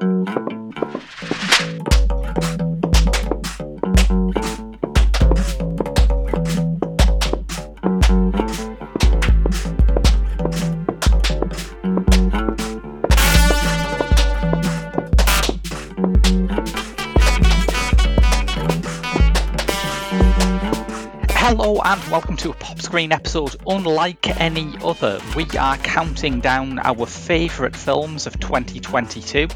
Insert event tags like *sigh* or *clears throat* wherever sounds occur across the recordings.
Hello and welcome to a pop screen episode unlike any other. We are counting down our favourite films of 2022.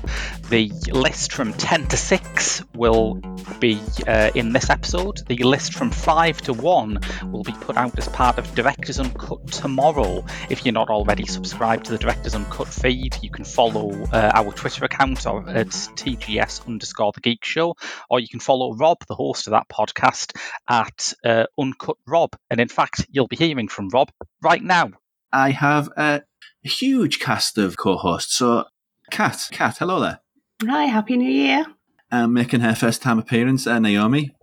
The list from 10 to 6 will be uh, in this episode. The list from 5 to 1 will be put out as part of Directors Uncut tomorrow. If you're not already subscribed to the Directors Uncut feed, you can follow uh, our Twitter account or at TGS underscore the Geek Show, or you can follow Rob, the host of that podcast, at uh, Uncut Rob. And in fact, you'll be hearing from Rob right now. I have a huge cast of co-hosts. So, Kat, Kat, hello there. Hi, Happy New Year. Um, making her first time appearance, uh, Naomi.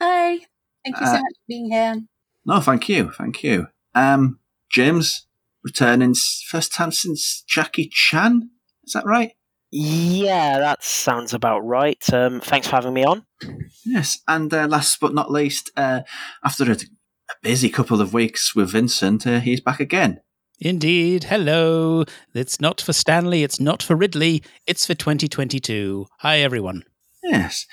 Hi. Thank you so Uh, much for being here. No, thank you, thank you. Um, James returning first time since Jackie Chan. Is that right? Yeah, that sounds about right. Um, thanks for having me on. Yes. And uh, last but not least, uh, after a, a busy couple of weeks with Vincent, uh, he's back again. Indeed. Hello. It's not for Stanley. It's not for Ridley. It's for 2022. Hi, everyone. Yes.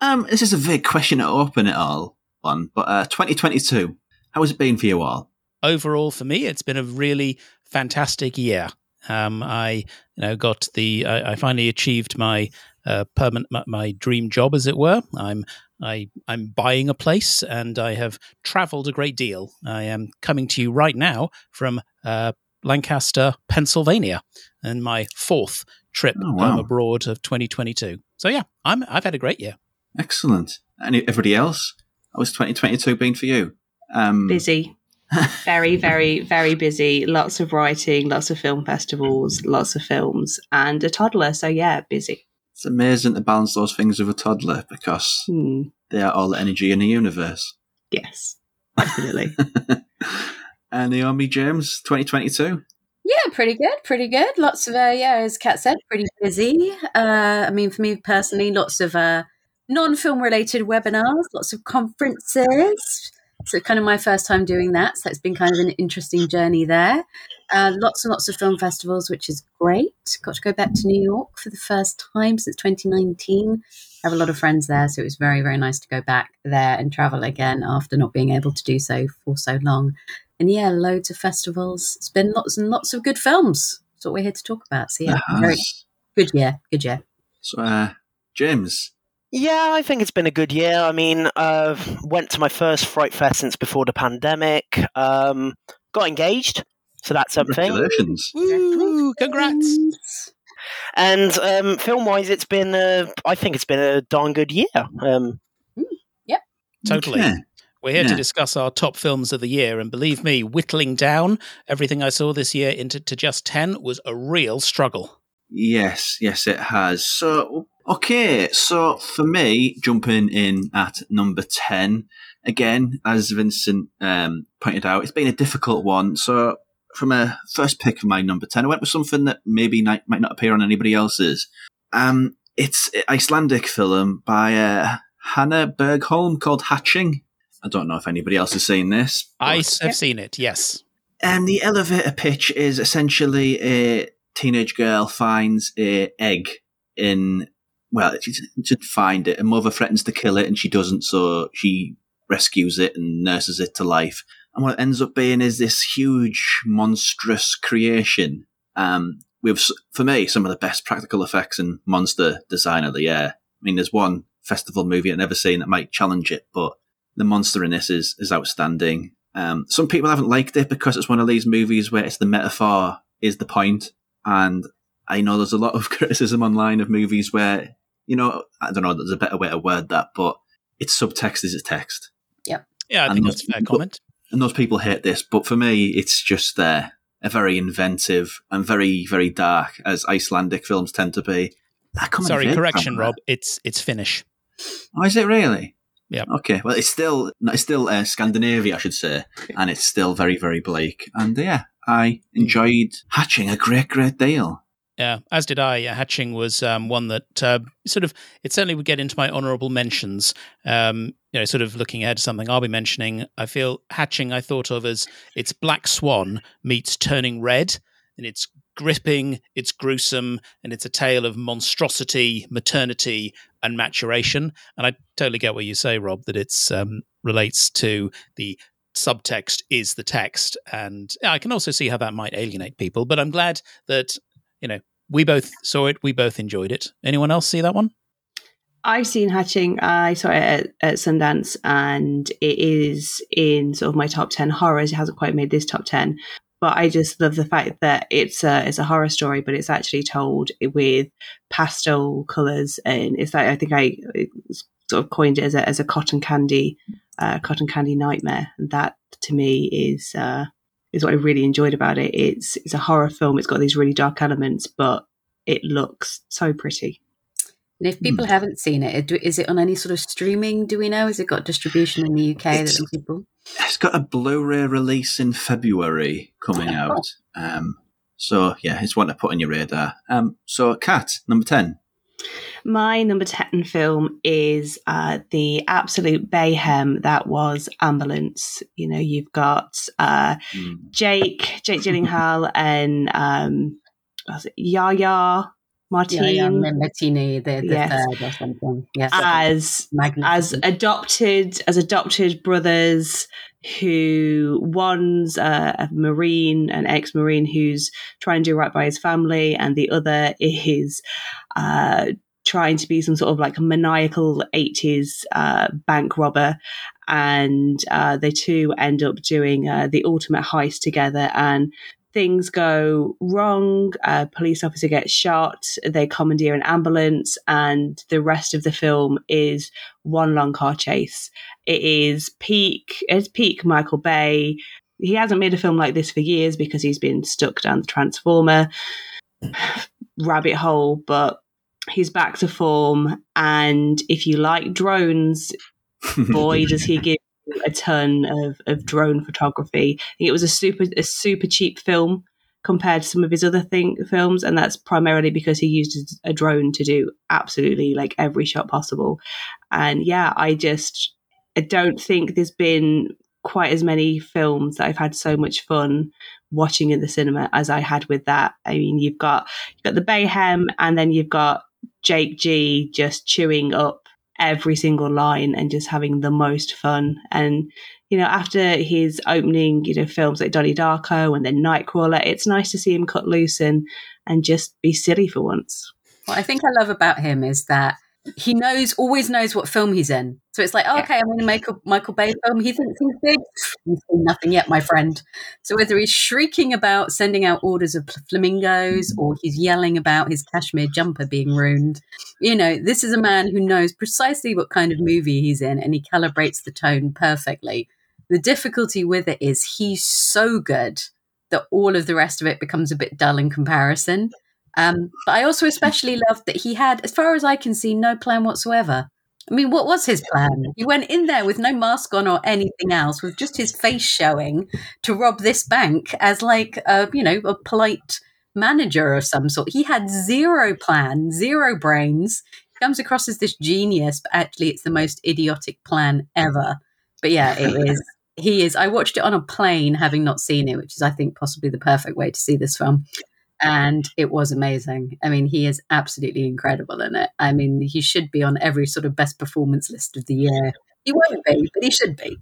Um, this is a big question to open it all on, but uh, 2022, how has it been for you all? Overall, for me, it's been a really fantastic year. Um, I, you know, got the. I, I finally achieved my uh, permanent, my, my dream job, as it were. I'm, I, I'm buying a place, and I have travelled a great deal. I am coming to you right now from uh, Lancaster, Pennsylvania, and my fourth trip Oh, wow. um, abroad of 2022. So yeah, I'm. I've had a great year. Excellent. And everybody else? How has 2022 been for you? Um, Busy. *laughs* very, very, very busy. Lots of writing, lots of film festivals, lots of films, and a toddler. So, yeah, busy. It's amazing to balance those things with a toddler because Hmm. they are all the energy in the universe. Yes, definitely. *laughs* and Naomi James, 2022. Yeah, pretty good, pretty good. Lots of, uh, yeah, as Kat said, pretty busy. Uh, I mean, for me personally, lots of uh, non film related webinars, lots of conferences. So, kind of my first time doing that. So, it's been kind of an interesting journey there. Uh, lots and lots of film festivals, which is great. Got to go back to New York for the first time since 2019. I have a lot of friends there, so it was very, very nice to go back there and travel again after not being able to do so for so long. And yeah, loads of festivals. It's been lots and lots of good films. That's what we're here to talk about. So yeah, It very good year. Good year. So, uh, James, Yeah, I think it's been a good year. I mean, uh, went to my first Fright Fest since before the pandemic. Um, got engaged, so that's something. congratulations. Woo! Congrats. And um, film-wise, it's been. Uh, I think it's been a darn good year. Um, Totally. Okay. We're here Yeah. to discuss our top films of the year, and believe me, whittling down everything I saw this year into to just ten was a real struggle. Yes, yes, it has. So, okay, so for me, jumping in at number 10, again, as Vincent um, pointed out, it's been a difficult one. So, from a first pick of my number 10, I went with something that maybe might, might not appear on anybody else's. Um, it's an Icelandic film by uh, Hanna Bergholm called Hatching. I don't know if anybody else has seen this. I have seen it. Yes. And the elevator pitch is essentially a teenage girl finds a egg in well, she should find it. A mother threatens to kill it, and she doesn't, so she rescues it and nurses it to life. And what it ends up being is this huge, monstrous creation. Um, with for me some of the best practical effects and monster design of the year. I mean, there's one festival movie I've never seen that might challenge it, but the monster in this is is outstanding. Um, some people haven't liked it because it's one of these movies where it's the metaphor is the point. point, and I know there's a lot of *laughs* criticism online of movies where you know I don't know there's a better way to word that, but it's subtext is a text, Yeah, yeah, I And think those that's a fair people- comment. and those people hate this. But for me, it's just uh, a very inventive and very very dark, as Icelandic films tend to be. I come in Sorry, correction. Rob. It's it's Finnish. Oh, is it really? Yeah. Okay. Well, it's still it's still uh, Scandinavia, I should say, and it's still very very bleak. And yeah, I enjoyed hatching a great great deal. Yeah, as did I. Uh, Hatching was um, one that uh, sort of it certainly would get into my honourable mentions. Um, you know, sort of looking ahead to something I'll be mentioning. I feel Hatching I thought of as it's Black Swan meets Turning Red, and it's gripping, it's gruesome, and it's a tale of monstrosity, maternity, and maturation. And I totally get what you say, Rob, that it's um, relates to the subtext is the text, and I can also see how that might alienate people. But I'm glad that you know, we both saw it. We both enjoyed it. Anyone else see that one? I've seen Hatching. I saw it at, at, Sundance, and it is in sort of my top ten horrors. It hasn't quite made this top ten, but I just love the fact that it's a it's a horror story, but it's actually told with pastel colors, and it's like I think I sort of coined it as a as a cotton candy, uh, cotton candy nightmare, and that to me is uh, is what I really enjoyed about it. It's it's a horror film. It's got these really dark elements, but it looks so pretty. And if people mm. haven't seen it, is it on any sort of streaming? Do we know? Has it got distribution in the UK? It's, that people? it's got a Blu-ray release in February coming oh. out. Um, so yeah, it's one to put on your radar. Um, so, cat number ten. My number 10 film is uh, the absolute bayhem that was Ambulance. You know, you've got uh, mm. Jake, Jake Gyllenhaal, *laughs* and um, was it Yahya Martine. Yeah, yeah, Martini, the, the yes. third or something. Yes. As, as adopted, as adopted brothers who one's a, a Marine, an ex-Marine who's trying to do right by his family, and the other is uh, trying to be some sort of like maniacal 80s uh, bank robber. And uh, they two end up doing uh, the ultimate heist together. And things go wrong. A police officer gets shot. They commandeer an ambulance. And the rest of the film is one long car chase. It is peak, it's peak Michael Bay. He hasn't made a film like this for years because he's been stuck down the Transformer *sighs* rabbit hole, but he's back to form. And if you like drones, *laughs* boy, does he give a ton of, of drone photography. it was a super a super cheap film compared to some of his other thing films, and that's primarily because he used a drone to do absolutely like every shot possible. And yeah, I just I don't think there's been quite as many films that I've had so much fun watching in the cinema as I had with that. I mean, you've got you've got the Bayhem, and then you've got Jake G just chewing up every single line and just having the most fun. And, you know, after his opening, you know, films like Donnie Darko and then Nightcrawler, it's nice to see him cut loose and, and just be silly for once. What I think I love about him is that he knows, always knows what film he's in. So it's like, oh, okay, I'm in a Michael, Michael Bay film. He thinks he's big. *sighs* You've seen nothing yet, my friend. So whether he's shrieking about sending out orders of flamingos or he's yelling about his cashmere jumper being ruined, you know, this is a man who knows precisely what kind of movie he's in and he calibrates the tone perfectly. The difficulty with it is he's so good that all of the rest of it becomes a bit dull in comparison. Um, but I also especially loved that he had, as far as I can see, no plan whatsoever. I mean, what was his plan? He went in there with no mask on or anything else, with just his face showing to rob this bank as like a, you know, a polite manager of some sort. He had zero plan, zero brains. He comes across as this genius, but actually it's the most idiotic plan ever. But yeah, it *laughs* is. He is. I watched it on a plane, having not seen it, which is, I think, possibly the perfect way to see this film and it was amazing. I mean, he is absolutely incredible in it. I mean, he should be on every sort of best performance list of the year. He won't be, but he should be.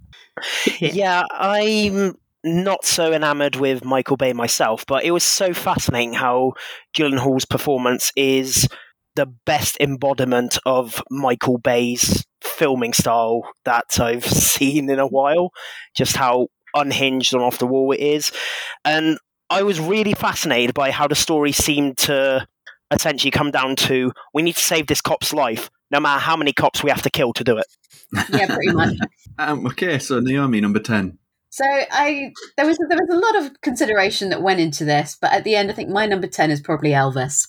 *laughs* yeah, I'm not so enamored with Michael Bay myself, but it was so fascinating how Gyllenhaal's performance is the best embodiment of Michael Bay's filming style that I've *laughs* seen in a while. Just how unhinged and off the wall it is. And I was really fascinated by how the story seemed to essentially come down to we need to save this cop's life, no matter how many cops we have to kill to do it. *laughs* Yeah, pretty much. um, okay, so Naomi, number ten. So I there was there was a lot of consideration that went into this, but at the end, I think my number ten is probably Elvis,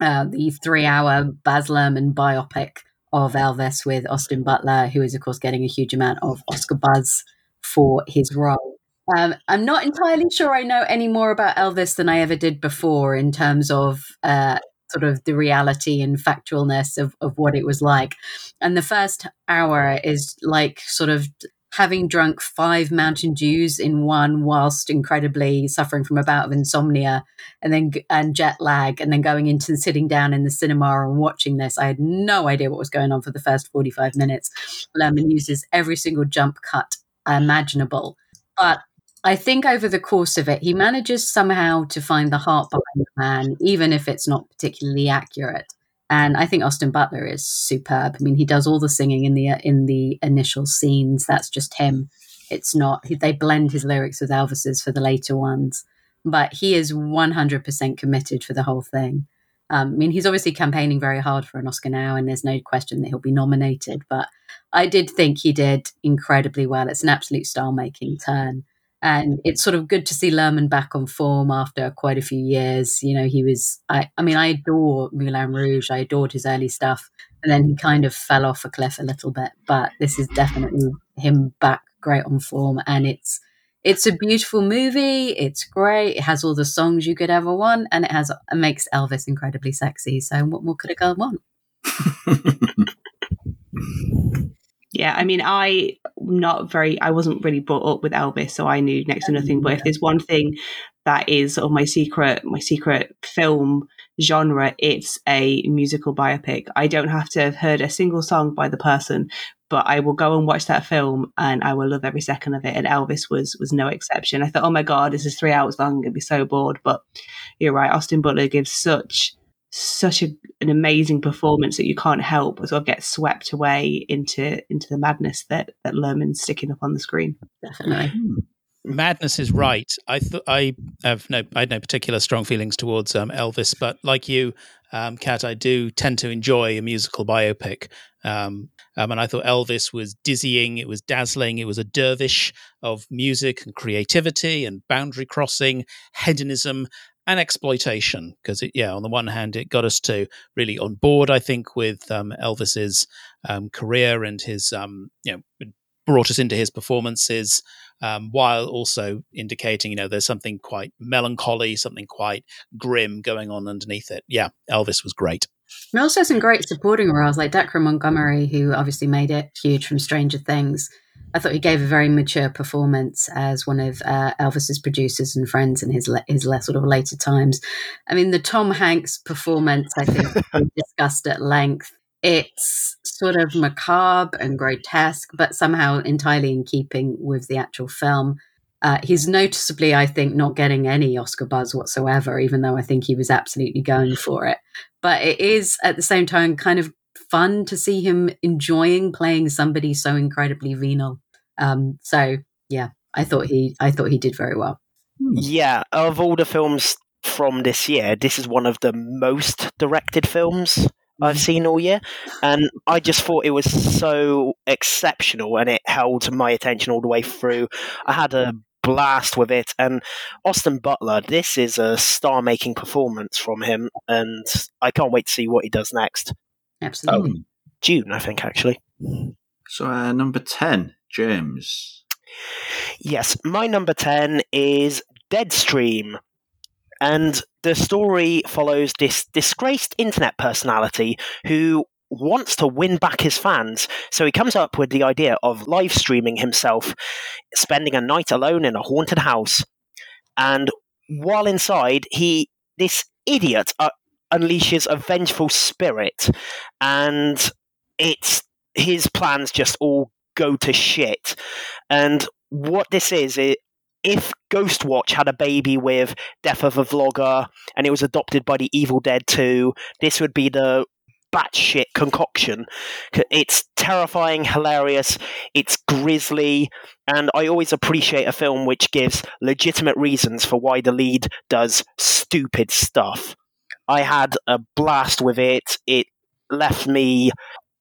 uh, the three-hour Baz Luhrmann biopic of Elvis with Austin Butler, who is of course getting a huge amount of Oscar buzz for his role. Um, I'm not entirely sure I know any more about Elvis than I ever did before in terms of uh, sort of the reality and factualness of, of what it was like. And the first hour is like sort of having drunk five Mountain Dews in one whilst incredibly suffering from a bout of insomnia and then and jet lag and then going into and sitting down in the cinema and watching this. I had no idea what was going on for the first 45 minutes. Luhrmann uses every single jump cut imaginable. But I think over the course of it, he manages somehow to find the heart behind the man, even if it's not particularly accurate. And I think Austin Butler is superb. I mean, he does all the singing in the in the initial scenes. That's just him. It's not. They blend his lyrics with Elvis's for the later ones, but he is one hundred percent committed for the whole thing. Um, I mean, he's obviously campaigning very hard for an Oscar now, and there's no question that he'll be nominated. But I did think he did incredibly well. It's an absolute star-making turn and it's sort of good to see Luhrmann back on form after quite a few years. You know, he was, I, I mean, I adore Moulin Rouge, I adored his early stuff, and then he kind of fell off a cliff a little bit. But this is definitely him back great on form, and it's it's a beautiful movie. It's great. It has all the songs you could ever want, and it has it makes Elvis incredibly sexy. So, what more could a girl want? *laughs* Yeah, I mean, I not very, I wasn't really brought up with Elvis, so I knew next to nothing. But if there's one thing that is sort of my secret, my secret film genre, it's a musical biopic. I don't have to have heard a single song by the person, but I will go and watch that film and I will love every second of it. And Elvis was was no exception. I thought, oh my god, this is three hours long, I'm gonna be so bored. But you're right, Austin Butler gives such such a, an amazing performance that you can't help but sort of get swept away into into the madness that that Luhrmann's sticking up on the screen. Definitely. Hmm. Madness is right. I th- I have no I had no particular strong feelings towards um, Elvis, but like you, um, Kat, I do tend to enjoy a musical biopic. Um, um, and I thought Elvis was dizzying, it was dazzling, it was a dervish of music and creativity and boundary crossing, hedonism, and exploitation because it yeah on the one hand it got us to really on board i think with um, elvis's um, career and his um, you know brought us into his performances um, while also indicating you know there's something quite melancholy something quite grim going on underneath it yeah elvis was great and also some great supporting roles like Dacre Montgomery, who obviously made it huge from Stranger Things. I thought he gave a very mature performance as one of uh, Elvis's producers and friends in his le- his sort of later times. I mean, the Tom Hanks performance, I think, *laughs* we discussed at length. It's sort of macabre and grotesque, but somehow entirely in keeping with the actual film. Uh, he's noticeably, I think, not getting any Oscar buzz whatsoever, even though I think he was absolutely going for it. But it is at the same time kind of fun to see him enjoying playing somebody so incredibly venal. Um, so yeah, I thought he I thought he did very well. Yeah, of all the films from this year, this is one of the most directed films I've mm-hmm. seen all year, and I just thought it was so exceptional, and it held my attention all the way through. I had a blast with it, and Austin Butler, this is a star-making performance from him, and I can't wait to see what he does next. Absolutely, oh, June, I think actually. So uh, number ten, James. Yes, my number 10 is Deadstream. And the story follows this disgraced internet personality who wants to win back his fans. So he comes up with the idea of live streaming himself, spending a night alone in a haunted house. And while inside, he this idiot uh, unleashes a vengeful spirit, and it's his plans just all go to shit. And what this is, it, if Ghostwatch had a baby with Death of a Vlogger and it was adopted by the Evil Dead 2, this would be the batshit concoction. It's terrifying, hilarious, it's grisly, and I always appreciate a film which gives legitimate reasons for why the lead does stupid stuff. I had a blast with it. It left me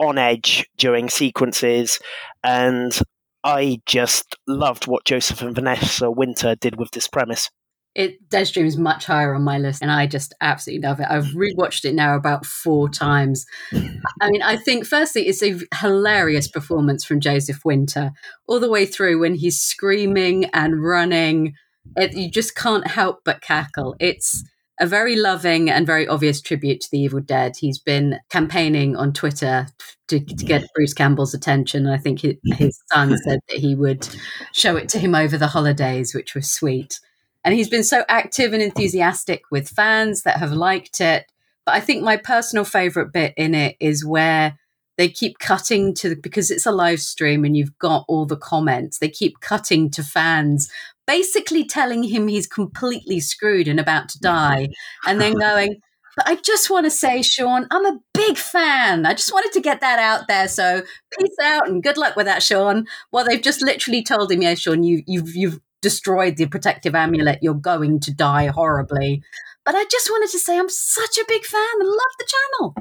on edge during sequences, and I just loved what Joseph and Vanessa Winter did with this premise. It Deadstream is much higher on my list, and I just absolutely love it. I've rewatched it now about four times. I mean, I think firstly, it's a hilarious performance from Joseph Winter all the way through when he's screaming and running. It, you just can't help but cackle. It's a very loving and very obvious tribute to the Evil Dead. He's been campaigning on Twitter to, to get Bruce Campbell's attention. I think his, mm-hmm. his son said that he would show it to him over the holidays, which was sweet. And he's been so active and enthusiastic with fans that have liked it. But I think my personal favorite bit in it is where they keep cutting to because it's a live stream and you've got all the comments. They keep cutting to fans basically telling him he's completely screwed and about to die, and then *laughs* going, But I just want to say, Sean, I'm a big fan. I just wanted to get that out there. So peace out and good luck with that, Sean. Well, they've just literally told him, yeah, Sean, you, you've you've destroyed the protective amulet. You're going to die horribly. But I just wanted to say I'm such a big fan. I love the channel.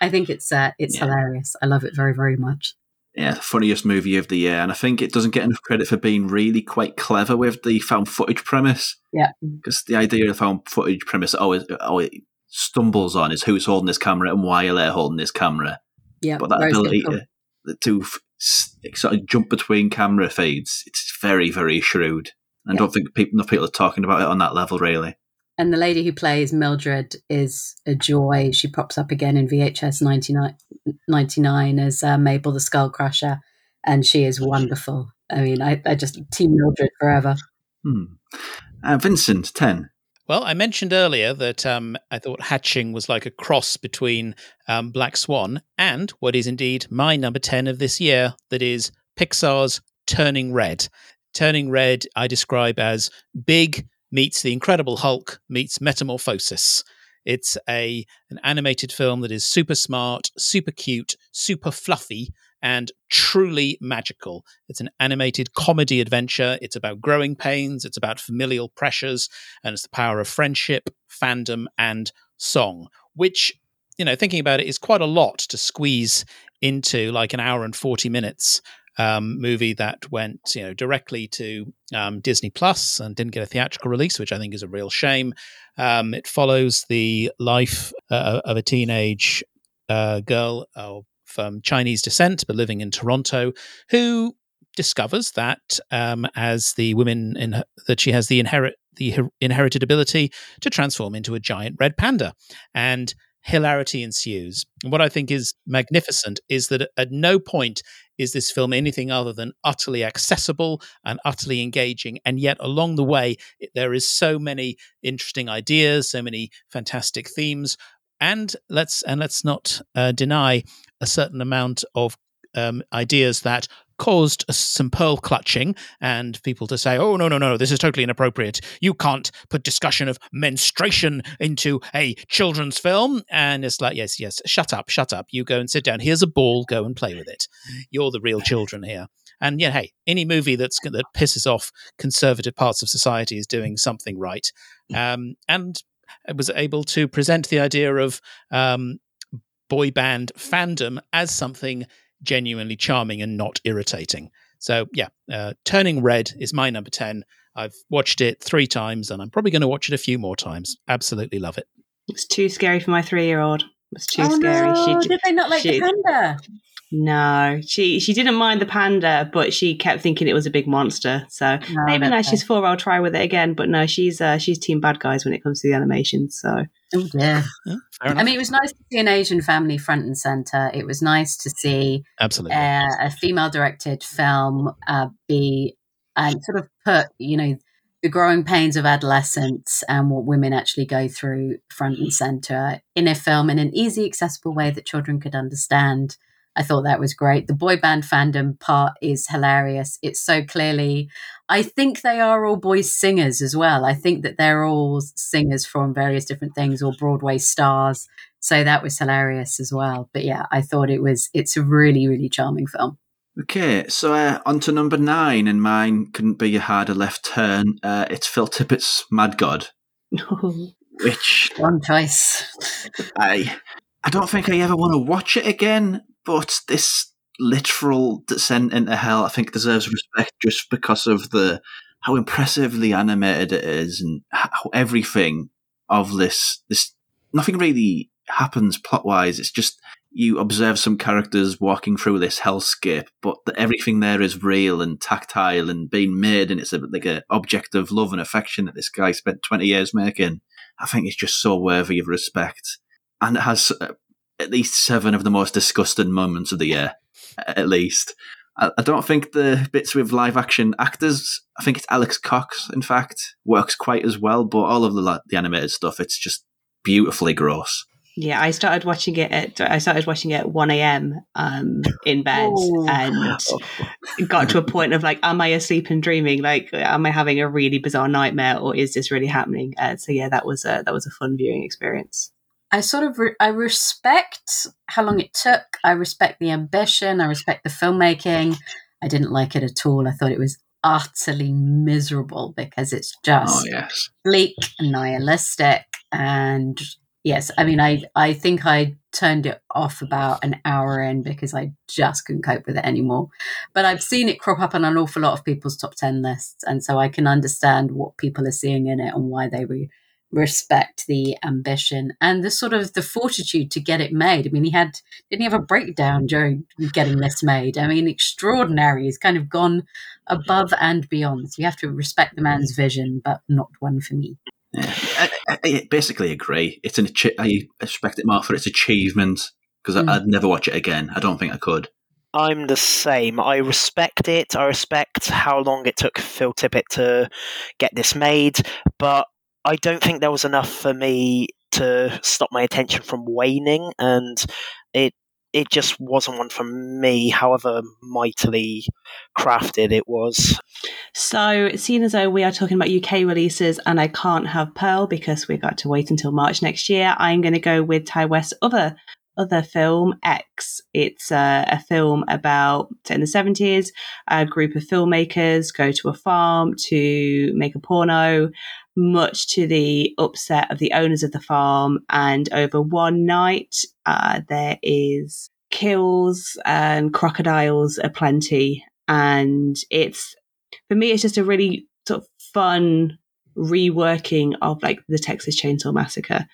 I think it's uh, it's yeah. hilarious. I love it very very much yeah, funniest movie of the year. And I think it doesn't get enough credit for being really quite clever with the found footage premise. Yeah. Because the idea of found footage premise always, always stumbles on is who's holding this camera and why are they holding this camera. Yeah. But that ability to, to sort of jump between camera feeds, it's very, very shrewd. I yeah. don't think people, enough people are talking about it on that level, really. And the lady who plays Mildred is a joy. She pops up again in VHS 99, 99 as uh, Mabel the Skull Crusher, and she is wonderful. I mean, I, I just team Mildred forever. Hmm. Uh, Vincent, 10. Well, I mentioned earlier that um, I thought Hatching was like a cross between um, Black Swan and what is indeed my number 10 of this year that is Pixar's Turning Red. Turning Red, I describe as big, meets The Incredible Hulk meets Metamorphosis. It's a an animated film that is super smart, super cute, super fluffy, and truly magical. It's an animated comedy adventure. It's about growing pains, it's about familial pressures, and it's the power of friendship, fandom, and song, which, you know, thinking about it is quite a lot to squeeze into like an hour and 40 minutes um, movie that went you know directly to um, Disney Plus and didn't get a theatrical release, which I think is a real shame. Um, it follows the life uh, of a teenage uh, girl uh, from Chinese descent but living in Toronto who discovers that um, as the women in her, that she has the inherit the inherited ability to transform into a giant red panda and hilarity ensues. And what I think is magnificent is that at no point is this film anything other than utterly accessible and utterly engaging. And yet, along the way, there is so many interesting ideas, so many fantastic themes, and let's and let's not uh, deny a certain amount of um, ideas that caused some pearl clutching and people to say, oh, no, no, no, this is totally inappropriate. You can't put discussion of menstruation into a children's film. And it's like, yes, yes, shut up, shut up. You go and sit down. Here's a ball, go and play with it. You're the real children here. And yeah, hey, any movie that's that pisses off conservative parts of society is doing something right. Um, and was able to present the idea of um, boy band fandom as something genuinely charming and not irritating. So yeah, uh, Turning Red is my number ten. I've watched it three times, and I'm probably going to watch it a few more times. Absolutely love it. It's too scary for my three-year-old. It's too oh, scary. No. She, Did they not like she, the panda? No, she she didn't mind the panda, but she kept thinking it was a big monster. So no, maybe now she's four, I'll try with it again. But no, she's uh, she's team bad guys when it comes to the animation. So oh, yeah. yeah I mean, it was nice to see an Asian family front and center. It was nice to see absolutely uh, a female directed film uh, be and sort of put you know the growing pains of adolescence and what women actually go through front and center in a film in an easy, accessible way that children could understand. I thought that was great. The boy band fandom part is hilarious. It's so clearly, I think they are all boys singers as well. I think that they're all singers from various different things or Broadway stars. So that was hilarious as well. But yeah, I thought it was, it's a really, really charming film. Okay, so uh, on to number nine, and mine couldn't be a harder left turn. Uh, it's Phil Tippett's Mad God, *laughs* which one choice. I I don't think I ever want to watch it again but this literal descent into hell, I think, deserves respect just because of the how impressively animated it is and how everything of this this nothing really happens plot wise. It's just you observe some characters walking through this hellscape, but the, everything there is real and tactile and being made, and it's a, like an object of love and affection that this guy spent twenty years making. I think it's just so worthy of respect, and it has uh, at least seven of the most disgusting moments of the year, at least. I, I don't think the bits with live action actors. I think it's Alex Cox, in fact, works quite as well. But all of the the animated stuff, it's just beautifully gross. Yeah, I started watching it at I started watching it at one a.m. Um, in bed Ooh. *laughs* and got to a point of like, am I asleep and dreaming? Like, am I having a really bizarre nightmare, or is this really happening? Uh, so yeah, that was a that was a fun viewing experience. I sort of re- I respect how long it took. I respect the ambition. I respect the filmmaking. I didn't like it at all. I thought it was utterly miserable because it's just Oh yes, bleak and nihilistic and yes i mean i i think i turned it off about an hour in because i just couldn't cope with it anymore but i've seen it crop up on an awful lot of people's top 10 lists and so i can understand what people are seeing in it and why they re- respect the ambition and the sort of the fortitude to get it made i mean he had didn't he have a breakdown during getting this made i mean extraordinary he's kind of gone above and beyond so you have to respect the man's vision but not one for me yeah. I, I, I basically agree. It's an achi- I respect it more for its achievement because Mm. I'd never watch it again. I don't think I could. I'm the same. I respect it. I respect how long it took Phil Tippett to get this made, but I don't think there was enough for me to stop my attention from waning, and it it just wasn't one for me. However mightily crafted it was. So, seeing as though we are talking about UK releases and I can't have Pearl because we've got to wait until March next year, I'm going to go with Ti West's other other film, X. It's uh, a film about in the 70s, a group of filmmakers go to a farm to make a porno, much to the upset of the owners of the farm. And over one night, uh, there is kills and crocodiles aplenty. And it's for me, it's just a really sort of fun reworking of like the Texas Chainsaw Massacre,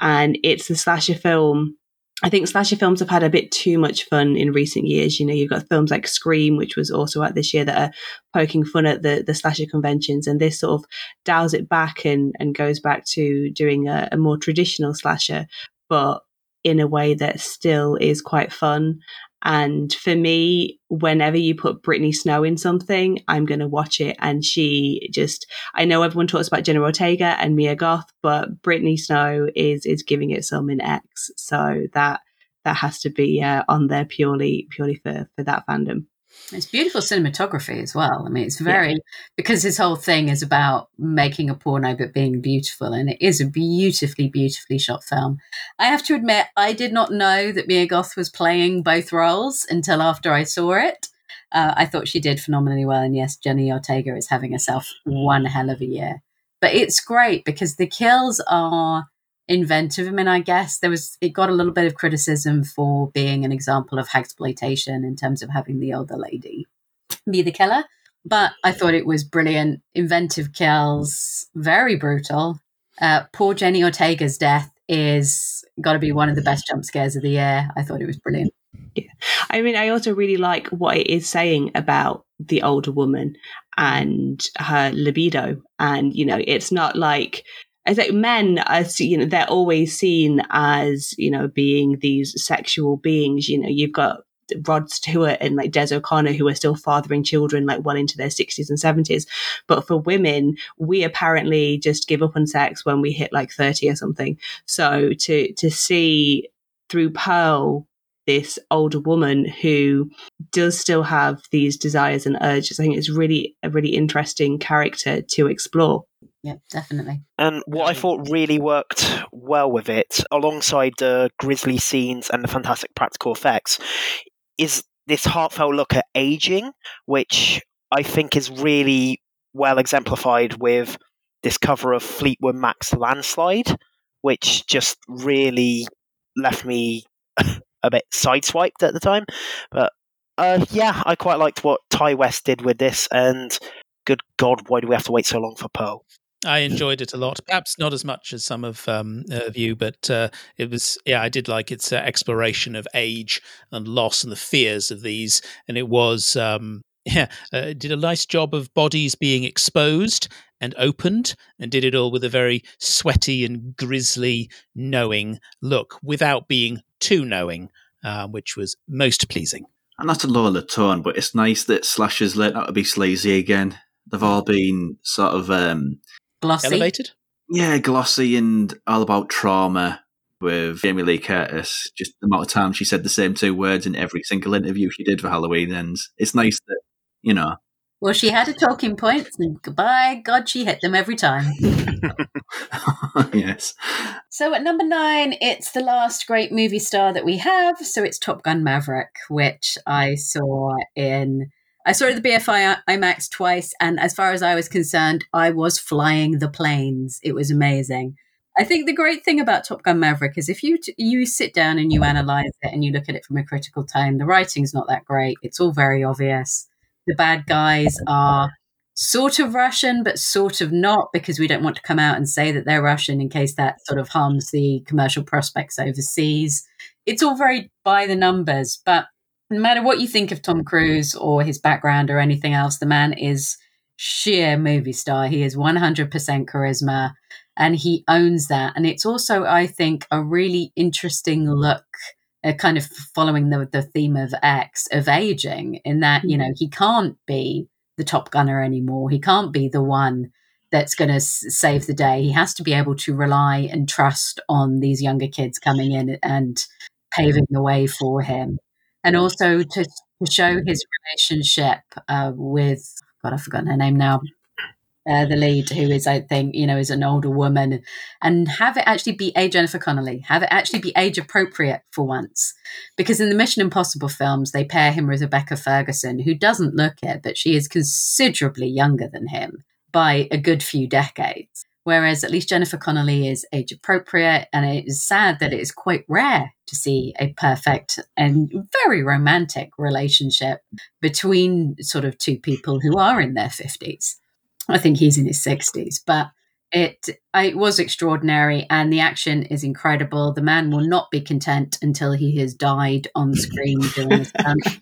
and it's a slasher film. I think slasher films have had a bit too much fun in recent years. You know, you've got films like Scream, which was also out this year, that are poking fun at the the slasher conventions, and this sort of dials it back and and goes back to doing a, a more traditional slasher, but in a way that still is quite fun and for me, whenever you put Brittany Snow in something, I'm going to watch it. And she just, I know everyone talks about Jenna Ortega and Mia Goth, but Brittany Snow is, is giving it some in X. So that, that has to be uh, on there purely, purely for, for that fandom. It's beautiful cinematography as well. I mean, it's very because his whole thing is about making a porno but being beautiful, and it is a beautifully, beautifully shot film. I have to admit, I did not know that Mia Goth was playing both roles until after I saw it. Uh, I thought she did phenomenally well, and yes, Jenny Ortega is having herself one hell of a year. But it's great because the kills are inventive. I mean, I guess there was it got a little bit of criticism for being an example of exploitation in terms of having the older lady be the killer. But I thought it was brilliant, inventive kills, very brutal. Uh, poor Jenny Ortega's death is got to be one of the best jump scares of the year. I thought it was brilliant. Yeah. I mean, I also really like what it is saying about the older woman and her libido. And, you know, it's not like, I think men are, you know, they're always seen as, you know, being these sexual beings. You know, you've got Rod Stewart and like Des O'Connor who are still fathering children like well into their 60s and 70s. But for women, we apparently just give up on sex when we hit like 30 or something. So to to see through Pearl this older woman who does still have these desires and urges, I think it's really a really interesting character to explore. Yeah, definitely. And what I thought really worked well with it, alongside the grisly scenes and the fantastic practical effects, is this heartfelt look at aging, which I think is really well exemplified with this cover of Fleetwood Mac's Landslide, which just really left me *laughs* a bit sideswiped at the time. But uh, yeah, I quite liked what Ti West did with this, and good God, why do we have to wait so long for Pearl? I enjoyed it a lot. Perhaps not as much as some of um, of you, but uh, it was yeah, I did like its uh, exploration of age and loss and the fears of these, and it was um, *laughs* yeah, uh, did a nice job of bodies being exposed and opened, and did it all with a very sweaty and grisly, knowing look, without being too knowing, uh, which was most pleasing. And that's a lower tone, but it's nice that slashers learned how to be sleazy again. They've all been sort of um, Glossy. Elevated. yeah, glossy and all about trauma with Jamie Lee Curtis. Just the amount of time she said the same two words in every single interview she did for Halloween ends. It's nice that, you know, Well, she had a talking point, and by God, she hit them every time. *laughs* yes. So at number nine, it's the last great movie star that we have. So it's Top Gun Maverick, which I saw in. I saw it the BFI IMAX twice, and as far as I was concerned, I was flying the planes. It was amazing. I think the great thing about Top Gun Maverick is if you t- you sit down and you analyze it and you look at it from a critical tone, the writing's not that great. It's all very obvious. The bad guys are sort of Russian, but sort of not, because we don't want to come out and say that they're Russian in case that sort of harms the commercial prospects overseas. It's all very by the numbers, but no matter what you think of Tom Cruise or his background or anything else, the man is sheer movie star. He is 100% charisma and he owns that. And it's also, I think, a really interesting look. Uh, kind of following the the theme of X of aging, in that you know he can't be the top gunner anymore. He can't be the one that's going to s- save the day. He has to be able to rely and trust on these younger kids coming in and paving the way for him, and also to, to show his relationship uh, with God, I've forgotten her name now. Uh, the lead, who is, I think, you know, is an older woman, and have it actually be a Jennifer Connelly, have it actually be age appropriate for once, because in the Mission Impossible films, they pair him with Rebecca Ferguson, who doesn't look it, but she is considerably younger than him by a good few decades. Whereas at least Jennifer Connelly is age appropriate, and it is sad that it is quite rare to see a perfect and very romantic relationship between sort of two people who are in their 50s. I think he's in his 60s, but it it was extraordinary and the action is incredible. The man will not be content until he has died on *laughs* screen doing stunt.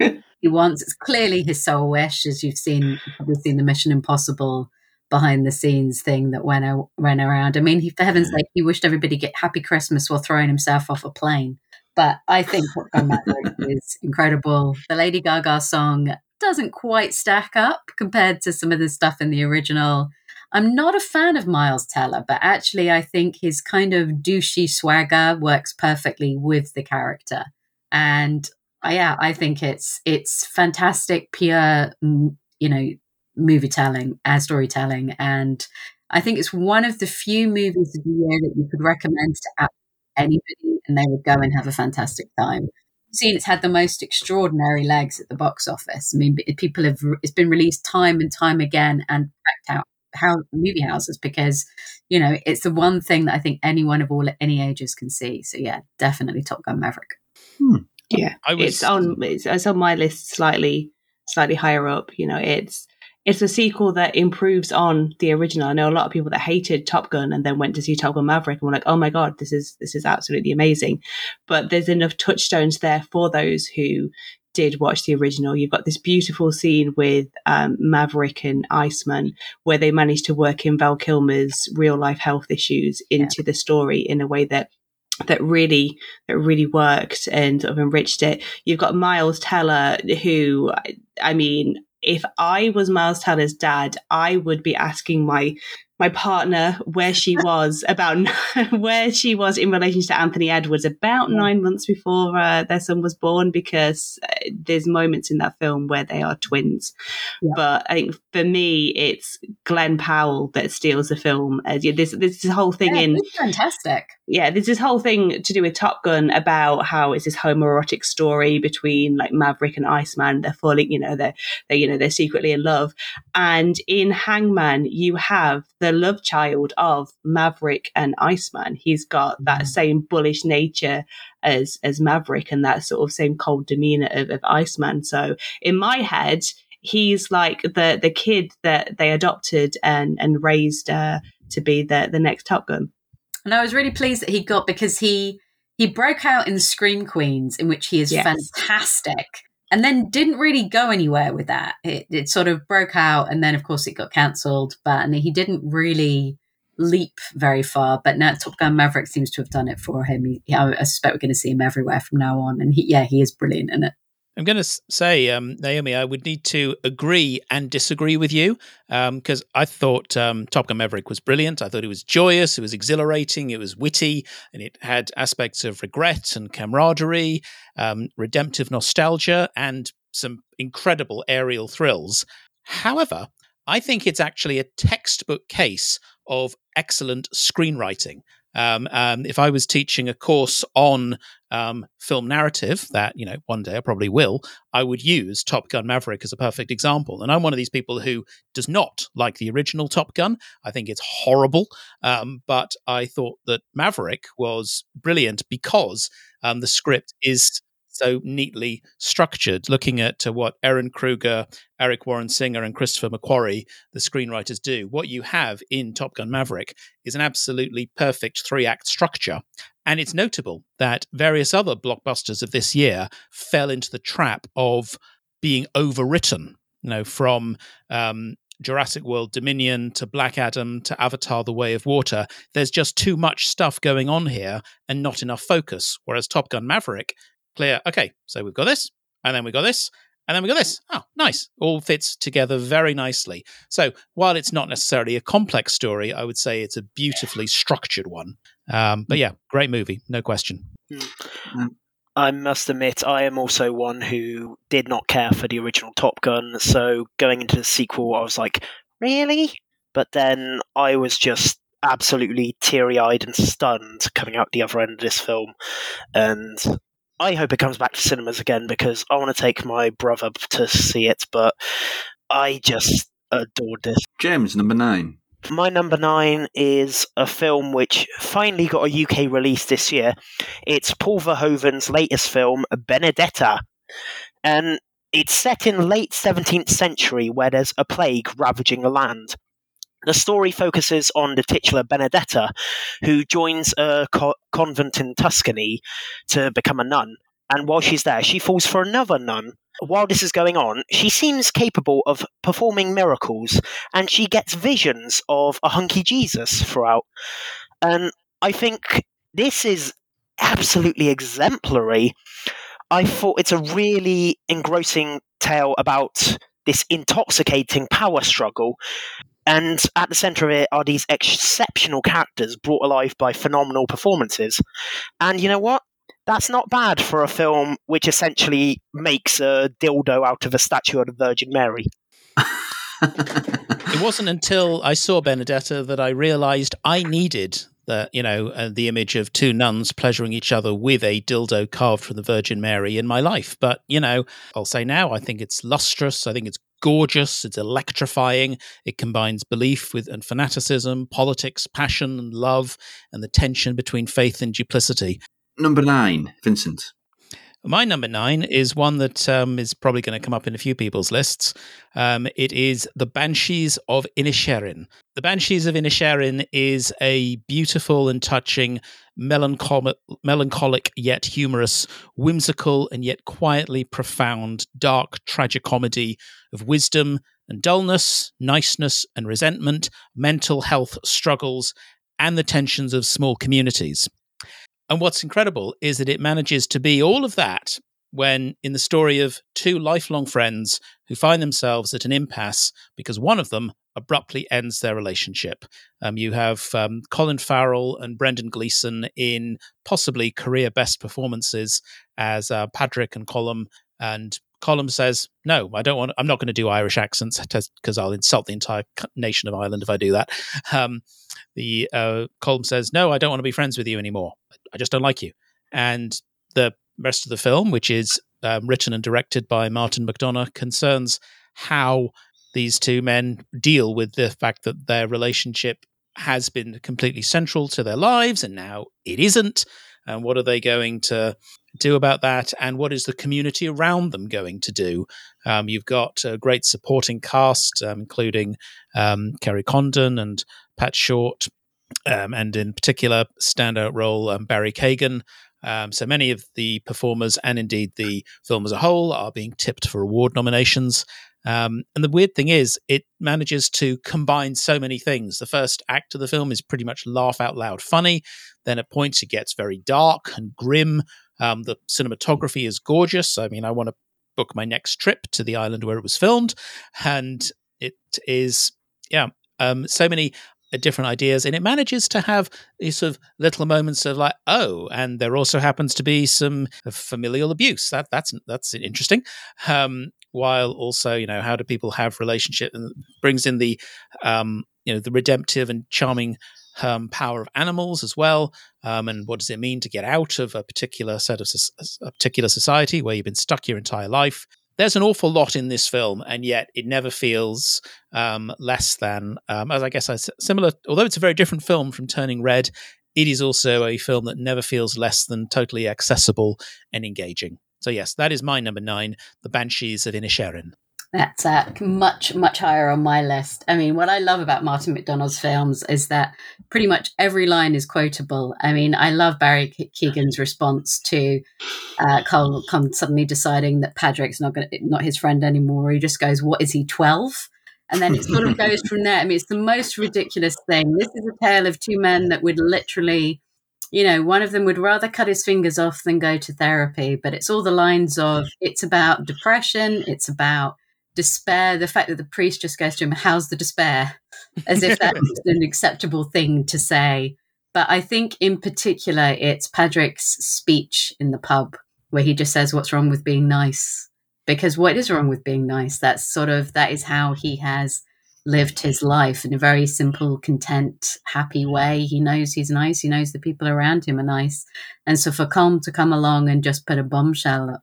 *laughs* he wants it's clearly his sole wish, as you've seen probably seen the Mission Impossible behind the scenes thing that went a- went around. I mean, he, for heaven's sake, he wished everybody get happy Christmas while throwing himself off a plane. But I think Top Gun Maverick is incredible. The Lady Gaga song doesn't quite stack up compared to some of the stuff in the original. I'm not a fan of Miles Teller, but actually, I think his kind of douchey swagger works perfectly with the character. And uh, yeah, I think it's it's fantastic, pure, mm, you know, movie telling and storytelling. And I think it's one of the few movies of the year that you could recommend to anybody, and they would go and have a fantastic time seen it's had the most extraordinary legs at the box office. I mean, people have it's been released time and time again and packed out how movie houses because you know it's the one thing that I think anyone of all any ages can see. So yeah, definitely Top Gun Maverick. Hmm. Yeah, I was it's on it's, it's on my list slightly slightly higher up. You know, it's it's a sequel that improves on the original. I know a lot of people that hated Top Gun and then went to see Top Gun Maverick and were like, "Oh my god, this is this is absolutely amazing." But there's enough touchstones there for those who did watch the original. You've got this beautiful scene with um, Maverick and Iceman where they managed to work in Val Kilmer's real life health issues into the story in a way that that really that really worked and sort of enriched it. You've got Miles Teller, who I mean, if I was Miles Teller's dad, I would be asking my my partner where she *laughs* was about *laughs* where she was in relation to Anthony Edwards about nine months before uh, their son was born, because uh, there's moments in that film where they are twins. Yeah. But I think for me, it's Glen Powell that steals the film. Uh, yeah, there's, there's this whole thing Yeah, in fantastic. yeah, there's this whole thing to do with Top Gun about how it's this homoerotic story between like Maverick and Iceman. They're falling, you know, they're they you know they're secretly in love. And in Hangman, you have the love child of Maverick and Iceman. He's got that same bullish nature as as Maverick and that sort of same cold demeanor of, of Iceman. So in my head, he's like the the kid that they adopted and and raised uh, to be the the next Top Gun. And I was really pleased that he got because he he broke out in Scream Queens, in which he is Yes. fantastic, and then didn't really go anywhere with that. It, it sort of broke out, and then of course it got cancelled. But and he didn't really leap very far. But now Top Gun Maverick seems to have done it for him. He, I suspect we're going to see him everywhere from now on. And he, yeah, he is brilliant in it. I'm going to say, um, Naomi, I would need to agree and disagree with you because I thought um, Top Gun Maverick was brilliant. I thought it was joyous, it was exhilarating, it was witty, and it had aspects of regret and camaraderie, um, redemptive nostalgia, and some incredible aerial thrills. However, I think it's actually a textbook case of excellent screenwriting. Um, um, if I was teaching a course on um, film narrative, that you know one day I probably will, I would use Top Gun Maverick as a perfect example. And I'm one of these people who does not like the original Top Gun. I think it's horrible, um, but I thought that Maverick was brilliant because um, the script is so neatly structured. Looking at uh, what Ehren Kruger, Eric Warren Singer, and Christopher McQuarrie, the screenwriters, do, what you have in Top Gun Maverick is an absolutely perfect three act structure. And it's notable that various other blockbusters of this year fell into the trap of being overwritten. You know, from um, Jurassic World Dominion to Black Adam to Avatar The Way of Water, there's just too much stuff going on here and not enough focus. Whereas Top Gun Maverick, clear, okay, so we've got this, and then we've got this, and then we got this. Oh, nice. All fits together very nicely. So while it's not necessarily a complex story, I would say it's a beautifully structured one. Um, but yeah, great movie, no question. I must admit, I am also one who did not care for the original Top Gun. So going into the sequel, I was like, really? But then I was just absolutely teary eyed and stunned coming out the other end of this film. And I hope it comes back to cinemas again because I want to take my brother to see it. But I just adored this. James, number nine. My number nine is a film which finally got a UK release this year. It's Paul Verhoeven's latest film, Benedetta. And it's set in late 17th century where there's a plague ravaging a land. The story focuses on the titular Benedetta, who joins a co- convent in Tuscany to become a nun. And while she's there, she falls for another nun. While this is going on, she seems capable of performing miracles, and she gets visions of a hunky Jesus throughout. And I think this is absolutely exemplary. I thought it's a really engrossing tale about this intoxicating power struggle. And at the center of it are these exceptional characters brought alive by phenomenal performances. And you know what? That's not bad for a film which essentially makes a dildo out of a statue of the Virgin Mary. It wasn't until I saw Benedetta that I realized I needed the you know uh, the image of two nuns pleasuring each other with a dildo carved from the Virgin Mary in my life. But you know, I'll say now, I think it's lustrous. I think it's gorgeous. It's electrifying. It combines belief with and fanaticism, politics, passion, and love, and the tension between faith and duplicity. Number nine, Vincent. My number nine is one that um, is probably going to come up in a few people's lists. Um, it is The Banshees of Inisherin. The Banshees of Inisherin is a beautiful and touching, melancholic, melancholic yet humorous, whimsical and yet quietly profound, dark tragicomedy of wisdom and dullness, niceness and resentment, mental health struggles, and the tensions of small communities. And what's incredible is that it manages to be all of that when in the story of two lifelong friends who find themselves at an impasse because one of them abruptly ends their relationship. Um, you have um, Colin Farrell and Brendan Gleeson in possibly career best performances as uh, Patrick and Colm. And Colm says, "No, I don't want. I'm not going to do Irish accents because I'll insult the entire nation of Ireland if I do that." *laughs* Um, the uh, Colm says, "No, I don't want to be friends with you anymore. I just don't like you." And the rest of the film, which is um, written and directed by Martin McDonagh, concerns how these two men deal with the fact that their relationship has been completely central to their lives and now it isn't. And what are they going to do about that, and what is the community around them going to do? Um, you've got a great supporting cast, um, including um, Kerry Condon and Pat Short, um, and in particular, standout role um, Barry Keoghan. So many of the performers and indeed the film as a whole are being tipped for award nominations. Um, and the weird thing is, it manages to combine so many things. The first act of the film is pretty much laugh out loud funny. Then at points it gets very dark and grim. Um, the cinematography is gorgeous. I mean, I want to book my next trip to the island where it was filmed. And it is, yeah, um, so many uh, different ideas and it manages to have these sort of little moments of like oh and there also happens to be some familial abuse that that's that's interesting um, while also you know how do people have relationship and brings in the um, you know the redemptive and charming um, power of animals as well um, and what does it mean to get out of a particular set of a particular society where you've been stuck your entire life there's an awful lot in this film, and yet it never feels um, less than, um, as I guess I similar. Although it's a very different film from Turning Red, it is also a film that never feels less than totally accessible and engaging. So yes, that is my number nine, The Banshees of Inisherin. That's uh, much, much higher on my list. I mean, what I love about Martin McDonagh's films is that pretty much every line is quotable. I mean, I love Barry Keoghan's response to uh, Cole suddenly deciding that Padraig's not going not his friend anymore. He just goes, "What is he, 12? And then it sort of goes from there. I mean, it's the most ridiculous thing. This is a tale of two men that would literally you know, one of them would rather cut his fingers off than go to therapy. But it's all the lines of it's about depression, it's about despair, the fact that the priest just goes to him, How's the despair? As if that's *laughs* an acceptable thing to say. But I think in particular, it's Padraig's speech in the pub where he just says, What's wrong with being nice? Because what is wrong with being nice? That's sort of, that is how he has lived his life in a very simple, content, happy way. He knows he's nice. He knows the people around him are nice. And so for Colm to come along and just put a bombshell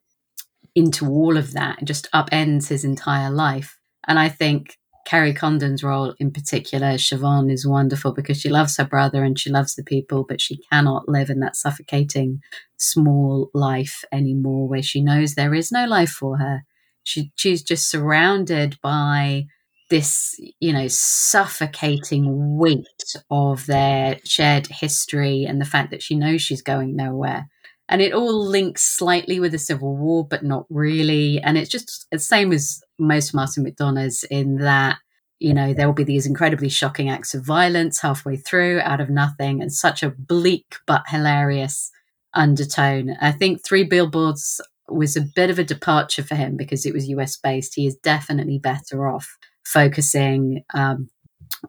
into all of that just upends his entire life. And I think Kerry Condon's role in particular, Siobhan, is wonderful because she loves her brother and she loves the people, but she cannot live in that suffocating small life anymore where she knows there is no life for her. She she's just surrounded by this, you know, suffocating weight of their shared history and the fact that she knows she's going nowhere and it all links slightly with the Civil War, but not really. And it's just the same as most Martin McDonagh's in that, you know, there will be these incredibly shocking acts of violence halfway through out of nothing and such a bleak but hilarious undertone. I think Three Billboards was a bit of a departure for him because it was US based. He is definitely better off focusing um,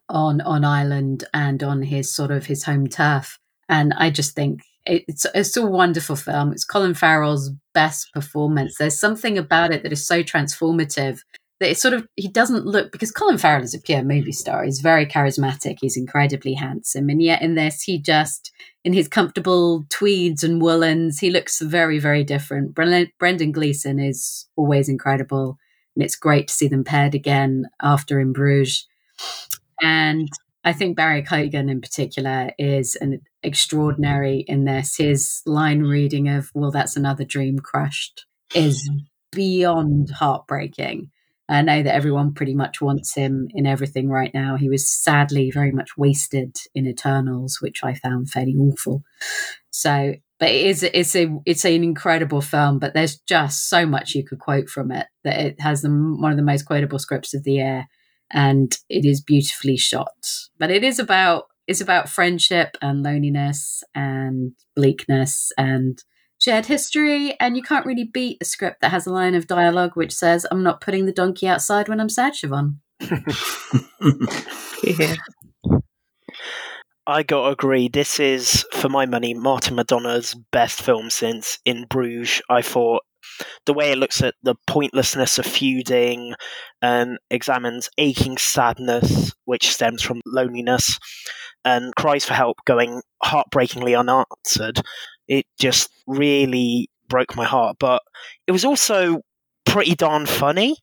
on on Ireland and on his sort of his home turf. And I just think it's it's a wonderful film. It's Colin Farrell's best performance. There's something about it that is so transformative that it sort of he doesn't look because Colin Farrell is a pure movie star. He's very charismatic. He's incredibly handsome, and yet in this he just in his comfortable tweeds and woolens he looks very very different. Brendan Gleeson is always incredible, and it's great to see them paired again after in Bruges. And I think Barry Keoghan in particular is an extraordinary in this. His line reading of "Well, that's another dream crushed" is beyond heartbreaking. I know that everyone pretty much wants him in everything right now. He was sadly very much wasted in Eternals, which I found fairly awful. So, but it is it's a it's an incredible film. But there's just so much you could quote from it that it has the, one of the most quotable scripts of the year and it is beautifully shot. But it is about it's about friendship and loneliness and bleakness and shared history. And you can't really beat a script that has a line of dialogue which says, "I'm not putting the donkey outside when I'm sad, Siobhan." *laughs* yeah. I got to agree. This is, for my money, Martin McDonagh's best film since In Bruges. I thought the way it looks at the pointlessness of feuding and examines aching sadness, which stems from loneliness, and cries for help going heartbreakingly unanswered. It just really broke my heart. But it was also pretty darn funny.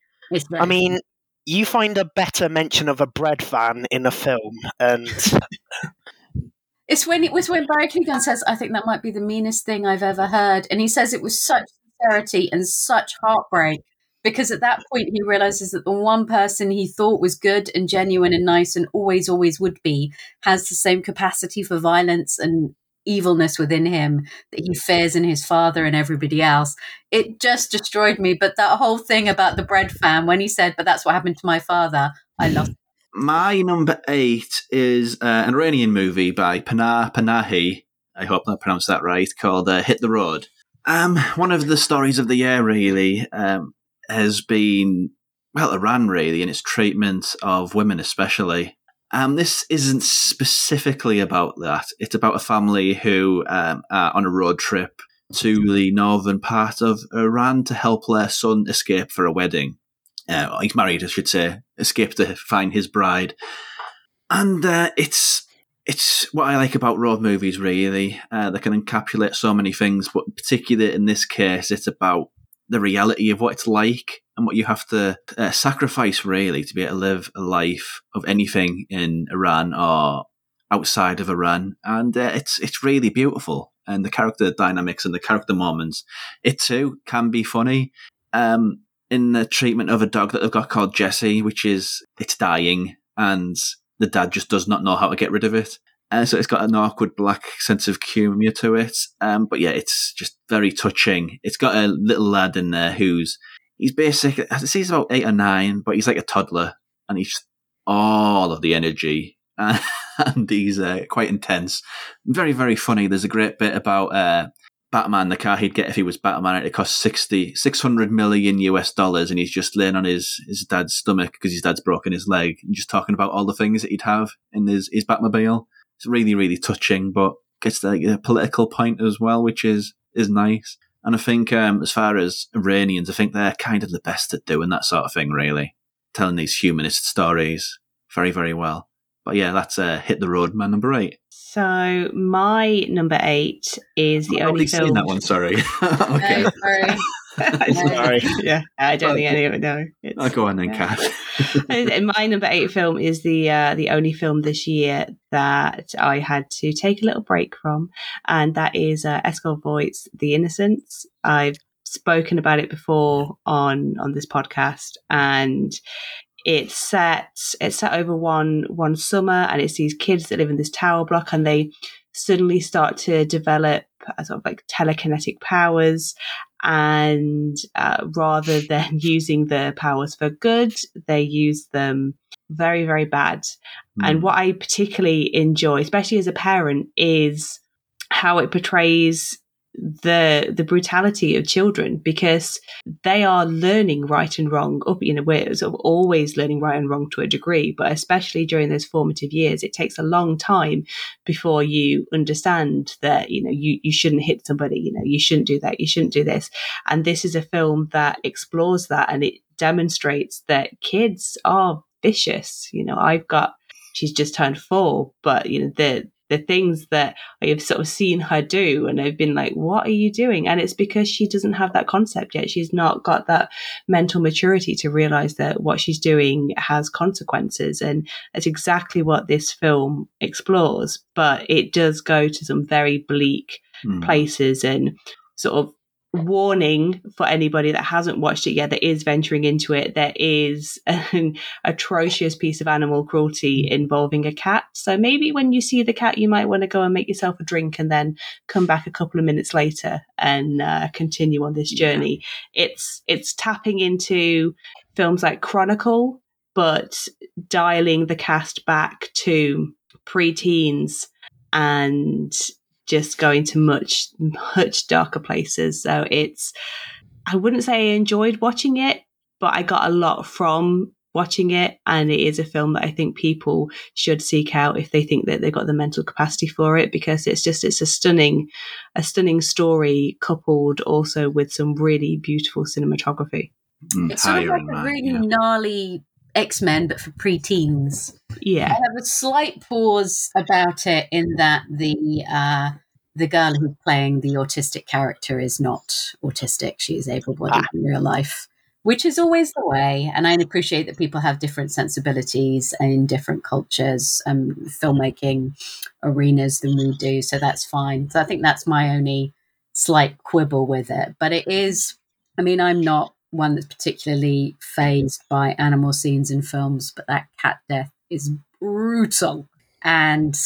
I mean, you find a better mention of a bread van in a film, and It's when it was when Barry Keoghan says, "I think that might be the meanest thing I've ever heard," and he says it was such sincerity and such heartbreak because at that point he realizes that the one person he thought was good and genuine and nice and always always would be has the same capacity for violence and evilness within him that he fears in his father and everybody else it just destroyed me but that whole thing about the bread fan when he said but that's what happened to my father i love My number eight is uh, an Iranian movie by Panah Panahi. I hope I pronounced that right. Called uh, "Hit the Road." Um, one of the stories of the year, really, um, has been well, Iran, really, in its treatment of women, especially. Um, this isn't specifically about that. It's about a family who um, are on a road trip to the northern part of Iran to help their son escape for a wedding. Uh, he's married, I should say, escape to find his bride. And uh, it's it's what I like about road movies, really. Uh, they can encapsulate so many things, but particularly in this case, it's about the reality of what it's like and what you have to uh, sacrifice, really, to be able to live a life of anything in Iran or outside of Iran. And uh, it's it's really beautiful. And the character dynamics and the character moments, it too can be funny. Um, in the treatment of a dog that they've got called Jesse, which is it's dying, and the dad just does not know how to get rid of it. Uh, so it's got an awkward black sense of humour to it. Um, but yeah, it's just very touching. It's got a little lad in there who's he's basic. I think he's about eight or nine, but he's like a toddler, and he's all of the energy. *laughs* and he's uh, quite intense, very very funny. There's a great bit about uh, Batman, the car he'd get if he was Batman. It cost 60, 600 million US dollars, and he's just laying on his, his dad's stomach because his dad's broken his leg, and just talking about all the things that he'd have in his, his Batmobile. It's really, really touching, but gets the, political point as well, which is is nice. And I think, um, as far as Iranians, I think they're kind of the best at doing that sort of thing, really, telling these humanist stories very, very well. But yeah, that's uh, hit the road, man. Number eight. So my number eight is the I've only already seen film. that one. Sorry. *laughs* okay. No, sorry. *laughs* Sorry. yeah, I don't think any of it. No, it's, I'll go on then, yeah. Kath. *laughs* My number eight film is the uh, the only film this year that I had to take a little break from, and that is uh, Eskil Vogt's The Innocents. I've spoken about it before on on this podcast, and it's set it's set over one one summer, and it's these kids that live in this tower block, and they suddenly start to develop sort of like telekinetic powers and uh, rather *laughs* than using the powers for good, they use them very, very bad. And what I particularly enjoy, especially as a parent, is how it portrays the the brutality of children because they are learning right and wrong. Up you know we're sort of always learning right and wrong to a degree but especially during those formative years it takes a long time before you understand that you know you, you shouldn't hit somebody you know you shouldn't do that you shouldn't do this. And this is a film that explores that and it demonstrates that kids are vicious. You know i've got she's just turned four but you know the the things that I have sort of seen her do, and I've been like, "What are you doing?" And it's because she doesn't have that concept yet. She's not got that mental maturity to realize that what she's doing has consequences, and that's exactly what this film explores. But it does go to some very bleak Hmm. places and sort of warning for anybody that hasn't watched it yet that is venturing into it there is an *laughs* atrocious piece of animal cruelty involving a cat. So maybe when you see the cat you might want to go and make yourself a drink and then come back a couple of minutes later and uh, continue on this journey. It's it's tapping into films like chronicle but dialing the cast back to pre-teens and just going to much much darker places. So it's i wouldn't say i enjoyed watching it but i got a lot from watching it. And it is a film that i think people should seek out if they think that they've got the mental capacity for it because it's just it's a stunning a stunning story coupled also with some really beautiful cinematography. Mm, It's sort of like a mine, really yeah. gnarly X Men, but for preteens. Yeah I have a slight pause about it in that the uh, the girl who's playing the autistic character is not autistic; she is able-bodied Ah. in real life. which is always the way. And I appreciate that people have different sensibilities in different cultures and filmmaking arenas than we do. So that's fine. So I think that's my only slight quibble with it. But it is, I mean, I'm not one that's particularly phased by animal scenes in films, but that cat death is brutal. And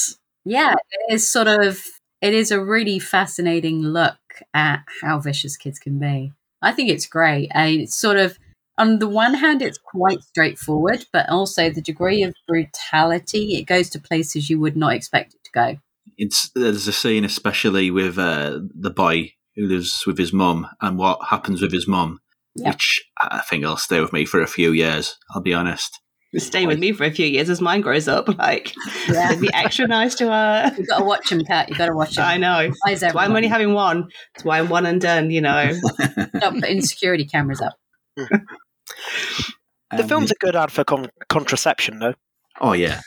yeah, it is sort of, it is a really fascinating look at how vicious kids can be. I think it's great. And it's sort of, on the one hand, it's quite straightforward, but also the degree of brutality, it goes to places you would not expect it to go. It's there's a scene, especially with uh, the boy who lives with his mum, and what happens with his mum, Yeah. which I think will stay with me for a few years. I'll be honest. Stay with me for a few years as mine grows up. *laughs* Like, Yeah. be extra nice to *laughs* her. You've got to watch him, Cat. You've got to watch him. I know. Why is That's why I'm only having one. That's why I'm one and done, you know. *laughs* Stop putting security cameras up. The Um, film's a good ad for con- contraception, though. Oh yeah,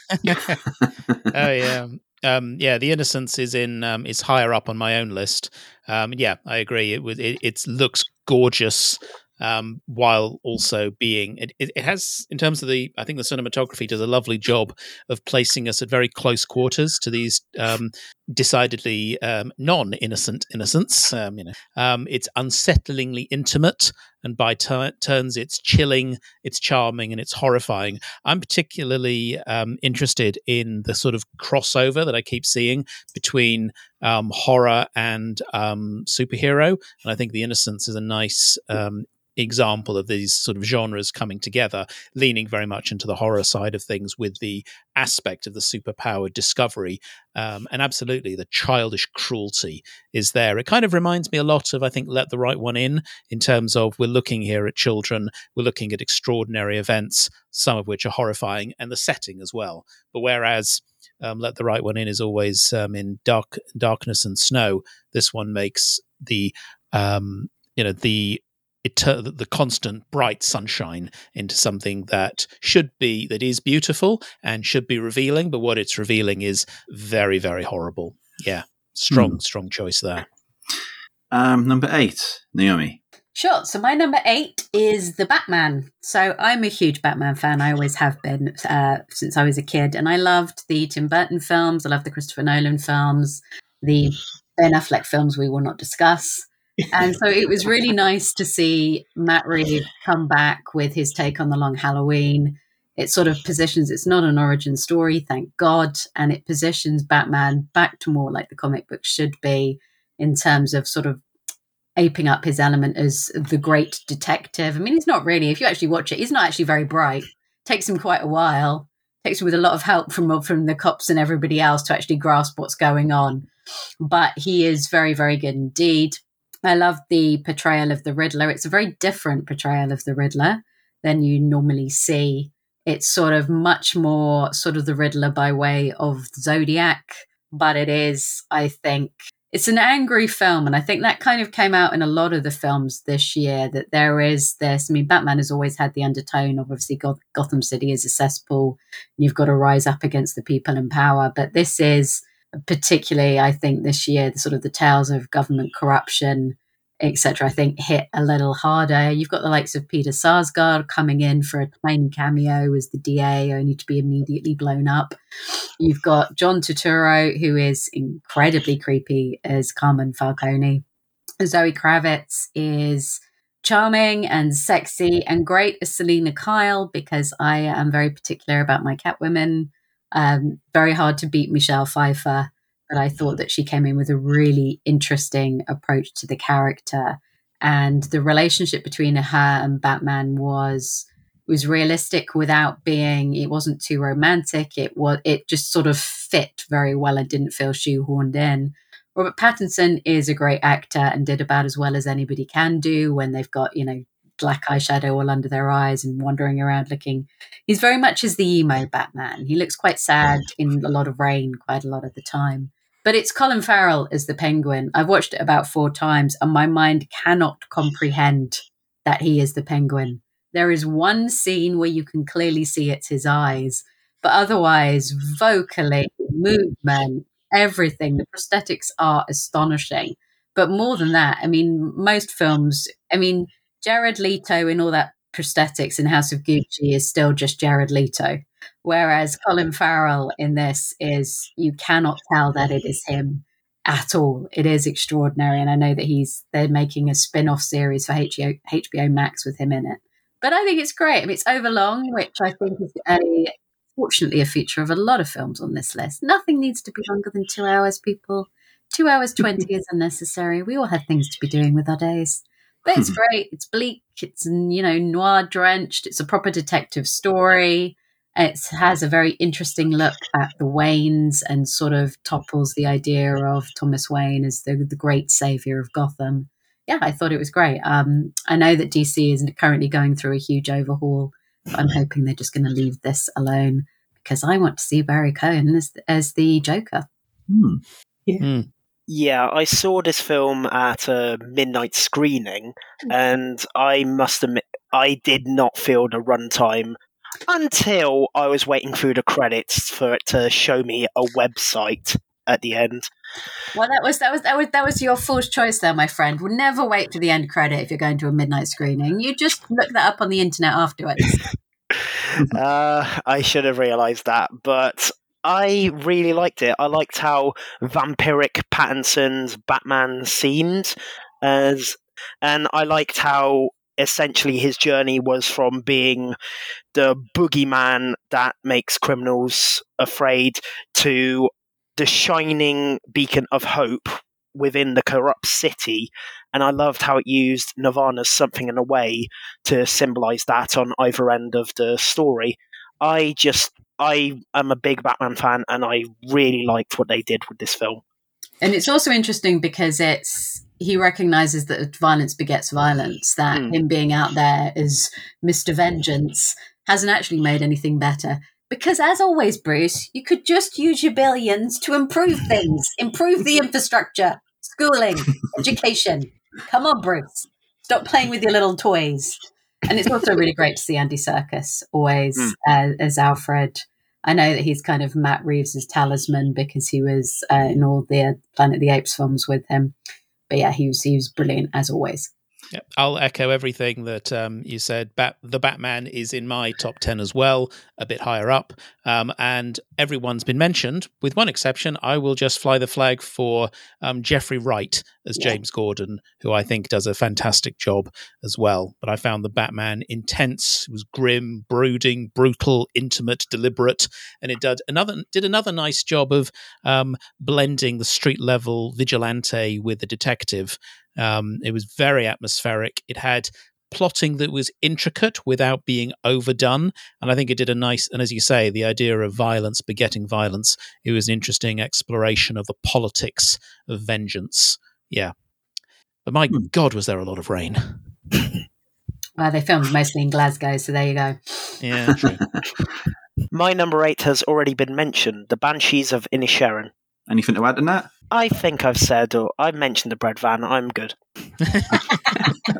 oh yeah. Um, yeah, the innocents is in um, is higher up on my own list. Um, yeah, I agree. It was it, it looks gorgeous, um, while also being it, it, has in terms of the I think the cinematography does a lovely job of placing us at very close quarters to these um, decidedly um, non-innocent innocents. Um, you know, um, it's unsettlingly intimate, and by tur turns it's chilling, it's charming, and it's horrifying. I'm particularly um, interested in the sort of crossover that I keep seeing between um, horror and um, superhero, and I think The Innocents is a nice um, example of these sort of genres coming together, leaning very much into the horror side of things with the aspect of the superpowered discovery. Um, and absolutely, the childish cruelty is there. It kind of reminds me a lot of, I think, Let the Right One In, in terms of we're looking here at children, we're looking at extraordinary events, some of which are horrifying, and the setting as well. But whereas um, Let the Right One In is always um, in dark darkness and snow, this one makes the um, you know the it the constant bright sunshine into something that should be that is beautiful and should be revealing, but what it's revealing is very very horrible. Yeah, strong strong choice there. um, number eight, Naomi. Sure. So my number eight is the Batman. So I'm a huge Batman fan. I always have been uh, since I was a kid, and I loved the Tim Burton films. I love the Christopher Nolan films, the Ben Affleck films we will not discuss. And so it was really nice to see Matt Reeves come back with his take on the Long Halloween. It sort of positions. It's not an origin story, thank God, and it positions Batman back to more like the comic book should be in terms of sort of aping up his element as the great detective. I mean, he's not really. If you actually watch it, he's not actually very bright. Takes him quite a while. Takes him with a lot of help from from the cops and everybody else to actually grasp what's going on. But he is very, very good indeed. I love the portrayal of the Riddler. It's a very different portrayal of the Riddler than you normally see. It's sort of much more sort of the Riddler by way of Zodiac, but it is, I think, it's an angry film and i think that kind of came out in a lot of the films this year that there is this i mean batman has always had the undertone of obviously Goth- gotham city is a cesspool you've got to rise up against the people in power but this is particularly i think this year the sort of the tales of government corruption etc i think hit a little harder you've got the likes of peter sarsgaard coming in for a tiny cameo as the da only to be immediately blown up You've got John Turturro, who is incredibly creepy as Carmine Falcone. Zoe Kravitz is charming and sexy and great as Selina Kyle because I am very particular about my Catwomen. Um, very hard to beat Michelle Pfeiffer, but I thought that she came in with a really interesting approach to the character. And the relationship between her and Batman was was realistic without being it wasn't too romantic it was it just sort of fit very well and didn't feel shoehorned in robert pattinson is a great actor and did about as well as anybody can do when they've got you know black eyeshadow all under their eyes and wandering around looking. He's very much as the emo batman. He looks quite sad mm. in a lot of rain quite a lot of the time. But it's colin farrell as the penguin. I've watched it about four times and my mind cannot comprehend that he is the penguin. There is one scene where you can clearly see it's his eyes, but otherwise, vocally, movement, everything, the prosthetics are astonishing. But more than that, I mean, most films, I mean, Jared Leto in all that prosthetics in House of Gucci is still just Jared Leto. Whereas Colin Farrell in this is, you cannot tell that it is him at all. It is extraordinary. And I know that he's, they're making a spin off series for HBO, HBO Max with him in it. But I think it's great. I mean, it's overlong, which I think is a, fortunately a feature of a lot of films on this list. Nothing needs to be longer than two hours, people. Two hours 20 *laughs* is unnecessary. We all have things to be doing with our days. But it's great. It's bleak. It's, you know, noir drenched. It's a proper detective story. It has a very interesting look at the Waynes and sort of topples the idea of Thomas Wayne as the, the great savior of Gotham. Yeah, I thought it was great. Um, I know that DC is currently going through a huge overhaul, but I'm hoping they're just going to leave this alone because I want to see Barry Keoghan as, as the Joker. Hmm. Mm. Yeah, I saw this film at a midnight screening, and I must admit, I did not feel the runtime until I was waiting through the credits for it to show me a website at the end. Well, that was that was that was that was your foolish choice there, my friend. We'll never wait for the end credit if you're going to a midnight screening. You just look that up on the internet afterwards. *laughs* uh, I should have realised that, but I really liked it. I liked how vampiric Pattinson's Batman seemed, as and I liked how essentially his journey was from being the boogeyman that makes criminals afraid to the shining beacon of hope within the corrupt city. And I loved how it used Nirvana's Something in a Way to symbolize that on either end of the story. I just, I am a big Batman fan and I really liked what they did with this film. And it's also interesting because it's he recognizes that violence begets violence, that Mm. him being out there as Mr. Vengeance hasn't actually made anything better. Because as always, Bruce, you could just use your billions to improve things, improve the infrastructure, schooling, *laughs* education. Come on, Bruce. Stop playing with your little toys. And it's also really great to see Andy Serkis always Mm. uh, as Alfred. I know that he's kind of Matt Reeves' talisman because he was uh, in all the Planet of the Apes films with him. But yeah, he was he was brilliant as always. Yep. I'll echo everything that um, you said. Bat- the Batman is in my top 10 as well, a bit higher up. Um, and everyone's been mentioned, with one exception. I will just fly the flag for um, Jeffrey Wright as Yeah. James Gordon, who I think does a fantastic job as well. But I found the Batman intense, it was grim, brooding, brutal, intimate, deliberate. And it did another, did another nice job of um, blending the street level vigilante with the detective. Um, it was very atmospheric. It had plotting that was intricate without being overdone. And I think it did a nice, and as you say, the idea of violence begetting violence, it was an interesting exploration of the politics of vengeance. Yeah. But my Hmm. God, was there a lot of rain. *coughs* Well, they filmed mostly in Glasgow, so there you go. Yeah, *laughs* true. My number eight has already been mentioned The Banshees of Inisherin. Anything to add on that? I think I've said, or I mentioned the bread van. I'm good. *laughs*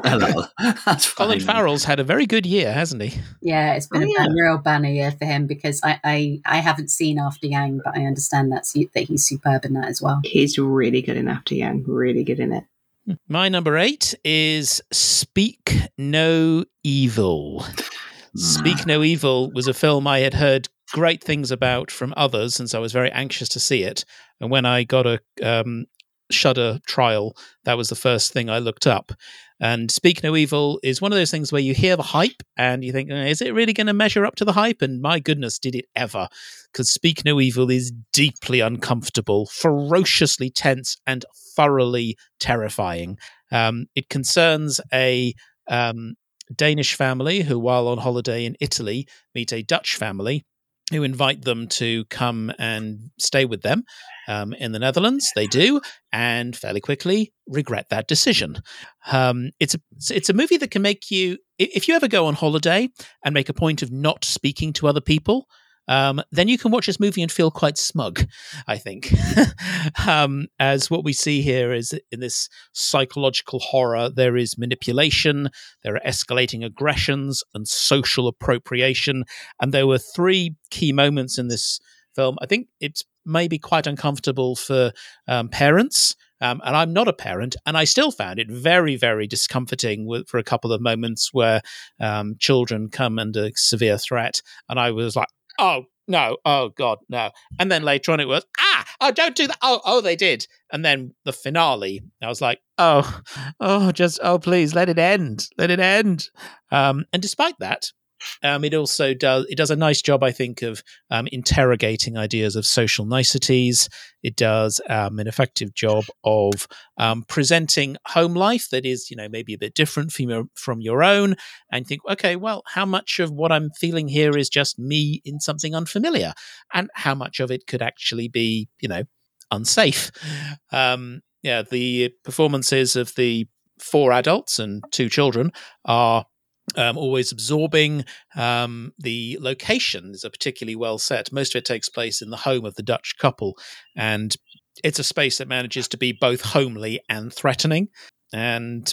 Hello. That's fine. Colin Farrell's had a very good year, hasn't he? Yeah, it's been Oh, a yeah. real banner year for him because I, I, I haven't seen After Yang, but I understand that's that he's superb in that as well. He's really good in After Yang, really good in it. My number eight is Speak No Evil. Hmm. Speak No Evil was a film I had heard great things about from others, and so I was very anxious to see it. And when I got a um, Shudder trial, that was the first thing I looked up. And Speak No Evil is one of those things where you hear the hype and you think, "Eh, is it really going to measure up to the hype? And my goodness, did it ever? Because Speak No Evil is deeply uncomfortable, ferociously tense, and thoroughly terrifying. Um, it concerns a um, Danish family who, while on holiday in Italy, meet a Dutch family who invite them to come and stay with them um, in the Netherlands. They do, and fairly quickly regret that decision. Um, it's a it's a movie that can make you if you ever go on holiday and make a point of not speaking to other people. Um, then you can watch this movie and feel quite smug. I think, *laughs* um, as what we see here is in this psychological horror, there is manipulation, there are escalating aggressions and social appropriation. And there were three key moments in this film. I think it's maybe quite uncomfortable for um, parents Um, and I'm not a parent, and I still found it very, very discomforting with, for a couple of moments where um, children come under severe threat, and I was like, "Oh no, oh god, no!" And then later on, it was, "Ah, oh, don't do that!" Oh, oh, they did. And then the finale, I was like, "Oh, oh, just oh, please let it end, let it end." Um, and despite that, um, it also does it does a nice job, I think, of um, interrogating ideas of social niceties. It does um, an effective job of um, presenting home life that is, you know, maybe a bit different from your from your own, and think, okay, well, how much of what I'm feeling here is just me in something unfamiliar, and how much of it could actually be, you know, unsafe. Um, yeah, the performances of the four adults and two children are um, always absorbing. Um, the locations are particularly well set. Most of it takes place in the home of the Dutch couple, and it's a space that manages to be both homely and threatening, and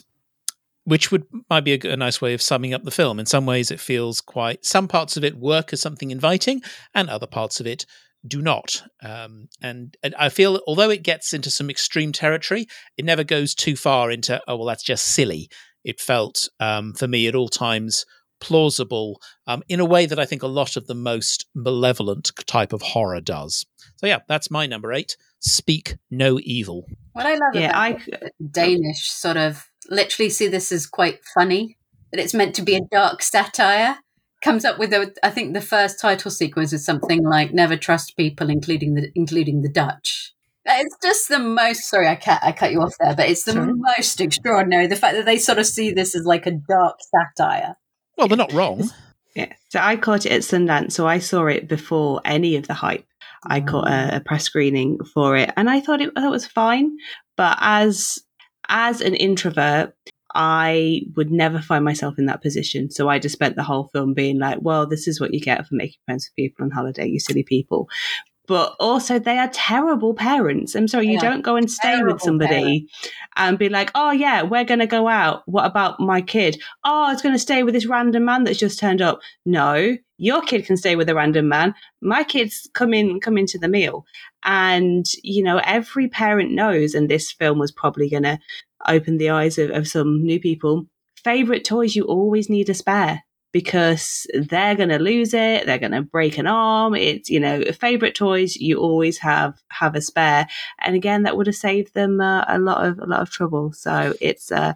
which would might be a, a, nice way of summing up the film. In some ways, it feels quite. Some parts of it work as something inviting, and other parts of it do not. Um, and, and I feel, although it gets into some extreme territory, it never goes too far into, oh, well, that's just silly it felt um, for me at all times plausible um, in a way that I think a lot of the most malevolent type of horror does. So yeah, that's my number eight. Speak no evil. What I love Yeah, about I- Danish sort of literally see this as quite funny that it's meant to be a dark satire. Comes up with a, I think the first title sequence is something like "Never trust people, including the including the Dutch." It's just the most. Sorry, I cut I cut you off there, but it's the Sorry. most extraordinary. The fact that they sort of see this as like a dark satire. Well, they're not wrong. Yeah. So I caught it at Sundance, so I saw it before any of the hype. I mm. caught a, a press screening for it, and I thought it, I thought it was fine. But as as an introvert, I would never find myself in that position. So I just spent the whole film being like, "Well, this is what you get for making friends with people on holiday, you silly people." But also, they are terrible parents. I'm sorry, you Yeah, don't go and stay terrible with somebody and be like, "Oh yeah, we're going to go out. What about my kid? Oh, it's going to stay with this random man that's just turned up." No, your kid can stay with a random man. My kids come in come into the meal, and you know every parent knows. And this film was probably going to open the eyes of, of some new people. Favorite toys, you always need a spare because they're going to lose it. They're going to break an arm. It's you know favorite toys. You always have have a spare, and again that would have saved them uh, a lot of a lot of trouble. So it's a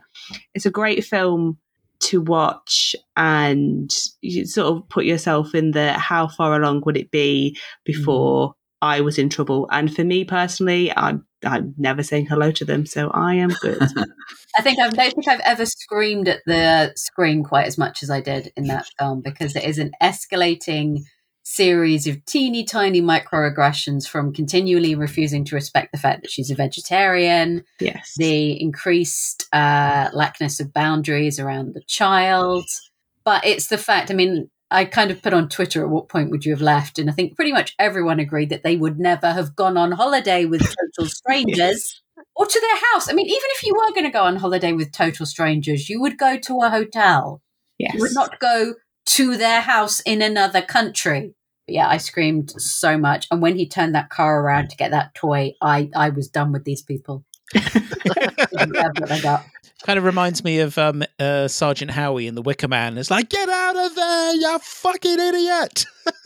it's a great film to watch and you sort of put yourself in the how far along would it be before I was in trouble. And for me personally, I'm I'm never saying hello to them, so I am good. *laughs* I think I don't think I've ever screamed at the screen quite as much as I did in that film because it is an escalating series of teeny tiny microaggressions from continually refusing to respect the fact that she's a vegetarian, yes. the increased uh, lackness of boundaries around the child. But it's the fact, I mean, I kind of put on Twitter at what point would you have left? And I think pretty much everyone agreed that they would never have gone on holiday with total *laughs* strangers or to their house. I mean, even if you were going to go on holiday with total strangers, you would go to a hotel. yes. You would not go to their house in another country. But yeah, I screamed so much. And when he turned that car around to get that toy, I, I was done with these people. *laughs* That's what I got. Kind of reminds me of um, uh, Sergeant Howie in The Wicker Man. It's like, get out of there, you fucking idiot! *laughs*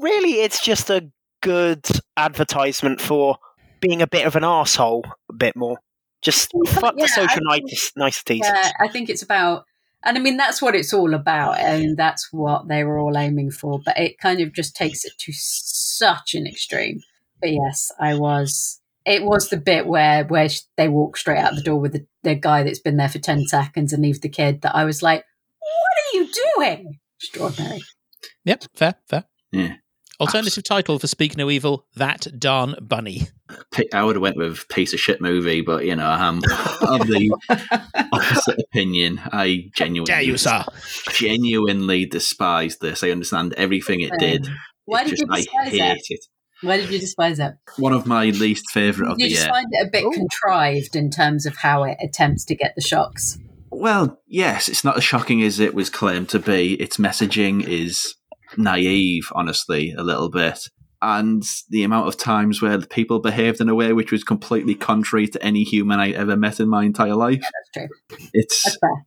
really, it's just a good advertisement for being a bit of an asshole, a bit more. Just fuck Yeah, the social I nice- niceties. Yeah, I think it's about, and I mean, that's what it's all about. And that's what they were all aiming for. But it kind of just takes it to such an extreme. But yes, I was. It was the bit where where they walk straight out the door with the, the guy that's been there for ten seconds and leave the kid. That I was like, "What are you doing?" Extraordinary. Yep, fair, fair. Yeah. Alternative title for Speak No Evil, That Darn Bunny. I would have went with piece of shit movie, but you know, I'm of the *laughs* opposite opinion. I genuinely, Dare you, sir? genuinely despise this. I understand everything it did. Why It did just, you I despise hate it? it. Why did you despise it? One of my least favorite of you the year. You just find it a bit contrived in terms of how it attempts to get the shocks. Well, yes, it's not as shocking as it was claimed to be. Its messaging is naive, honestly, a little bit. and the amount of times where the people behaved in a way which was completely contrary to any human I ever met in my entire life. That's true. It's That's fair.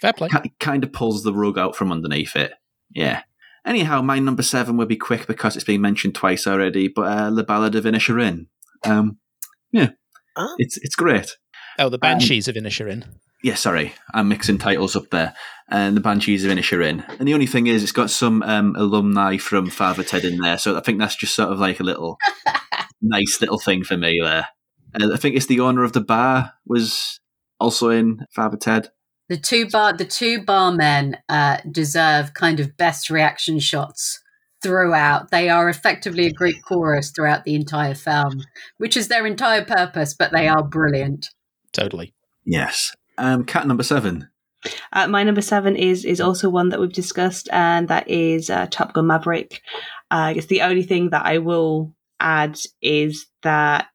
Fair play. ki- kind of pulls the rug out from underneath it. Yeah. Anyhow, my number seven will be quick because it's been mentioned twice already. But uh, the Ballad of Inisherin. Um, yeah, Ah. it's it's great. Oh, the Banshees of Inisherin. Yeah, sorry, I'm mixing titles up there. And the Banshees of Inisherin. And the only thing is, it's got some um, alumni from Father Ted in there, so I think that's just sort of like a little *laughs* nice little thing for me there. And I think it's the owner of the bar was also in Father Ted. The two bar the two barmen uh, deserve kind of best reaction shots throughout. They are effectively a Greek chorus throughout the entire film, which is their entire purpose, but they are brilliant. Totally. Yes. Um, cat number seven. Uh, my number seven is is also one that we've discussed, and that is uh, Top Gun Maverick. Uh, I guess the only thing that I will add is that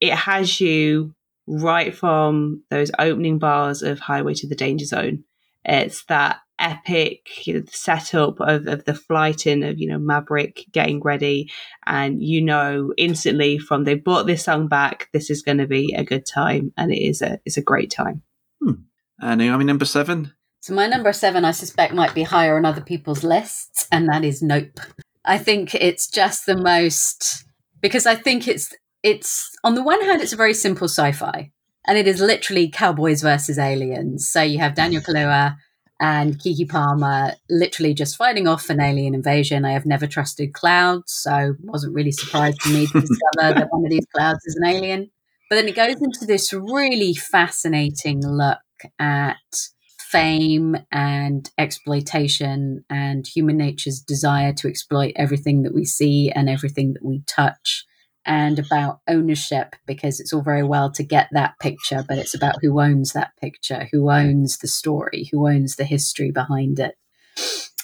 it has you right from those opening bars of Highway to the Danger Zone. It's that epic you know, setup of, of the flight in of you know Maverick getting ready, and you know instantly from they brought this song back, this is going to be a good time, and it is a it's a great time. Uh, Naomi, number seven. So my number seven, I suspect, might be higher on other people's lists, and that is Nope. I think it's just the most because I think it's it's on the one hand, it's a very simple sci-fi, and it is literally cowboys versus aliens. So you have Daniel mm. Kaluuya and Keke Palmer literally just fighting off an alien invasion. I have never trusted clouds, so wasn't really surprised for me to discover that one of these clouds is an alien. But then it goes into this really fascinating look at fame and exploitation and human nature's desire to exploit everything that we see and everything that we touch and about ownership because it's all very well to get that picture but it's about who owns that picture who owns the story who owns the history behind it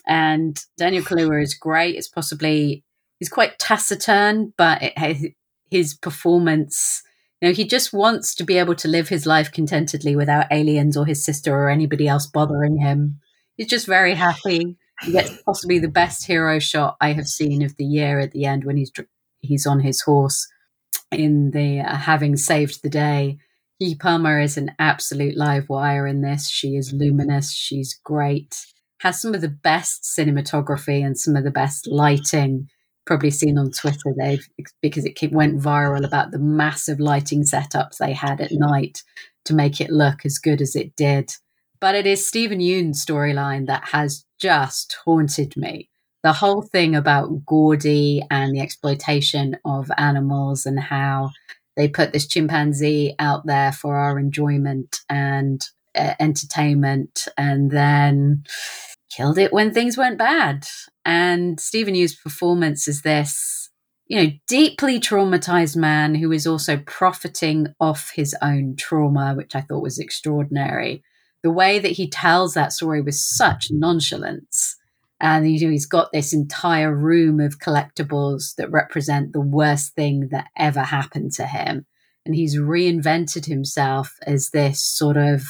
and daniel kaluuya is great it's possibly he's quite taciturn but it, his performance you know, he just wants to be able to live his life contentedly without aliens or his sister or anybody else bothering him. He's just very happy. He gets possibly the best hero shot I have seen of the year at the end when he's he's on his horse in the uh, having saved the day. Keke Palmer is an absolute live wire in this. She is luminous. She's great. Has some of the best cinematography and some of the best lighting probably seen on Twitter, they've because it went viral about the massive lighting setups they had at night to make it look as good as it did. But it is Steven Yeun's storyline that has just haunted me. The whole thing about Gordy and the exploitation of animals and how they put this chimpanzee out there for our enjoyment and uh, entertainment, and then killed it when things went bad. And Steven Yeun's performance is this, you know, deeply traumatized man who is also profiting off his own trauma, which I thought was extraordinary. The way that he tells that story with such nonchalance. And you know, he's got this entire room of collectibles that represent the worst thing that ever happened to him. And he's reinvented himself as this sort of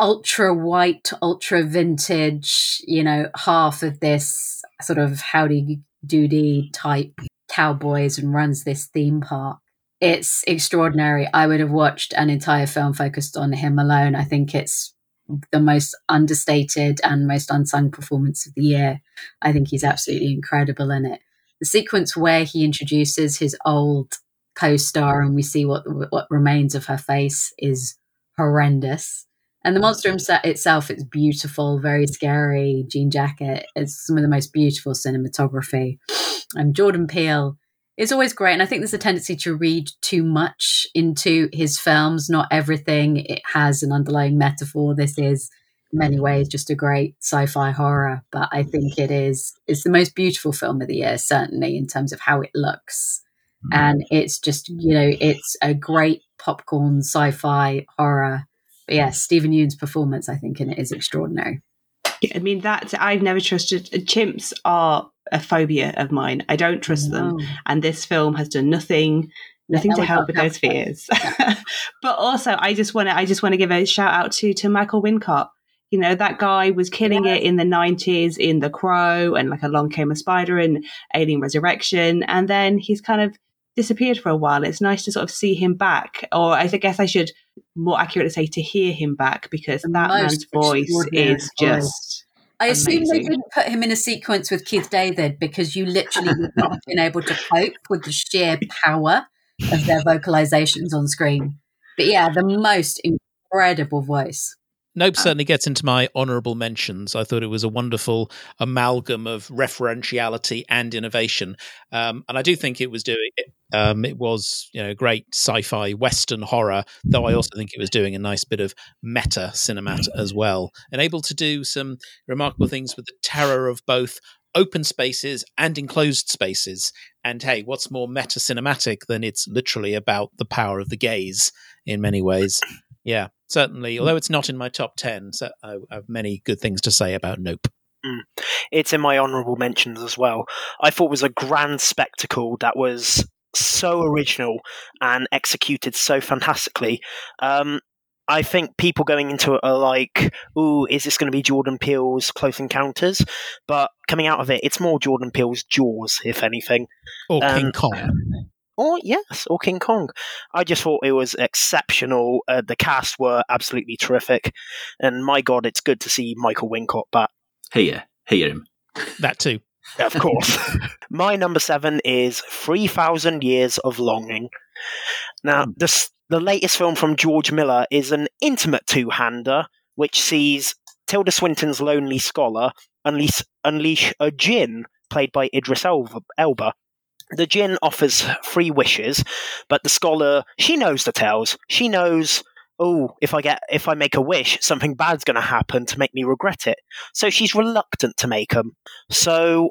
ultra white, ultra vintage, you know, half of this sort of howdy doody type cowboys and runs this theme park. It's extraordinary. I would have watched an entire film focused on him alone. I think it's the most understated and most unsung performance of the year. I think he's absolutely incredible in it. The sequence where he introduces his old co-star and we see what what remains of her face is horrendous. And the monster itself, it's beautiful, very scary. Jean Jacket, it's some of the most beautiful cinematography. And Jordan Peele is always great. And I think there's a tendency to read too much into his films. Not everything it has an underlying metaphor. This is in many ways just a great sci-fi horror, but I think it is it's the most beautiful film of the year, certainly in terms of how it looks. Mm-hmm. And it's just, you know, it's a great popcorn sci-fi horror but yeah, Steven Yeun's performance, I think, in it is extraordinary. Yeah, *laughs* I mean that I've never trusted chimps are a phobia of mine. I don't trust them, and this film has done nothing nothing that to help with those fears. *laughs* but also, I just want to I just want to give a shout out to to Michael Wincott. You know, that guy was killing it in the 90s in The Crow and like Along Came a Spider and Alien Resurrection. And then he's kind of disappeared for a while. It's nice to sort of see him back, or I guess I should more accurately say to hear him back because The that man's voice is just. I assume they didn't put him in a sequence with Keith David because you literally would not have been able to cope with the sheer power of their vocalizations on screen. But yeah, the most incredible voice. Nope certainly gets into my honourable mentions. I thought it was a wonderful amalgam of referentiality and innovation, um, and I do think it was doing. Um, it was you know great sci-fi western horror, though I also think it was doing a nice bit of meta cinemat as well, and able to do some remarkable things with the terror of both open spaces and enclosed spaces. And hey, what's more meta cinematic than it's literally about the power of the gaze in many ways? Yeah, certainly. Although it's not in my top 10, so I have many good things to say about Nope. It's in my honourable mentions as well. I thought it was a grand spectacle that was so original and executed so fantastically. Um, I think people going into it are like, "Ooh, is this going to be Jordan Peele's Close Encounters?" But coming out of it, it's more Jordan Peele's Jaws, if anything. Or Um, King Kong. Or yes, or King Kong. I just thought it was exceptional. Uh, the cast were absolutely terrific, and my God, it's good to see Michael Wincott back. Hear, hear him. That too. Of course. *laughs* My number seven is 3,000 Years of Longing. Now, this, the latest film from George Miller is an intimate two hander, which sees Tilda Swinton's lonely scholar unleash, unleash a djinn played by Idris Elba. The djinn offers free wishes, but the scholar, she knows the tales. She knows, oh, if I get, if I make a wish, something bad's going to happen to make me regret it. So she's reluctant to make them. So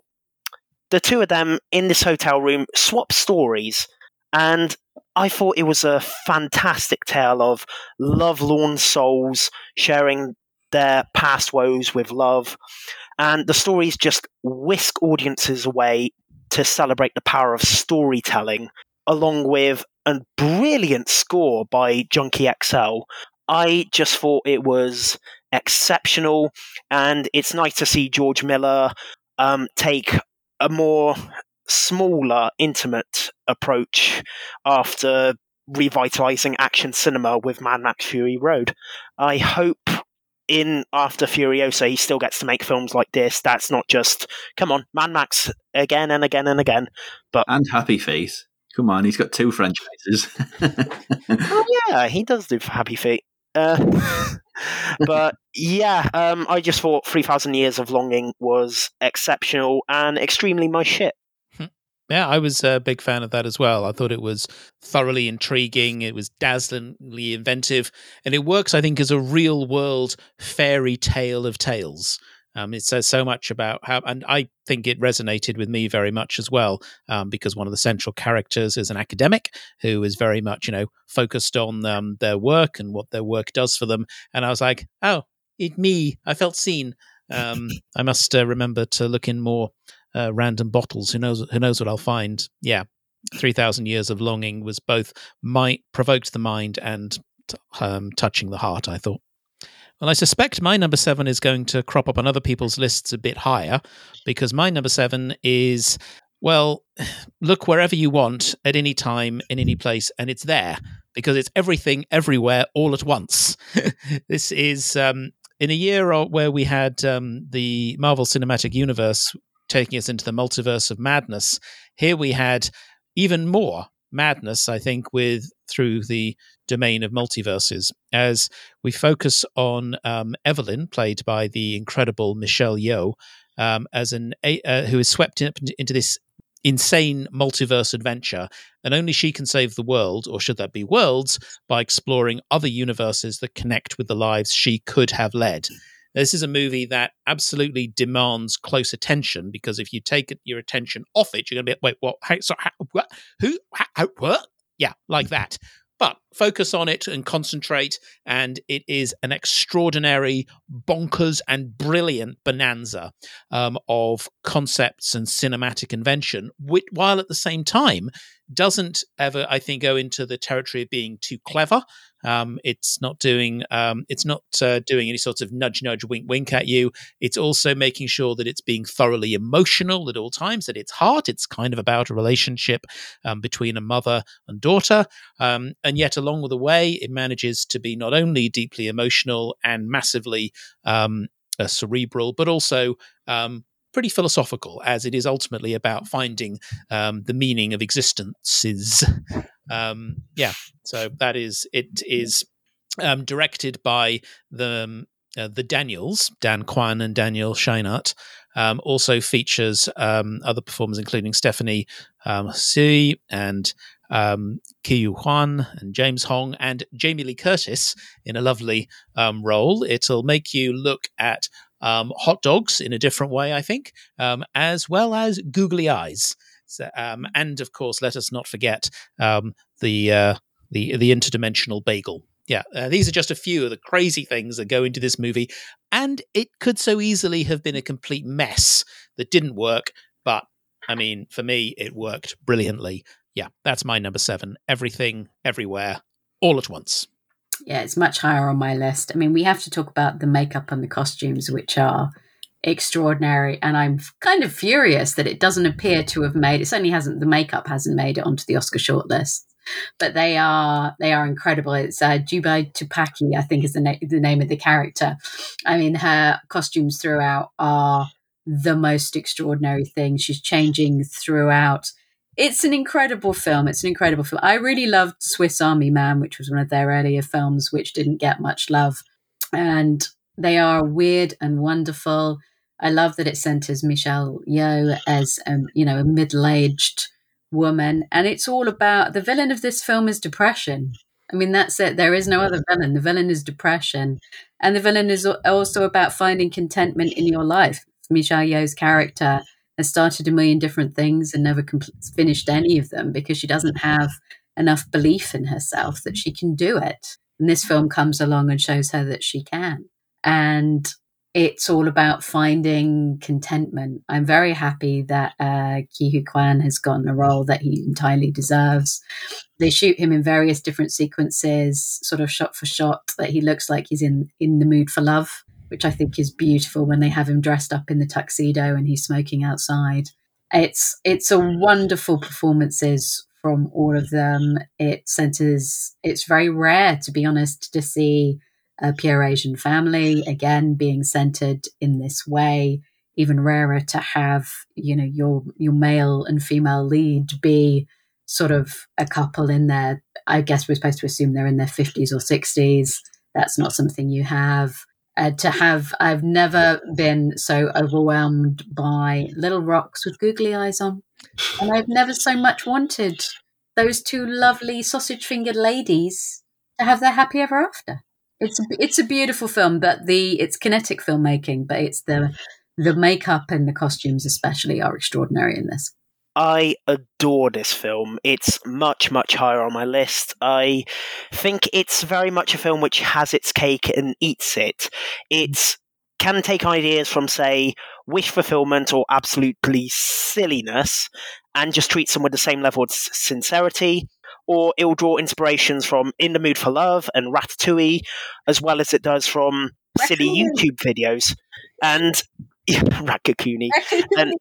the two of them in this hotel room swap stories, and I thought it was a fantastic tale of lovelorn souls sharing their past woes with love. And the stories just whisk audiences away to celebrate the power of storytelling, along with a brilliant score by Junkie XL. I just thought it was exceptional, and it's nice to see George Miller um, take a more smaller, intimate approach after revitalizing action cinema with Mad Max Fury Road. I hope in after Furiosa he still gets to make films like this. That's not just come on, Mad Max again and again and again. But and Happy Feet. Come on, he's got two franchises. Oh *laughs* yeah, he does do Happy Feet. Uh, *laughs* but yeah, um, I just thought 3,000 Years of Longing was exceptional and extremely my shit. Yeah, I was a big fan of that as well. I thought it was thoroughly intriguing. It was dazzlingly inventive, and it works, I think, as a real world fairy tale of tales. Um, it says so much about how, and I think it resonated with me very much as well, um, because one of the central characters is an academic who is very much, you know, focused on um, their work and what their work does for them. And I was like, oh, it me. I felt seen. Um, I must uh, remember to look in more uh, random bottles. Who knows? Who knows what I'll find? Yeah, three thousand years of longing was both might provoked the mind and um, touching the heart. I thought. Well, I suspect my number seven is going to crop up on other people's lists a bit higher because my number seven is well, *sighs* look wherever you want at any time in any place, and it's there because it's everything everywhere all at once. *laughs* this is um, in a year where we had um, the Marvel Cinematic Universe taking us into the multiverse of madness. Here we had even more madness, I think, with through the domain of multiverses as we focus on um, Evelyn, played by the incredible Michelle Yeoh, um, as an uh, who is swept in, into this insane multiverse adventure, and only she can save the world, or should that be worlds, by exploring other universes that connect with the lives she could have led. This is a movie that absolutely demands close attention because if you take your attention off it, you're going to be wait, what? How, so, how, what? Who? How, how, what? Yeah, like that. But focus on it and concentrate, and it is an extraordinary, bonkers, and brilliant bonanza um, of concepts and cinematic invention, which, while at the same time doesn't ever, I think, go into the territory of being too clever. Um, it's not doing um, it's not uh, doing any sort of nudge, nudge, wink, wink at you. It's also making sure that it's being thoroughly emotional at all times. At its heart, it's kind of about a relationship um, between a mother and daughter, um, and yet along the way, it manages to be not only deeply emotional and massively um, uh, cerebral, but also um, pretty philosophical, as it is ultimately about finding um, the meaning of existences. Um, yeah, so that is it is um, directed by the um, uh, the Daniels, Dan Kwan and Daniel Scheinert. Um, also features um, other performers, including Stephanie um, and um, Ke Huy and James Hong and Jamie Lee Curtis in a lovely um, role. It'll make you look at um, hot dogs in a different way, I think, um, as well as googly eyes. So, um, and of course, let us not forget um, the uh, the the interdimensional bagel. Yeah, uh, these are just a few of the crazy things that go into this movie, and it could so easily have been a complete mess that didn't work. But I mean, for me, it worked brilliantly. Yeah, that's my number seven. Everything, everywhere, all at once. Yeah, it's much higher on my list. I mean, we have to talk about the makeup and the costumes, which are extraordinary. And I'm kind of furious that it doesn't appear to have made it. Certainly hasn't. The makeup hasn't made it onto the Oscar shortlist. But they are they are incredible. It's uh, Jobu Tupaki, I think, is the, na- the name of the character. I mean, her costumes throughout are the most extraordinary thing. She's changing throughout it's an incredible film. It's an incredible film. I really loved Swiss Army Man, which was one of their earlier films, which didn't get much love. And they are weird and wonderful. I love that it centers Michelle Yeoh as, um, you know, a middle-aged woman, and it's all about the villain of this film is depression. I mean, that's it. There is no other villain. The villain is depression, and the villain is also about finding contentment in your life. Michelle Yeoh's character has started a million different things and never finished any of them because she doesn't have enough belief in herself that she can do it. And this film comes along and shows her that she can. And it's all about finding contentment. I'm very happy that uh, Huy Quan has gotten a role that he entirely deserves. They shoot him in various different sequences, sort of shot for shot, that he looks like he's in in the mood for love which I think is beautiful when they have him dressed up in the tuxedo and he's smoking outside. It's it's a wonderful performances from all of them. It centers. It's very rare, to be honest, to see a pure Asian family again being centered in this way. Even rarer to have you know your your male and female lead be sort of a couple in their. I guess we're supposed to assume they're in their fifties or sixties. That's not something you have uh, to have I've never been so overwhelmed by little rocks with googly eyes on, and I've never so much wanted those two lovely sausage fingered ladies to have their happy ever after. It's a, it's a beautiful film, but the it's kinetic filmmaking, but it's the the makeup and the costumes especially are extraordinary in this. I adore this film. It's much, much higher on my list. I think it's very much a film which has its cake and eats it. It can take ideas from, say, wish fulfillment or absolutely silliness and just treats them with the same level of sincerity. Or it'll draw inspirations from In the Mood for Love and Ratatouille, as well as it does from silly YouTube videos. And *laughs* yeah, Ratatouille. and,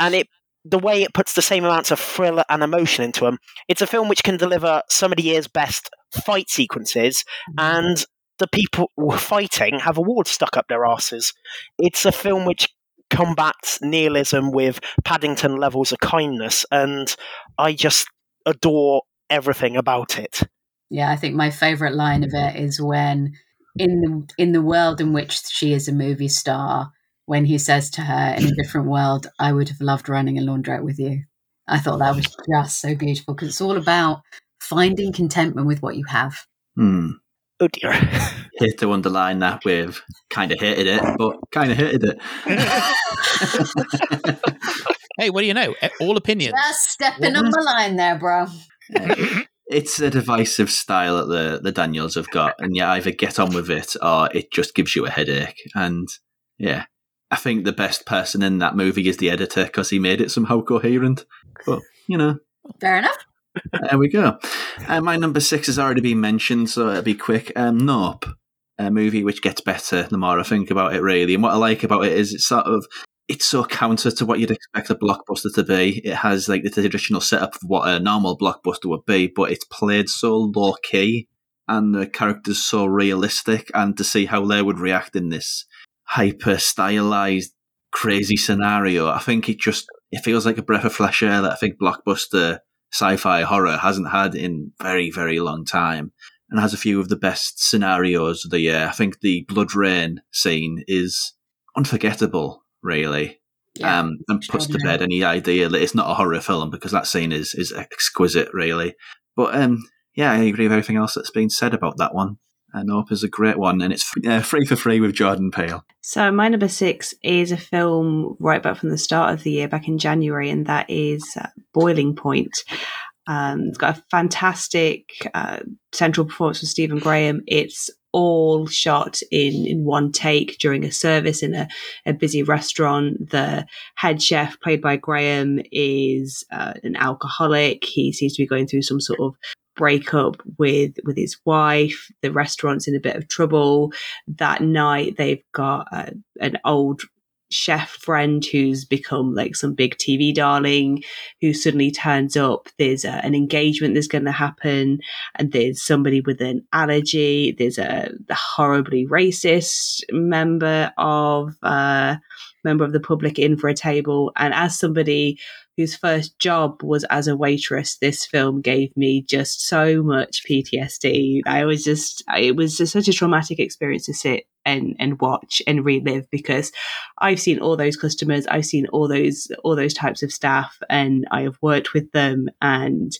and it the way it puts the same amounts of thriller and emotion into them. It's a film which can deliver some of the year's best fight sequences, mm-hmm. and the people fighting have awards stuck up their asses. It's a film which combats nihilism with Paddington levels of kindness, and I just adore everything about it. Yeah, I think my favorite line of it is when in the in the world in which she is a movie star, when he says to her in a different world, I would have loved running a laundrette with you. I thought that was just so beautiful because it's all about finding contentment with what you have. Hmm. Oh dear. *laughs* Hate to underline that with kind of hated it, but kind of hated it. *laughs* hey, what do you know? All opinions. Just stepping on the line there, bro. it's a divisive style that the the Daniels have got, and you either get on with it or it just gives you a headache. And yeah, I think the best person in that movie is the editor because he made it somehow coherent. But you know, Fair enough. there we go. Uh, my number six has already been mentioned, so it'll be quick. Um, nope, a movie which gets better the more I think about it. Really, and what I like about it is it's sort of it's so counter to what you'd expect a blockbuster to be. It has like the traditional setup of what a normal blockbuster would be, but it's played so low key and the characters so realistic. And to see how they would react in this hyper stylized, crazy scenario, I think it just it feels like a breath of fresh air that I think blockbuster sci-fi horror hasn't had in very very long time. And has a few of the best scenarios of the year. I think the blood rain scene is unforgettable really. Yeah, um, and puts to bed any idea that it's not a horror film because that scene is is exquisite, really. But um, yeah, I agree with everything else that's been said about that one. Nope is a great one, and it's uh, free for free with Jordan Peele. So my number six is a film right back from the start of the year, back in January, and that is uh, Boiling Point. Um, it's got a fantastic uh, central performance from Stephen Graham. It's all shot in in one take during a service in a, a busy restaurant. The head chef, played by Graham, is uh, an alcoholic. He seems to be going through some sort of breakup with with his wife. The restaurant's in a bit of trouble. That night, they've got uh, an old chef friend who's become like some big TV darling who suddenly turns up. There's a, an engagement that's going to happen, and there's somebody with an allergy. There's a, a horribly racist member of uh, member of the public in for a table, and as somebody whose first job was as a waitress, this film gave me just so much PTSD. I was just, it was just such a traumatic experience to sit and, and watch and relive because I've seen all those customers, I've seen all those, all those types of staff and I have worked with them and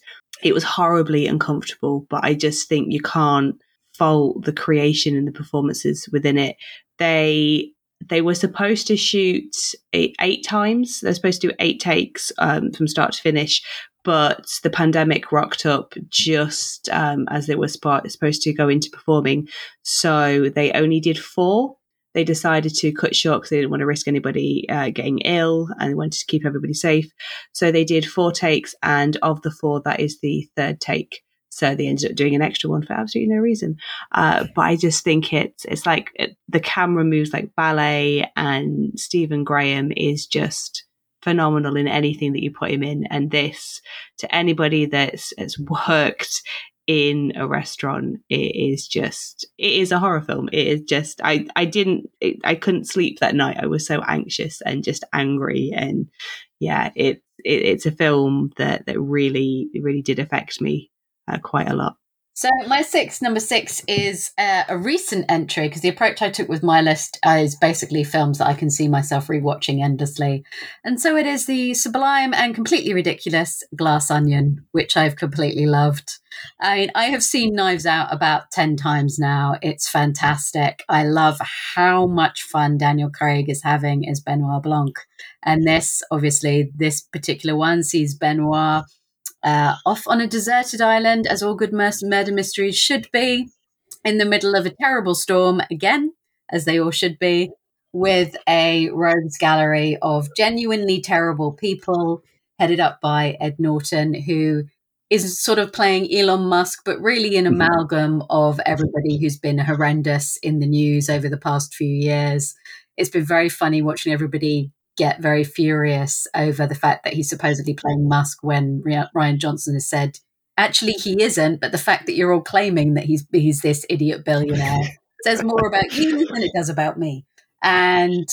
it was horribly uncomfortable, but I just think you can't fault the creation and the performances within it. They they were supposed to shoot eight, times. They're supposed to do eight takes um, from start to finish, but the pandemic rocked up just um, as they were supposed to go into performing. So they only did four. They decided to cut short because they didn't want to risk anybody uh, getting ill and they wanted to keep everybody safe. So they did four takes, and of the four, that is the third take. So they ended up doing an extra one for absolutely no reason. Uh, but I just think it's it's like it, the camera moves like ballet, and Stephen Graham is just phenomenal in anything that you put him in. And this, to anybody that's has worked in a restaurant, it is just it is a horror film. It is just I I didn't it, I couldn't sleep that night. I was so anxious and just angry, and yeah, it, it it's a film that that really really did affect me uh, quite a lot. So my six, number six, is uh, a recent entry because the approach I took with my list is basically films that I can see myself rewatching endlessly, and so it is the sublime and completely ridiculous Glass Onion, which I've completely loved. I mean, I have seen Knives Out about ten times now. It's fantastic. I love how much fun Daniel Craig is having as Benoit Blanc, and this, obviously, this particular one sees Benoit uh, off on a deserted island, as all good mur- murder mysteries should be, in the middle of a terrible storm, again, as they all should be, with a rogues gallery of genuinely terrible people headed up by Ed Norton, who is sort of playing Elon Musk, but really an amalgam of everybody who's been horrendous in the news over the past few years. It's been very funny watching everybody get very furious over the fact that he's supposedly playing Musk when Rian Johnson has said, actually, he isn't. But the fact that you're all claiming that he's he's this idiot billionaire *laughs* says more about you than it does about me. And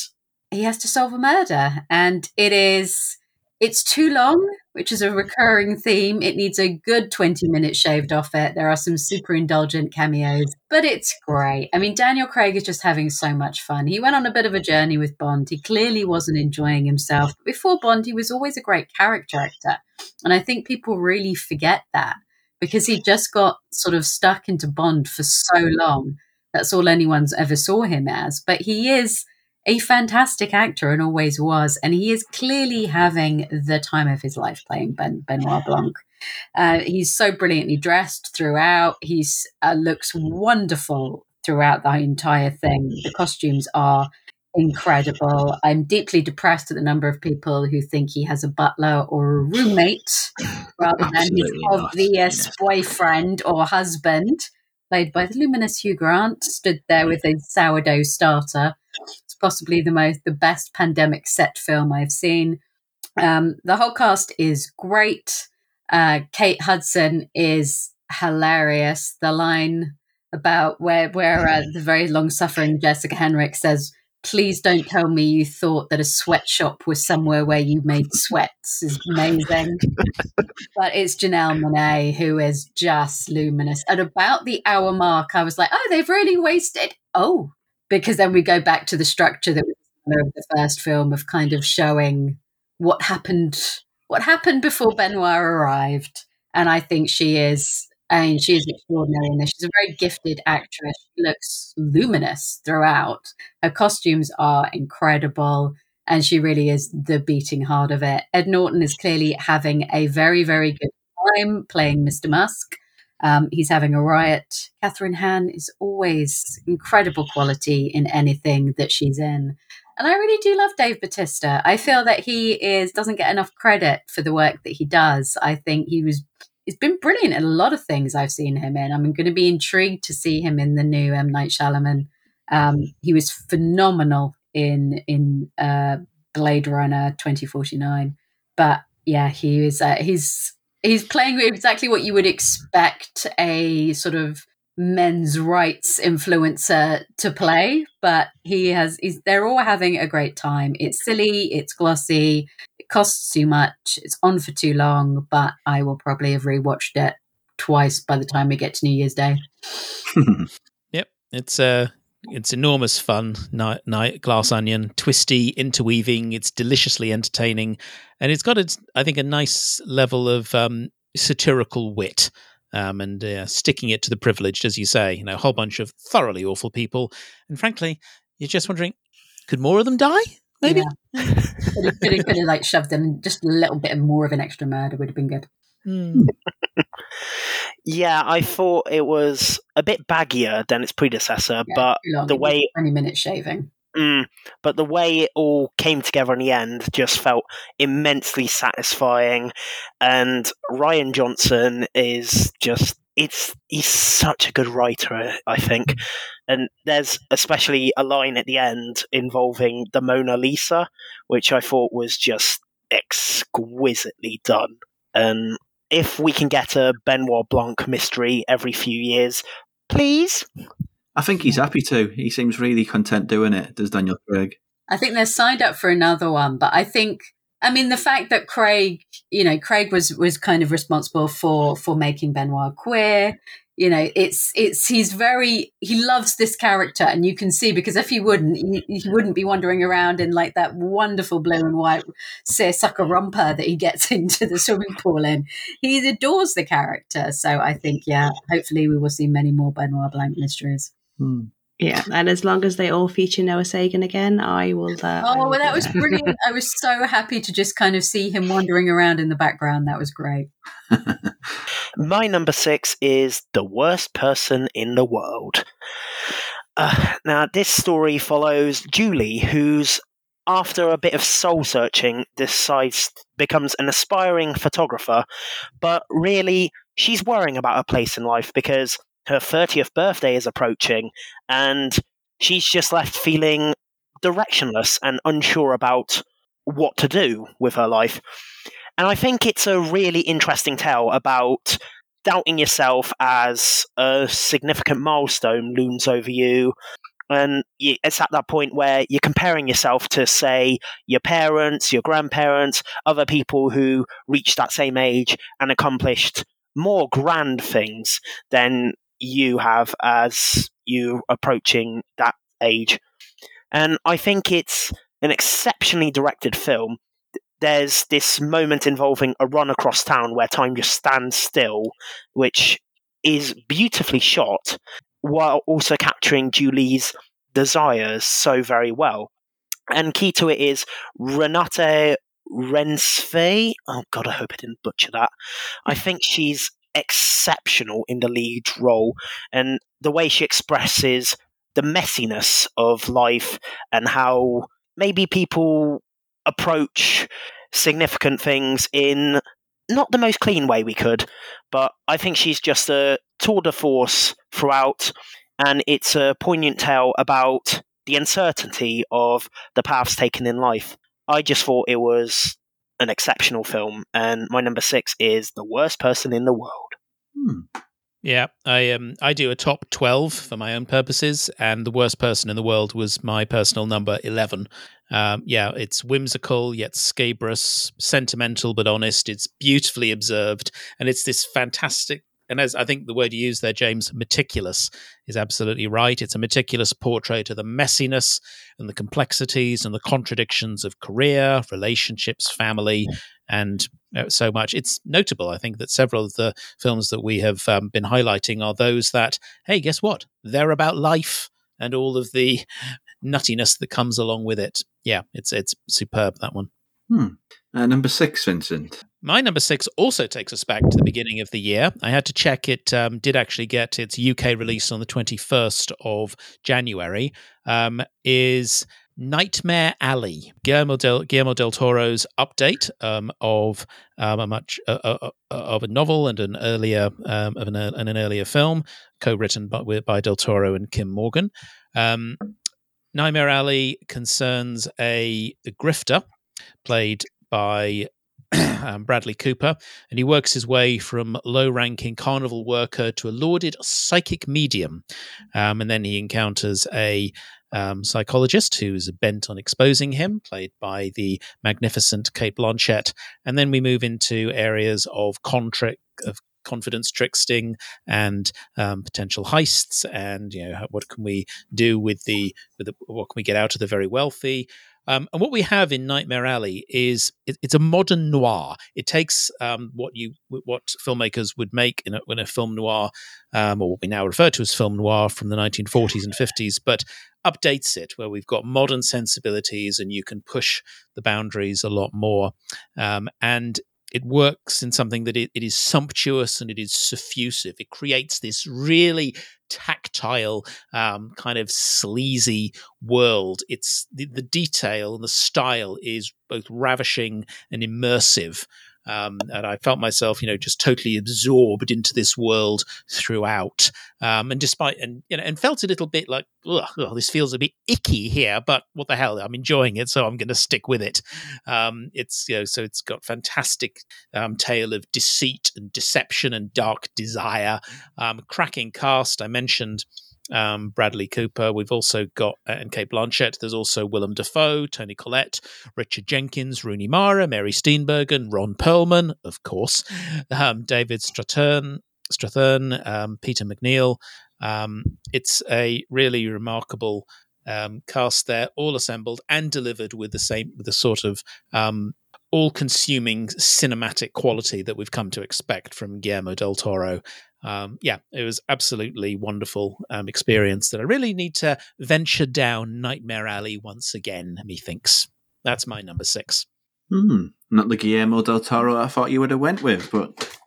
he has to solve a murder, and it is it's too long, which is a recurring theme. It needs a good 20 minutes shaved off it. There are some super indulgent cameos, but it's great. I mean, Daniel Craig is just having so much fun. He went on a bit of a journey with Bond. He clearly wasn't enjoying himself. Before Bond, he was always a great character actor. And I think people really forget that because he just got sort of stuck into Bond for so long. That's all anyone's ever saw him as. But he is a fantastic actor and always was. And he is clearly having the time of his life playing ben, Benoit Blanc. Uh, he's so brilliantly dressed throughout. He uh, looks wonderful throughout the entire thing. The costumes are incredible. I'm deeply depressed at the number of people who think he has a butler or a roommate *coughs* rather than his obvious boyfriend or husband, played by the luminous Hugh Grant, stood there with a sourdough starter. Possibly the most the best pandemic set film I've seen. Um, the whole cast is great. Uh, Kate Hudson is hilarious. The line about where where uh, the very long suffering Jessica Henwick says please don't tell me you thought that a sweatshop was somewhere where you made sweats is amazing. but it's Janelle Monáe who is just luminous. At about the hour mark, I was like, oh, they've really wasted. Oh, because then we go back to the structure that was of the first film of kind of showing what happened what happened before Benoit arrived. And I think she is I mean, she's extraordinary in this. She's a very gifted actress. She looks luminous throughout. Her costumes are incredible, and she really is the beating heart of it. Ed Norton is clearly having a very, very good time playing Mr. Musk. Um, he's having a riot. Kathryn Hahn is always incredible quality in anything that she's in. And I really do love Dave Bautista. I feel that he is doesn't get enough credit for the work that he does. I think he was he's been brilliant in a lot of things I've seen him in. I'm going to be intrigued to see him in the new M Night Shyamalan. Um, he was phenomenal in in uh, Blade Runner 2049, but yeah, he is uh, he's he's playing exactly what you would expect a sort of men's rights influencer to play but he has he's, they're all having a great time. It's silly it's glossy it costs too much it's on for too long but i will probably have rewatched it twice by the time we get to new year's day. *laughs* *laughs* Yep it's uh it's enormous fun night, night glass onion twisty interweaving it's deliciously entertaining and it's got its i think a nice level of um satirical wit um, and uh, sticking it to the privileged, as you say, you know, a whole bunch of thoroughly awful people. And frankly, you're just wondering, could more of them die? Maybe. Yeah. could, have, could, have, could have like shoved in just a little bit more of an extra murder would have been good. Mm. *laughs* yeah, I thought it was a bit baggier than its predecessor, yeah, but the way twenty minute shaving. Mm, but the way it all came together in the end just felt immensely satisfying. And Rian Johnson is just it's he's such a good writer, I think. And there's especially a line at the end involving the Mona Lisa, which I thought was just exquisitely done. And if we can get a Benoit Blanc mystery every few years, please, I think he's happy to. He seems really content doing it, does Daniel Craig. I think they're signed up for another one, but I think I mean the fact that Craig, you know, Craig was was kind of responsible for for making Benoit queer. You know, it's it's he's very he loves this character, and you can see because if he wouldn't, he, he wouldn't be wandering around in like that wonderful blue and white seersucker romper that he gets *laughs* into the swimming pool in. He adores the character, so I think yeah, hopefully we will see many more Benoit Blanc mysteries. Hmm. Yeah, and as long as they all feature Noah Segan again, I will. Uh, oh, well, that was brilliant! *laughs* I was so happy to just kind of see him wandering around in the background. That was great. *laughs* My number six is the worst person in the world. Uh, now, this story follows Julie, who's after a bit of soul searching, decides becomes an aspiring photographer, but really she's worrying about her place in life because her 30th birthday is approaching, and she's just left feeling directionless and unsure about what to do with her life. And I think it's a really interesting tale about doubting yourself as a significant milestone looms over you. And it's at that point where you're comparing yourself to, say, your parents, your grandparents, other people who reached that same age and accomplished more grand things than you have as you approaching that age. And I think it's an exceptionally directed film. There's this moment involving a run across town where time just stands still, which is beautifully shot while also capturing Julie's desires so very well. And key to it is Renate Reinsve. Oh God, I hope I didn't butcher that. I think she's exceptional in the lead role, and the way she expresses the messiness of life and how maybe people approach significant things in not the most clean way we could, but I think she's just a tour de force throughout, and it's a poignant tale about the uncertainty of the paths taken in life. I just thought it was an exceptional film, and my number six is The Worst Person in the World. Hmm. Yeah, I um I do a top twelve for my own purposes, and the worst person in the world was my personal number eleven. Um, yeah, it's whimsical yet scabrous, sentimental but honest. It's beautifully observed, and it's this fantastic. And as I think the word you used there, James, meticulous is absolutely right. It's a meticulous portrait of the messiness and the complexities and the contradictions of career, relationships, family, and uh, so much. It's notable, I think, that several of the films that we have um, been highlighting are those that, hey, guess what? They're about life and all of the nuttiness that comes along with it. Yeah, it's it's superb that one. Hmm. Uh, number six, Vincent. My number six also takes us back to the beginning of the year. I had to check it um, did actually get its UK release on the 21st of January. Um, is Nightmare Alley, Guillermo del, Guillermo del Toro's update um, of um, a much uh, uh, uh, of a novel and an earlier um, of an, and an earlier film, co-written by, by del Toro and Kim Morgan. Um, Nightmare Alley concerns a, a grifter played by *clears throat* Bradley Cooper, and he works his way from low ranking carnival worker to a lauded psychic medium. Um, and then he encounters a um, psychologist who's bent on exposing him, played by the magnificent Cate Blanchett. And then we move into areas of contract of confidence tricksting and um, potential heists and you know what can we do with the, with the what can we get out of the very wealthy um, and what we have in Nightmare Alley is it, it's a modern noir. It takes um, what you what filmmakers would make in a, in a film noir, um, or what we now refer to as film noir from the 1940s and 50s, but updates it where we've got modern sensibilities and you can push the boundaries a lot more. Um, and it works in something that it, it is sumptuous and it is suffusive. It creates this really tactile, um, kind of sleazy world. It's the, the detail and the style is both ravishing and immersive. Um, and I felt myself, you know, just totally absorbed into this world throughout. Um, and despite, and you know, and felt a little bit like, oh, this feels a bit icky here, but what the hell? I'm enjoying it, so I'm going to stick with it. Um, it's you know, so it's got fantastic um, tale of deceit and deception and dark desire. Um, cracking cast. I mentioned um, Bradley Cooper. We've also got, uh, and Cate Blanchett. There's also Willem Dafoe, Toni Collette, Richard Jenkins, Rooney Mara, Mary Steenburgen, Ron Perlman, of course, um, David Strathern, Strathairn um, Peter MacNeill. Um, it's a really remarkable um, cast there, all assembled and delivered with the same, with the sort of um, all-consuming cinematic quality that we've come to expect from Guillermo del Toro um, yeah, it was absolutely wonderful um, experience that I really need to venture down Nightmare Alley once again. Methinks that's my number six. Hmm, not the Guillermo del Toro I thought you would have went with, but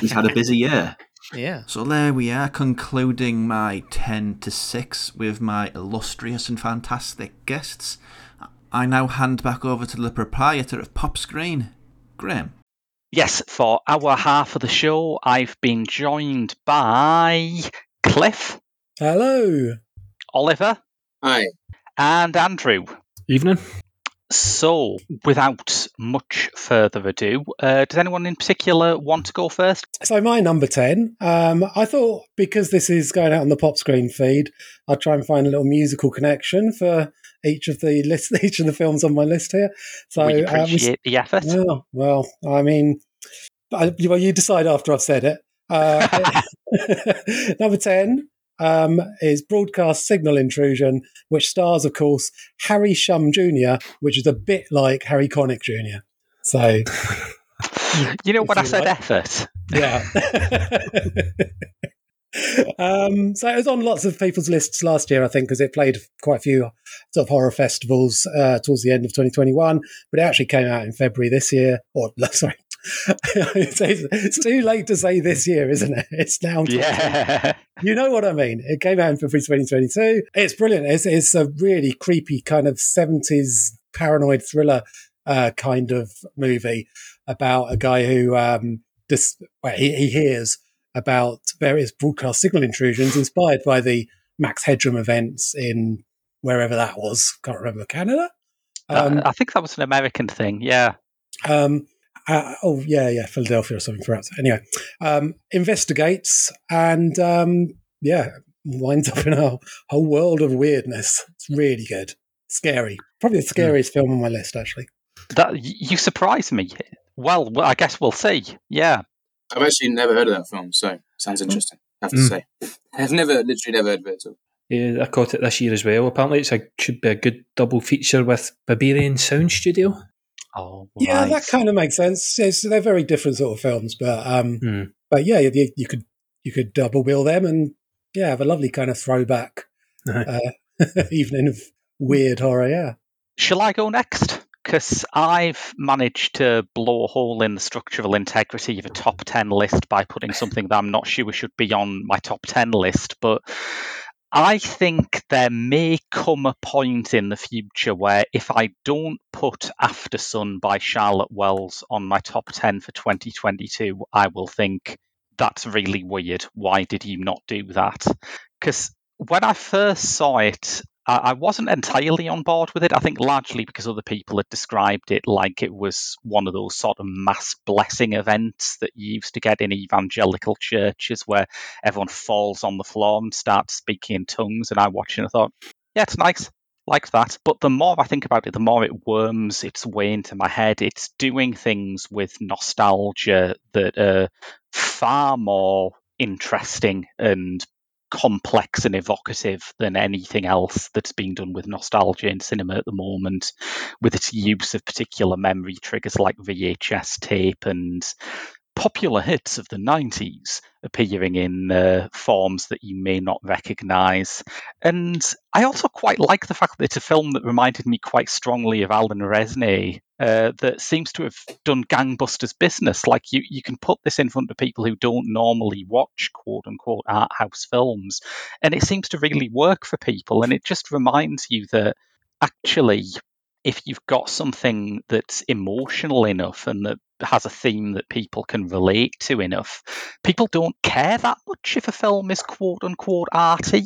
he's had a busy *laughs* year. Yeah. So there we are, concluding my ten to six with my illustrious and fantastic guests. I now hand back over to the proprietor of Pop Screen, Graham. Yes, for our half of the show, I've been joined by Cliff. Hello. Oliver. Hi. And Andrew. Evening. So, without much further ado, uh, does anyone in particular want to go first? So, my number 10, um, I thought because this is going out on the pop screen feed, I'd try and find a little musical connection for each of the list, *laughs* each of the films on my list here. So, we appreciate uh, we, the effort. Well, well, I mean, I, well, you decide after I've said it. Uh, *laughs* number 10, um, is Broadcast Signal Intrusion, which stars, of course, Harry Shum Jr., which is a bit like Harry Connick Jr. So, *laughs* you know what I said? Like. Effort. Yeah. Um, so it was on lots of people's lists last year, I think, because it played quite a few sort of horror festivals uh, towards the end of 2021. But it actually came out in February this year, or *laughs* sorry. it's, too late to say this year, isn't it? It's now. Yeah. You know what I mean? It came out in February 2022. It's brilliant. It's, it's a really creepy kind of 70s paranoid thriller uh, kind of movie about a guy who um, dis- well, he, he hears about various broadcast signal intrusions inspired by the Max Headroom events in wherever that was. Can't remember Canada. Um, I think that was an American thing. Yeah. Um, uh, oh yeah, yeah, Philadelphia or something perhaps. Anyway, um, investigates and um, yeah, winds up in a whole world of weirdness. It's really good, scary. Probably the scariest mm. film on my list, actually. That you surprise me. Well, I guess we'll see. Yeah, I've actually never heard of that film, so sounds interesting. I have to mm. say, *laughs* I've never, literally, never heard of it at all. Yeah, I caught it this year as well. Apparently, it's a should be a good double feature with Berberian Sound Studio. Oh, yeah, that kind of makes sense. It's, they're very different sort of films, but um, mm. but yeah, you, you, could you could double bill them and yeah, have a lovely kind of throwback *laughs* uh, *laughs* evening of weird horror. Yeah. Shall I go next? Because I've managed to blow a hole in the structural integrity of a top ten list by putting something that I'm not sure should be on my top ten list, but I think there may come a point in the future where if I don't put Aftersun by Charlotte Wells on my top 10 for 2022, I will think that's really weird. Why did you not do that? Because when I first saw it, I wasn't entirely on board with it. I think largely because other people had described it like it was one of those sort of mass blessing events that you used to get in evangelical churches where everyone falls on the floor and starts speaking in tongues. And I watched and I thought, yeah, it's nice. Like that. But the more I think about it, the more it worms its way into my head. It's doing things with nostalgia that are far more interesting and complex and evocative than anything else that's being done with nostalgia in cinema at the moment, with its use of particular memory triggers like VHS tape and popular hits of the 90s appearing in uh, forms that you may not recognize. And I also quite like the fact that it's a film that reminded me quite strongly of Alain Resnais, uh, that seems to have done gangbusters business. Like you, you can put this in front of people who don't normally watch quote unquote art house films, and it seems to really work for people. And it just reminds you that actually if you've got something that's emotional enough and that has a theme that people can relate to enough, people don't care that much if a film is quote unquote arty.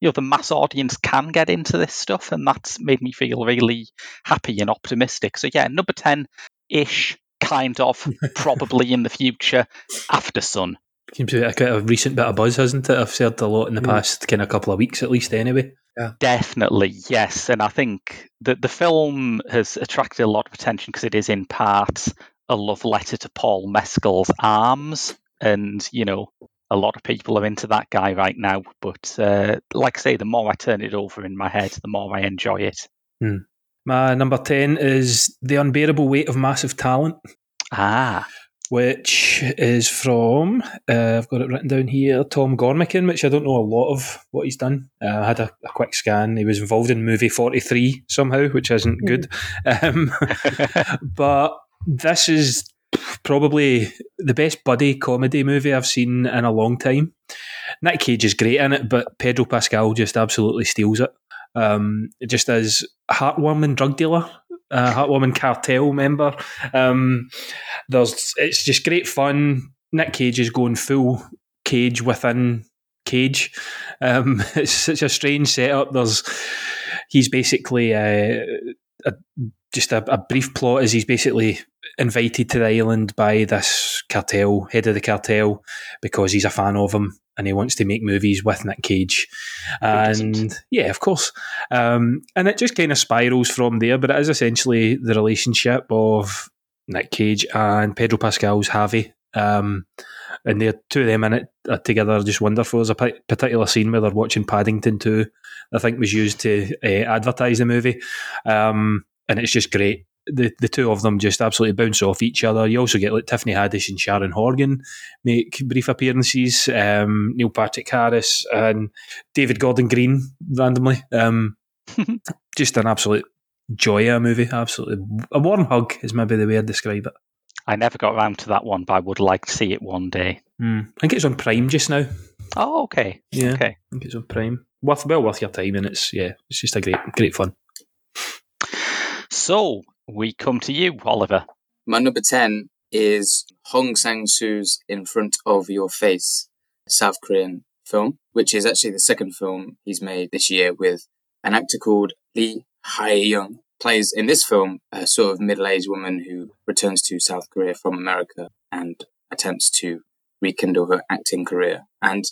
You know, the mass audience can get into this stuff, and that's made me feel really happy and optimistic. So, yeah, number 10 ish, kind of, *laughs* probably in the future, Aftersun. Seems to be a, a recent bit of buzz, hasn't it? I've said a lot in the mm. past kind of couple of weeks at least, anyway. Yeah. Definitely, yes. And I think that the film has attracted a lot of attention because it is in part a love letter to Paul Mescal's arms. And, you know, a lot of people are into that guy right now. But uh, like I say, the more I turn it over in my head, the more I enjoy it. Hmm. My number 10 is The Unbearable Weight of Massive Talent. Ah which is from uh, I've got it written down here. Tom Gormican, which I don't know a lot of what he's done. Uh, I had a, a, quick scan. He was involved in movie Forty Three somehow, which isn't good. Um, *laughs* but this is probably the best buddy comedy movie I've seen in a long time. Nick Cage is great in it, but Pedro Pascal just absolutely steals it. Um, just as heartwarming drug dealer uh, Heartwoman cartel member. Um, there's it's just great fun. Nick Cage is going full cage within cage. Um, *laughs* it's such a strange setup. There's he's basically uh, a, just a, a, brief plot is he's basically invited to the island by this cartel head of the cartel because he's a fan of him and he wants to make movies with Nick Cage. And yeah, of course. Um, and it just kind of spirals from there, but it is essentially the relationship of Nick Cage and Pedro Pascal's Javi. Um, and the two of them in it uh, together are just wonderful. There's a particular scene where they're watching Paddington 2, I think was used to uh, advertise the movie. Um, and it's just great. The the two of them just absolutely bounce off each other. You also get like Tiffany Haddish and Sharon Horgan make brief appearances. Um, Neil Patrick Harris and David Gordon Green randomly. Um, *laughs* just an absolute joy of a movie. Absolutely a warm hug is maybe the way I'd describe it. I never got around to that one, but I would like to see it one day. Mm. I think it's on Prime just now. Oh, okay. Yeah, Okay. I think it's on Prime. Worth well worth your time, and it's yeah, it's just a great great fun. So we come to you, Oliver. My number 10 is Hong Sang-soo's In Front of Your Face, South Korean film, which is actually the second film he's made this year with an actor called Lee Hae-young. Plays in this film a sort of middle-aged woman who returns to South Korea from America and attempts to rekindle her acting career. And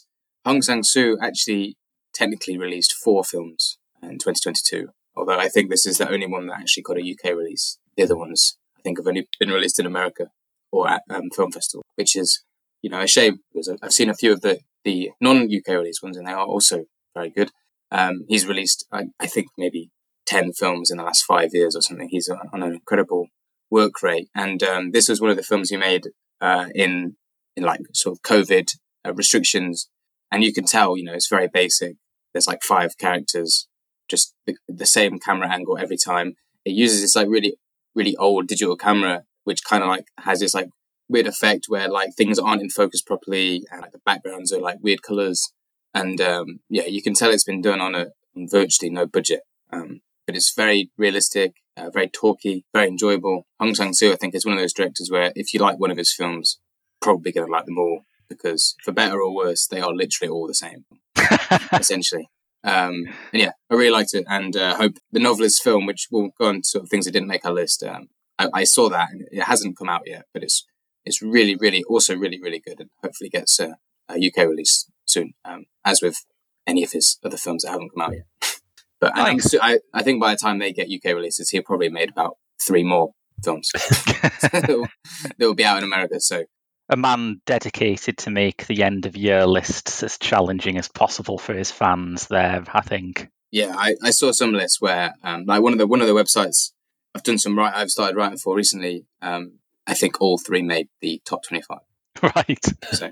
Hong Sang-soo actually technically released four films in 2022, although I think this is the only one that actually got a UK release. The other ones, I think, have only been released in America or at um, film festival, which is, you know, a shame because I've- seen a few of the, the non-UK release ones and they are also very good. Um, he's released, I, I think, maybe 10 films in the last five years or something. He's on on an incredible work rate. And um, this was one of the films he made uh, in, in like sort of COVID uh, restrictions. And you can tell, you know, it's very basic. There's like five characters, just the, the same camera angle every time. It uses this like really, really old digital camera, which kind of like has this like weird effect where like things aren't in focus properly and like the backgrounds are like weird colors. And um, yeah, you can tell it's been done on a on virtually no budget. Um, but it's very realistic, uh, very talky, very enjoyable. Hong Sang-soo, I think, is one of those directors where if you like one of his films, probably going to like them all because for better or worse, they are literally all the same, *laughs* essentially. Um, and yeah, I really liked it, and uh, hope the novelist film, which will go on to sort of things that didn't make our list. Um, I, I saw that, and it hasn't come out yet, but it's it's really, really, also really, really good, and hopefully gets a, a UK release soon, um, as with any of his other films that haven't come out yet. *laughs* but I'm Nice. su- I, I think by the time they get UK releases, he'll probably made about three more films *laughs* *laughs* that will be out in America. So A man dedicated to make the end of year lists as challenging as possible for his fans there, I think. Yeah, I, I saw some lists where um, like one of the one of the websites I've done some write I've started writing for recently. Um, I think all three made the top twenty five. *laughs* Right. So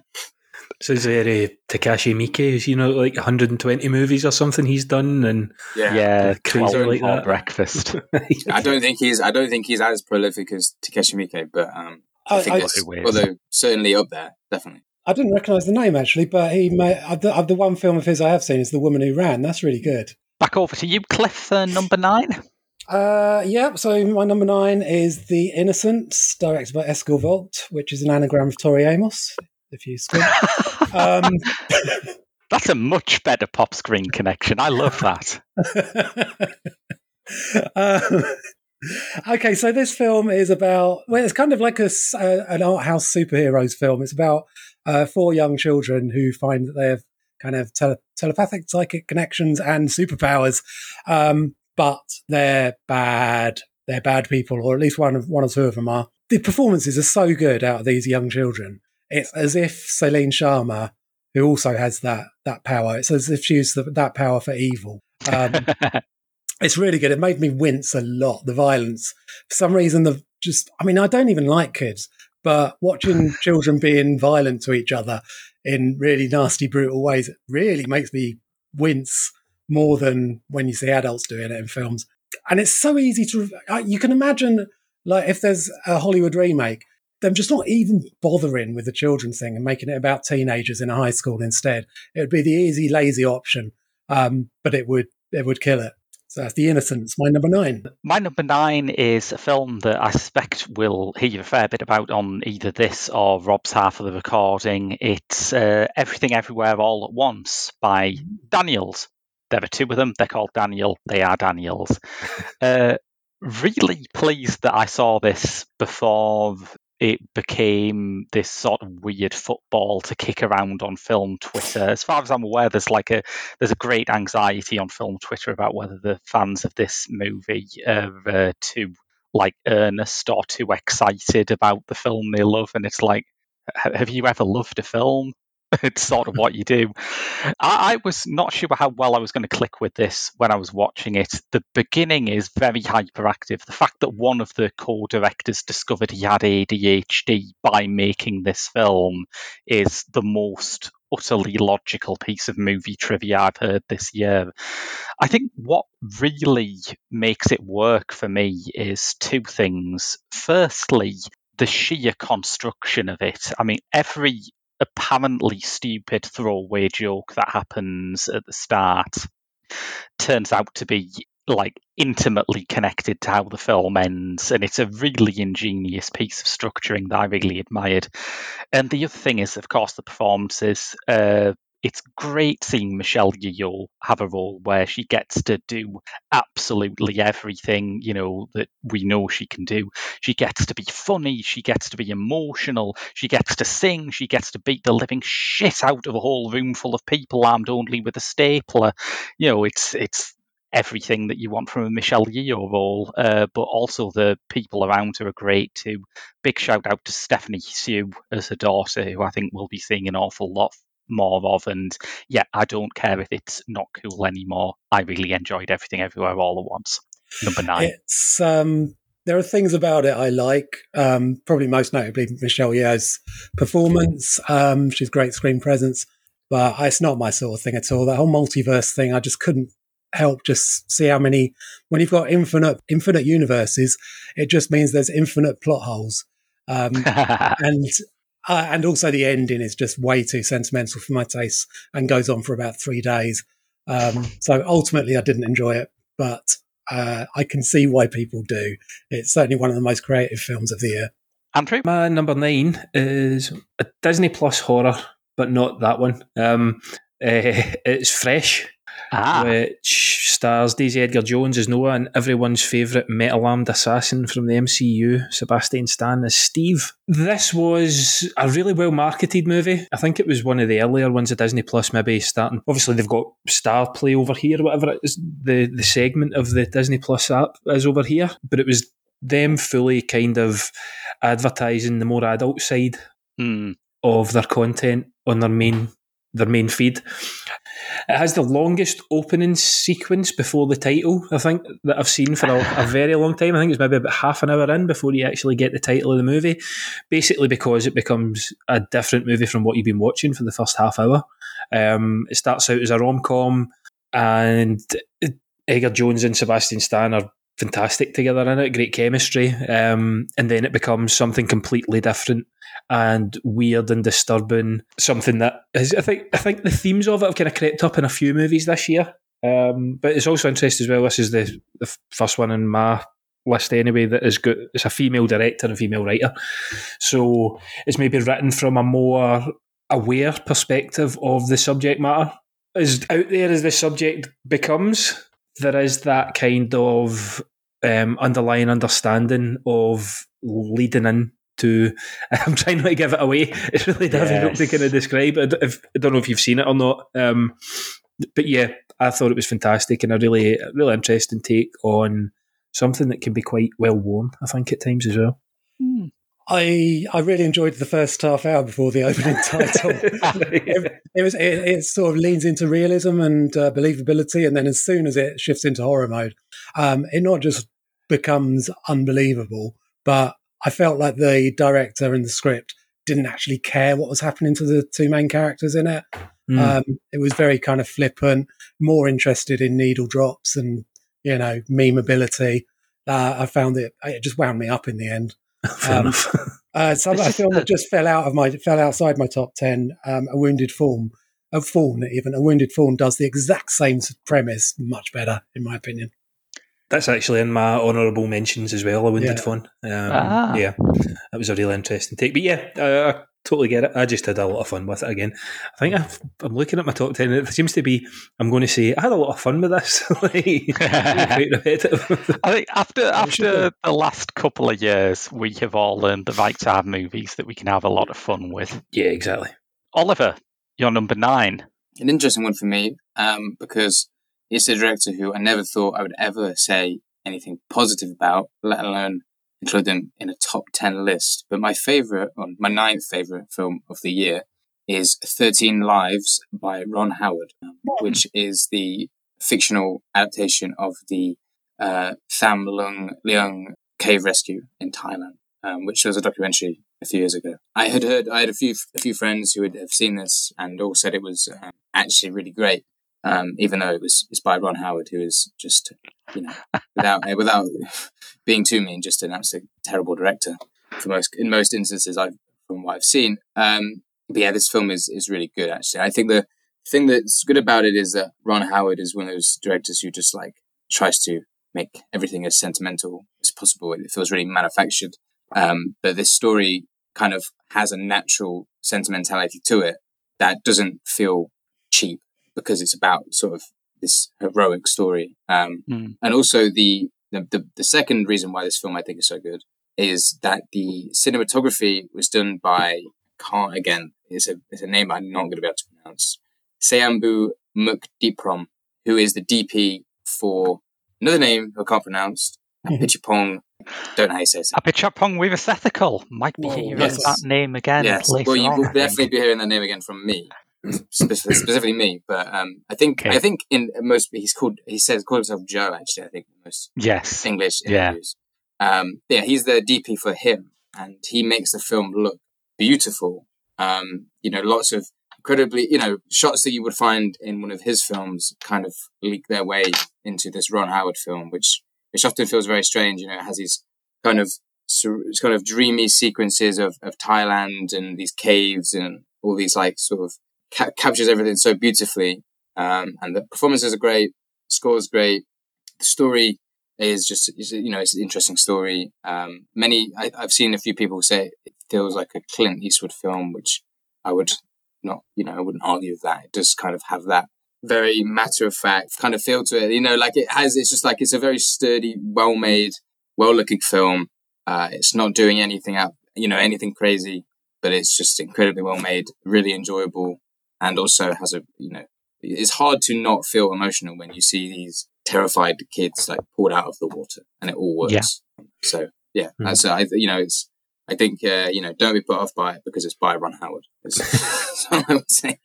So is there uh, Takashi Miike? Is you know like 120 movies or something he's done, and yeah, Yeah, crazy like that. breakfast. *laughs* I don't think he's I don't think he's as prolific as Takashi Miike, but um, I, I, think I, it's Who is? although certainly up there, definitely. I didn't recognise the name actually, but he made uh, the, uh, the one film of his I have seen is The Woman Who Ran. That's really good. Back over to you, Cliff, for number nine. Uh, yeah, so my number nine is The Innocents, directed by Eskil Vogt, which is an anagram of Tori Amos, if you squint. *laughs* um, That's a much better pop screen connection. I love that. *laughs* um, okay, so this film is about well, it's kind of like a uh, an art house superheroes film. It's about uh, four young children who find that they have kind of tele- telepathic, psychic connections and superpowers, um, but they're bad. They're bad people, or at least one of one or two of them are. The performances are so good out of these young children. It's as if Celine Sharma, who also has that that power, it's as if she used the, that power for evil. Um, *laughs* it's really good. It made me wince a lot. The violence, for some reason, the just. I mean, I don't even like kids, but watching *laughs* children being violent to each other in really nasty, brutal ways it really makes me wince more than when you see adults doing it in films. And it's so easy to. You can imagine, like, if there's a Hollywood remake, them just not even bothering with the children thing and making it about teenagers in a high school instead. It would be the easy, lazy option, um, but it would it would kill it. So that's The Innocents, my number nine. My number nine is a film that I suspect we'll hear a fair bit about on either this or Rob's half of the recording. It's uh, Everything Everywhere All at Once by Daniels. There are two of them. They're called Daniel. They are Daniels. *laughs* uh, really pleased that I saw this before it became this sort of weird football to kick around on film Twitter. As far as I'm aware, there's like a there's a great anxiety on film Twitter about whether the fans of this movie are uh, too like earnest or too excited about the film they love, and it's like, have you ever loved a film? *laughs* it's sort of what you do. I, I, was not sure how well I was going to click with this when I was watching it. The beginning is very hyperactive. The fact that one of the co directors discovered he had ADHD by making this film is the most utterly logical piece of movie trivia I've heard this year. I think what really makes it work for me is two things. Firstly, the sheer construction of it. I mean, every apparently stupid throwaway joke that happens at the start turns out to be like intimately connected to how the film ends and it's a really ingenious piece of structuring that i really admired. And the other thing is of course the performances uh, it's great seeing Michelle Yeoh have a role where she gets to do absolutely everything, you know, that we know she can do. She gets to be funny, she gets to be emotional, she gets to sing, she gets to beat the living shit out of a whole room full of people armed only with a stapler. You know, it's it's everything that you want from a Michelle Yeoh role, uh, but also the people around her are great too. Big shout out to Stephanie Hsu as her daughter, who I think we'll be seeing an awful lot more of. And yeah, I don't care if it's not cool anymore. I really enjoyed everything everywhere all at once. Number nine. It's um, there are things about it I like. Um, probably most notably Michelle Yeoh's performance. Um, she's great screen presence, but it's not my sort of thing at all. That whole multiverse thing, I just couldn't help just see how many. When you've got infinite infinite universes, it just means there's infinite plot holes. Um, *laughs* and uh, and also the ending is just way too sentimental for my taste and goes on for about three days. Um, so ultimately, I didn't enjoy it, but uh, I can see why people do. It's certainly one of the most creative films of the year. Andrew, my number nine is a Disney Plus horror, but not that one. Um, uh, *laughs* it's Fresh, ah. which stars Daisy Edgar Jones as Noah and everyone's favourite metal armed assassin from the MCU, Sebastian Stan, as Steve. This was a really well marketed movie. I think it was one of the earlier ones of Disney Plus, maybe starting. Obviously, they've got Star Play over here, whatever it is, the, the segment of the Disney Plus app is over here. But it was them fully kind of advertising the more adult side mm. of their content on their main their main feed. It has the longest opening sequence before the title, I think, that I've seen for a, a, *laughs* very long time. I think it's maybe about half an hour in before you actually get the title of the movie. Basically, because it becomes a different movie from what you've been watching for the first half hour. Um, it starts out as a rom com, and Edgar Jones and Sebastian Stan are fantastic together in it, great chemistry. Um, and then it becomes something completely different and weird and disturbing. Something that is, I think, I think the themes of it have kind of crept up in a few movies this year. Um, but it's also interesting as well. This is the the first one in my list anyway that is good. It's a female director and female writer, so it's maybe written from a more aware perspective of the subject matter. As out there as the subject becomes, there is that kind of um, underlying understanding of leading in to. *laughs* I'm trying not to give it away. *laughs* It's really difficult yes. to kind of describe. I don't know if you've seen it or not. Um, but yeah, I thought it was fantastic and a really, really interesting take on something that can be quite well worn. I think at times as well. Hmm. I I really enjoyed the first half hour before the opening *laughs* title. it, it, was it, it, sort of leans into realism and uh, believability, and then as soon as it shifts into horror mode, um, it not just becomes unbelievable, but I felt like the director and the script didn't actually care what was happening to the two main characters in it. Mm. Um, it was very kind of flippant, more interested in needle drops and you know memeability. Uh, I found it; it just wound me up in the end. *laughs* Um, *laughs* uh, so a film that just fell out of my fell outside my top ten. Um, a wounded fawn, a fawn, even a wounded fawn does the exact same premise, much better in my opinion. That's actually in my honourable mentions as well. A wounded yeah. fawn. Um, ah. Yeah, that was a really interesting take. But yeah, uh, I totally get it. I just had a lot of fun with it again. I think i am looking at my top ten. It seems to be. I'm going to say I had a lot of fun with this. *laughs* *laughs* I think after after the last couple of years, we have all learned the right to have movies that we can have a lot of fun with. Yeah, exactly. Oliver, you're number nine. An interesting one for me um, because it's a director who I never thought I would ever say anything positive about, let alone include them in a top 10 list. But my favorite, or my ninth favorite film of the year is 13 Lives by Ron Howard, um, which is the fictional adaptation of the uh, Tham Lung Leung cave rescue in Thailand, um, which was a documentary a few years ago. I had heard, I had a few a few friends who had have seen this and all said it was um, actually really great, um, even though it was it's by Ron Howard, who is just you know without *laughs* without being too mean, just an absolute terrible director for most in most instances. I've from what I've seen. Um, but yeah, this film is is really good. Actually, I think the thing that's good about it is that Ron Howard is one of those directors who just like tries to make everything as sentimental as possible. It feels really manufactured. Um, but this story kind of has a natural sentimentality to it that doesn't feel cheap because it's about sort of this heroic story. Um, Mm. and also the, the, the, the second reason why this film I think is so good is that the cinematography was done by, can't again, it's a, it's a name I'm not going to be able to pronounce. Sayombhu Mukdeeprom, who is the DP for another name I can't pronounce, Pichipong, don't know how you say it. Apichatpong Weerasethakul. Might be hearing yes. that name again Yes, later well, you on, will I think. definitely be hearing that name again from me, Spe- specifically me. But um, I think Okay. I think in most he's called he says called himself Joe. Actually, I think most Yes. English Yeah. Um, yeah, he's the DP for him, and he makes the film look beautiful. Um, you know, lots of incredibly, you know, shots that you would find in one of his films kind of leak their way into this Ron Howard film, which which often feels very strange. You know, it has these kind of it's kind of dreamy sequences of, of Thailand and these caves and all these like sort of ca- captures everything so beautifully. Um, and the performances are great, the score is great, the story is just you know it's an interesting story. Um, many I, I've seen a few people say it feels like a Clint Eastwood film, which I would not you know I wouldn't argue with that. It does kind of have that very matter of fact kind of feel to it. You know, like it has. It's just like it's a very sturdy, well made, well looking film. Uh, it's not doing anything out you know anything crazy, but it's just incredibly well made, really enjoyable, and also has a you know it's hard to not feel emotional when you see these terrified kids like pulled out of the water and it all works. Yeah. So yeah, Mhm. that's I you know it's I think uh, you know don't be put off by it because it's by Ron Howard. That's *laughs* that's all I would say.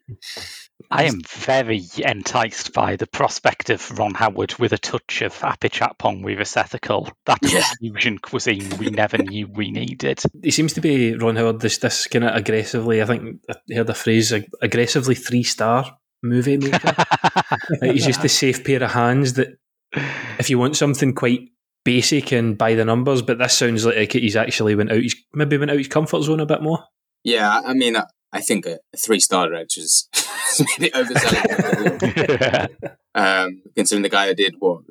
I am very enticed by the prospect of Ron Howard with a touch of Apichatpong Weerasethakul. That's Yeah. a fusion cuisine we never *laughs* knew we needed. He seems to be Ron Howard. This this kind of aggressively. I think I heard a phrase ag- aggressively three star movie maker. *laughs* Like, he's just a safe pair of hands that if you want something quite basic and by the numbers, but this sounds like he's actually went out. He's maybe went out his comfort zone a bit more. Yeah, I mean I, I think a, a three star director is *laughs* maybe overselling it a *laughs* um, considering the guy that did what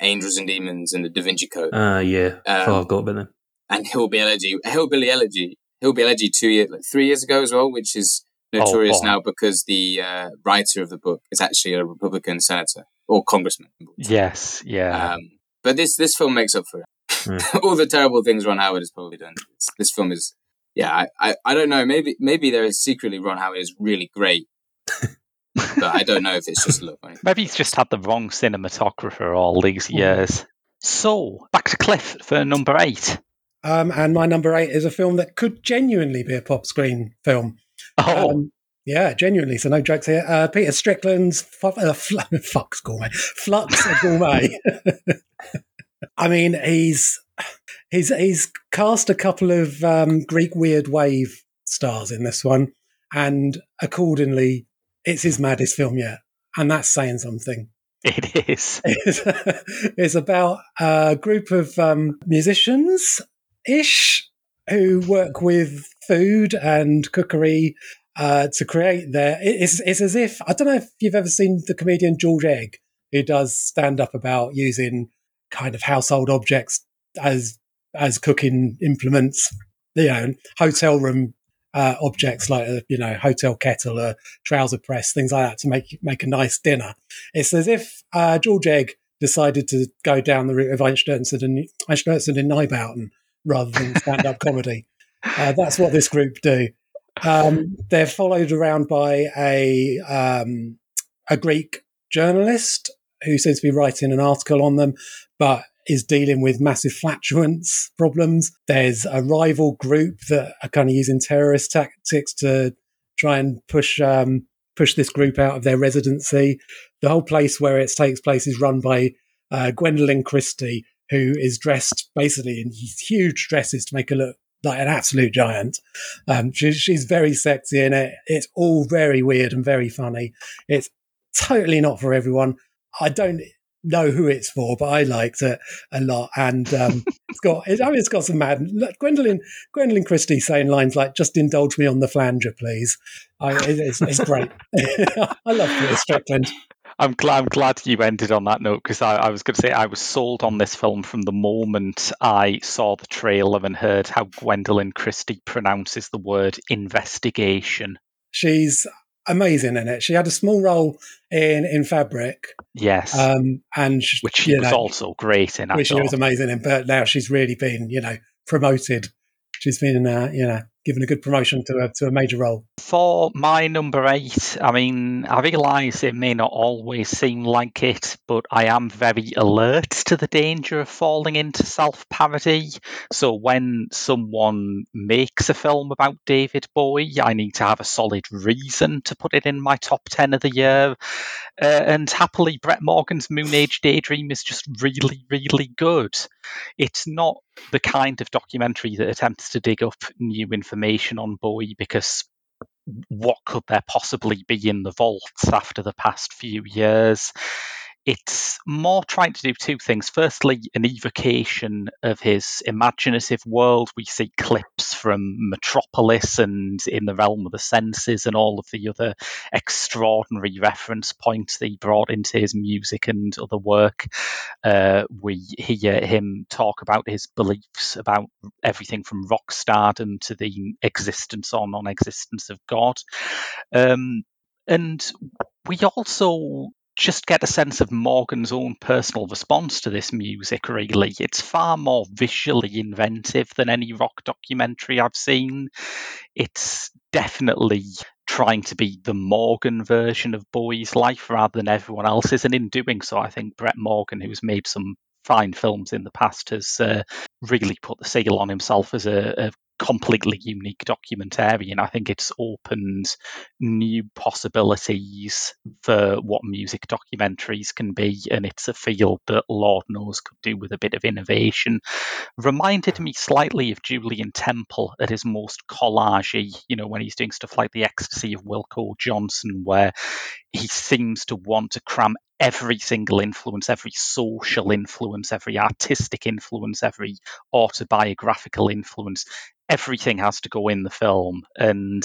Angels and Demons and the Da Vinci Code. Ah, yeah. Um, oh, I've got about them. and Hillbilly Elegy, Hillbilly Elegy, Hillbilly Elegy two years, like three years ago as well, which is notorious boy. now because the uh, writer of the book is actually a Republican senator or congressman. yes, yeah. Um, but this this film makes up for it. Hmm. *laughs* All the terrible things Ron Howard has probably done. It's, this film is, yeah, I, I, I don't know. Maybe maybe there is secretly Ron Howard is really great, *laughs* but I don't know if it's just a look. Like, Maybe he's just had the wrong cinematographer all these years. So, back to Cliff for number eight. Um, and my number eight is a film that could genuinely be a pop screen film. Oh, Um, yeah, genuinely. So no jokes here. Uh, Peter Strickland's fu- uh, *laughs* fl- Flux Gourmet. Flux *laughs* Gourmet. I mean, he's he's he's cast a couple of um, Greek weird wave stars in this one, and accordingly, it's his maddest film yet, and that's saying something. it is. *laughs* It's, it's about a group of um, musicians ish who work with food and cookery uh, to create their. It's, it's as if I don't know if you've ever seen the comedian George Egg, who does stand up about using kind of household objects as as cooking implements. You know, hotel room uh, objects like a you know hotel kettle, a trouser press, things like that to make make a nice dinner. It's as if uh, George Egg decided to go down the route of Einstürzende and Einstürzende Neubauten rather than stand up *laughs* comedy. Uh, that's what this group do. Um, they're followed around by a um, a Greek journalist who seems to be writing an article on them, but is dealing with massive flatulence problems. There's a rival group that are kind of using terrorist tactics to try and push um, push this group out of their residency. The whole place where it takes place is run by uh, Gwendoline Christie, who is dressed basically in huge dresses to make her look like an absolute giant. Um, she, she's very sexy in it. It's all very weird and very funny. It's totally not for everyone. I don't know who it's for, but I liked it a lot. And um, *laughs* it's got, I mean, it's got some mad. Gwendoline, Gwendoline Christie saying lines like, "Just indulge me on the flanger, please." I, it's, it's great. *laughs* I love Peter Strickland. I'm glad. I'm glad you ended on that note because I, I, was going to say I was sold on this film from the moment I saw the trailer and heard how Gwendoline Christie pronounces the word investigation. She's amazing in it. She had a small role in in Fabric. Yes. Um, and which she was know, also great in. which she was amazing in, but now she's really been, you know, promoted. She's been, uh, you know, given a good promotion to a, to a major role. For my number eight, I mean, I realise it may not always seem like it, but I am very alert to the danger of falling into self parody. So when someone makes a film about David Bowie, I need to have a solid reason to put it in my top 10 of the year. Uh, and happily, Brett Morgen's Moon Age Daydream is just really, really good. It's not the kind of documentary that attempts to dig up new information on Bowie because what could there possibly be in the vaults after the past few years? It's more trying to do two things. Firstly, an evocation of his imaginative world. We see clips from Metropolis and In the Realm of the Senses and all of the other extraordinary reference points that he brought into his music and other work. Uh, we hear him talk about his beliefs about everything from rock stardom to the existence or non existence of God. Um, and we also just get a sense of Morgen's own personal response to this music, really. It's far more visually inventive than any rock documentary I've seen. It's definitely trying to be the Morgen version of Bowie's life rather than everyone else's. And in doing so, I think Brett Morgen, who's made some fine films in the past, has uh, really put the seal on himself as a, a completely unique documentarian. I think it's opened new possibilities for what music documentaries can be, and it's a field that Lord knows could do with a bit of innovation. Reminded me slightly of Julien Temple at his most collagey, you know, when he's doing stuff like The Ecstasy of Wilko Johnson, where he seems to want to cram every single influence, every social influence, every artistic influence, every autobiographical influence everything has to go in the film. And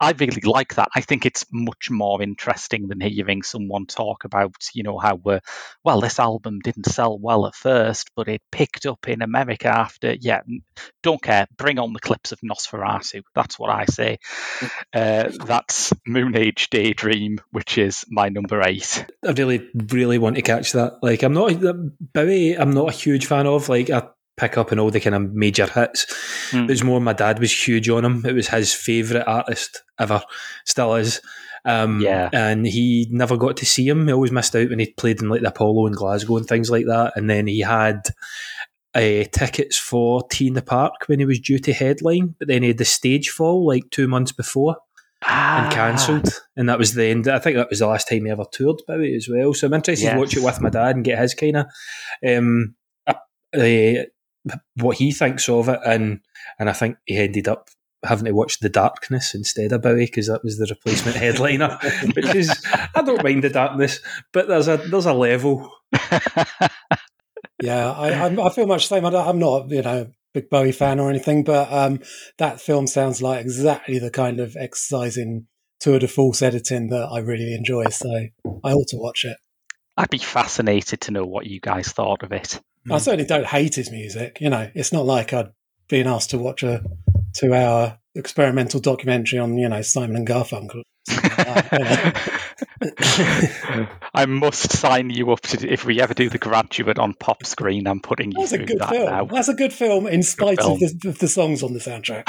I really like that. I think it's much more interesting than hearing someone talk about, you know, how, uh, well, this album didn't sell well at first, but it picked up in America after. Yeah, don't care. Bring on the clips of Nosferatu. That's what I say. Uh, that's Moon Age Daydream, which is my number eight. I really, really want to catch that. Like, I'm not, Bowie, I'm not a huge fan of. Like, I pick up on all the kind of major hits. Mm. It was more my dad was huge on him. It was his favourite artist ever, still is. Um, yeah. And he never got to see him. He always missed out when he played in like the Apollo in Glasgow and things like that. And then he had uh, tickets for T in the Park when he was due to headline, but then he had the stage fall like two months before. Ah. And cancelled, and that was the end. I think that was the last time he ever toured Bowie as well. So I'm interested yes. to watch it with my dad and get his kind of um, uh, what he thinks of it, and and I think he ended up having to watch The Darkness instead of Bowie because that was the replacement *laughs* headliner. Which is I don't mind The Darkness, but there's a there's a level. *laughs* yeah, I I feel much the same. I'm not you know big Bowie fan or anything, but um, that film sounds like exactly the kind of exercise in tour de force editing that I really enjoy. So I ought to watch it. I'd be fascinated to know what you guys thought of it. I certainly don't hate his music. You know, it's not like I'd been asked to watch a two-hour experimental documentary on you know Simon and Garfunkel. *laughs* I must sign you up to if we ever do the graduate on pop *laughs* screen. I'm putting you That's through a good that film. now. That's a good film in spite film. Of, the, of the songs on the soundtrack.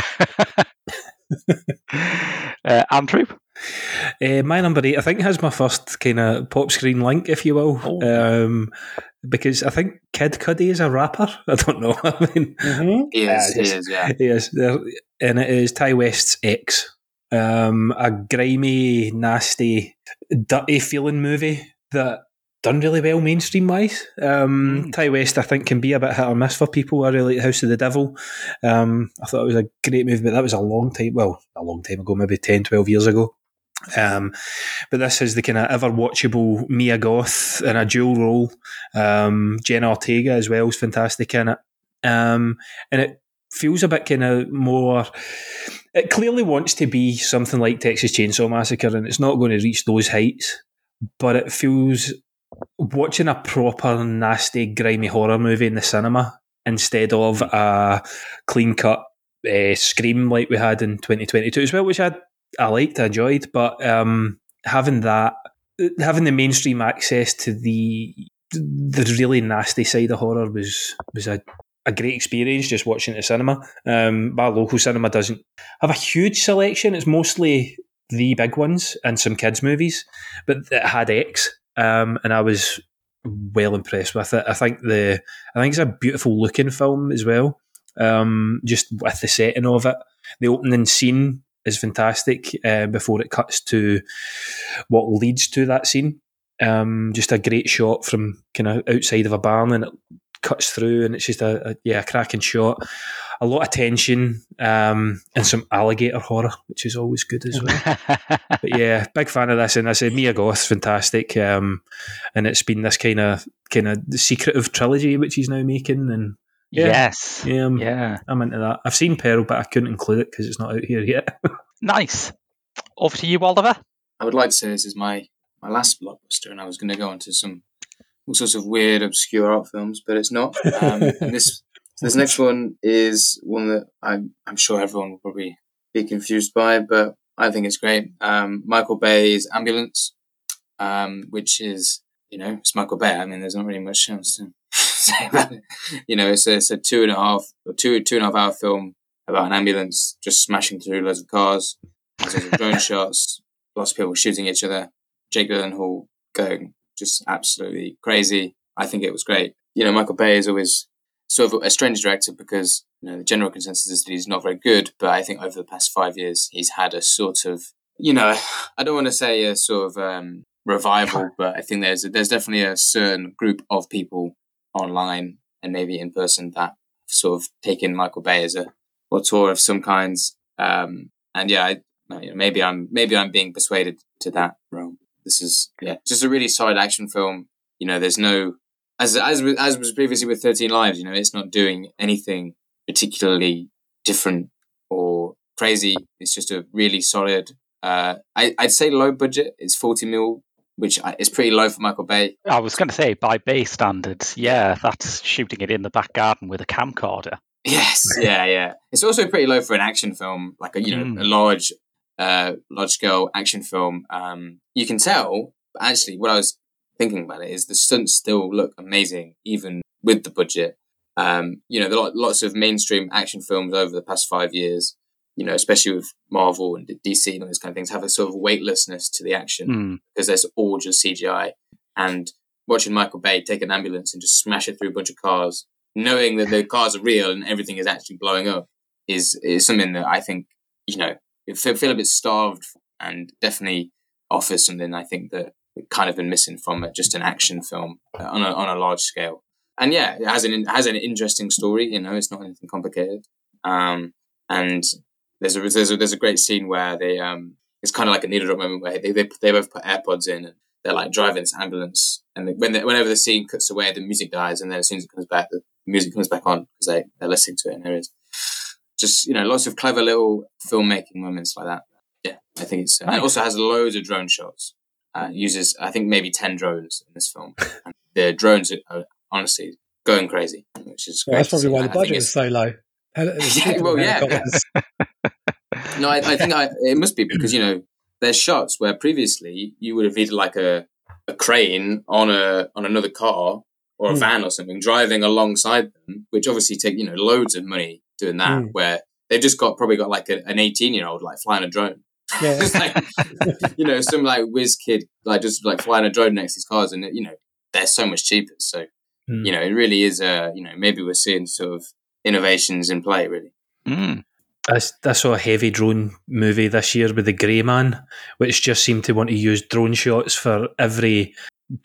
*laughs* uh, Andrew. Uh, my number eight, I think, has my first kind of pop screen link, if you will. Oh. Um, because I think Kid Cudi is a rapper. *laughs* I don't know. *laughs* I mean, mm-hmm. he is. he is. Yeah, he is. And it is Ti West's X. Um, a grimy, nasty, dirty feeling movie that done really well mainstream wise. Um, Mm. Ti West, I think, can be a bit hit or miss for people. I really like House of the Devil. Um, I thought it was a great movie, but that was a long time, well, a long time ago, maybe 10, 12 years ago. Um, but this is the kind of ever watchable Mia Goth in a dual role. Um, Jenna Ortega as well is fantastic in it. Um, and it feels a bit kind of more. It clearly wants to be something like Texas Chainsaw Massacre, and it's not going to reach those heights. But it feels watching a proper nasty, grimy horror movie in the cinema instead of a clean cut uh, scream like we had in 2022 as well, which I I liked, I enjoyed, but um, having that, having the mainstream access to the the really nasty side of horror was was a, a great experience just watching at cinema. Um, my local cinema doesn't have a huge selection; it's mostly the big ones and some kids movies, but it had X, um, and I was well impressed with it. I think the I think it's a beautiful looking film as well. Um, just with the setting of it, the opening scene is fantastic uh, before it cuts to what leads to that scene. Um, just a great shot from kind of outside of a barn, and it cuts through, and it's just a, a yeah, a cracking shot. A lot of tension um, and some alligator horror, which is always good as well. *laughs* but yeah, big fan of this, and I said Mia Goth's fantastic, um, and it's been this kind of kind of secretive trilogy which he's now making, and yeah, Yes. yeah, I'm, Yeah. I'm into that. I've seen Pearl, but I couldn't include it because it's not out here yet. *laughs* Nice. Over to you, Oliver. I would like to say this is my, my last blockbuster, and I was going to go on to some all sorts of weird, obscure art films, but it's not. Um, *laughs* and this this next one is one that I'm I'm sure everyone will probably be confused by, but I think it's great. Um, Michael Bay's Ambulance, um, which is you know it's Michael Bay. I mean, there's not really much else to *laughs* say about it. You know, it's a, it's a two and a half or two two and a half hour film about an ambulance just smashing through loads of cars. There's of drone shots, *laughs* lots of people shooting each other. Jake Gyllenhaal going just absolutely crazy. I think it was great. You know, Michael Bay is always sort of a strange director because you know the general consensus is that he's not very good. But I think over the past five years, he's had a sort of, you know, *sighs* I don't want to say a sort of um, revival, *laughs* but I think there's there's definitely a certain group of people online and maybe in person that sort of taken Michael Bay as a auteur of some kinds. Um, and yeah, I, maybe I'm maybe I'm being persuaded to that realm. This is yeah, just a really solid action film. You know, there's no as as as was previously with Thirteen Lives. You know, it's not doing anything particularly different or crazy. It's just a really solid. Uh, I, I'd say low budget. It's forty mil, which is pretty low for Michael Bay. I was going to say, by Bay standards, yeah, that's shooting it in the back garden with a camcorder. Yes, *laughs* yeah, yeah. It's also pretty low for an action film, like a you know Mm. a large, uh, large scale action film. Um, you can tell. Actually, what I was thinking about it is the stunts still look amazing, even with the budget. Um, you know, there are lots of mainstream action films over the past five years. You know, especially with Marvel and DC and all those kind of things, have a sort of weightlessness to the action Hmm. because there's all just CGI. And watching Michael Bay take an ambulance and just smash it through a bunch of cars, knowing that the cars are real and everything is actually blowing up, is is something that I think you know you feel, feel a bit starved and definitely offers something I think that kind of been missing from it, just an action film on a on a large scale. And yeah, it has an it has an interesting story. You know, it's not anything complicated. Um, and there's a there's a there's a great scene where they um it's kind of like a needle drop moment where they they, they both put AirPods in and they're like driving this ambulance and they, when they, whenever the scene cuts away the music dies and then as soon as it comes back the music comes back on because they they're listening to it and there is just you know lots of clever little filmmaking moments like that. Yeah, I think it's and it also has loads of drone shots. Uh, uses I think maybe ten drones in this film. *laughs* And the drones are, are honestly going crazy, which is Well, that's probably why the budget is so low. Yeah, *laughs* well, yeah. *laughs* no, I, I think I, it must be because you know there's shots where previously you would have either like a, a crane on a on another car or a Hmm. van or something driving alongside them, which obviously take you know loads of money doing that. Hmm. Where they've just got probably got like a, an 18 year old like flying a drone. Yeah. *laughs* It's like, you know, some like whiz kid like just like flying a drone next to these cars, and you know they're so much cheaper. So Hmm. you know it really is. Uh, you know maybe we're seeing sort of innovations in play really. Mm. I, I saw a heavy drone movie this year with the Grey Man, which just seemed to want to use drone shots for every,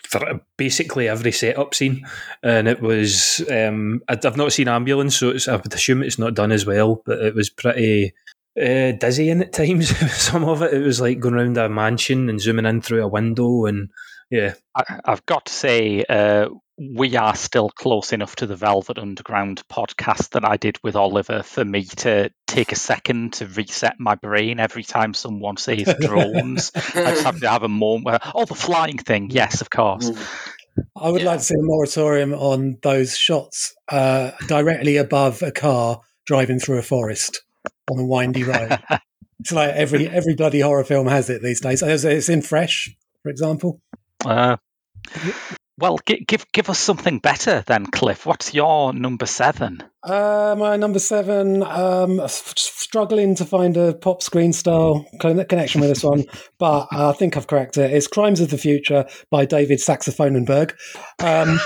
for basically every setup scene, and it was. Um, I- I've not seen Ambulance, so I would assume it's not done as well, but it was pretty. Uh, dizzying at times. *laughs* Some of it, it was like going around a mansion and zooming in through a window, and yeah, I, I've got to say, uh, we are still close enough to the Velvet Underground podcast that I did with Oliver for me to take a second to reset my brain every time someone says *laughs* drones. I just have to have a moment where, oh, the flying thing. Yes, of course. I would Yeah. like to see a moratorium on those shots uh, directly above a car driving through a forest on a windy road. *laughs* it's like every every bloody horror film has it these days. It's it's in Fresh, for example. Uh, well, gi- give give us something better then, Cliff. What's your number seven? Uh, my number seven, um, struggling to find a pop screen style con- connection with this one, *laughs* but I think I've cracked it. It's Crimes of the Future by David Saxophonenberg. Um,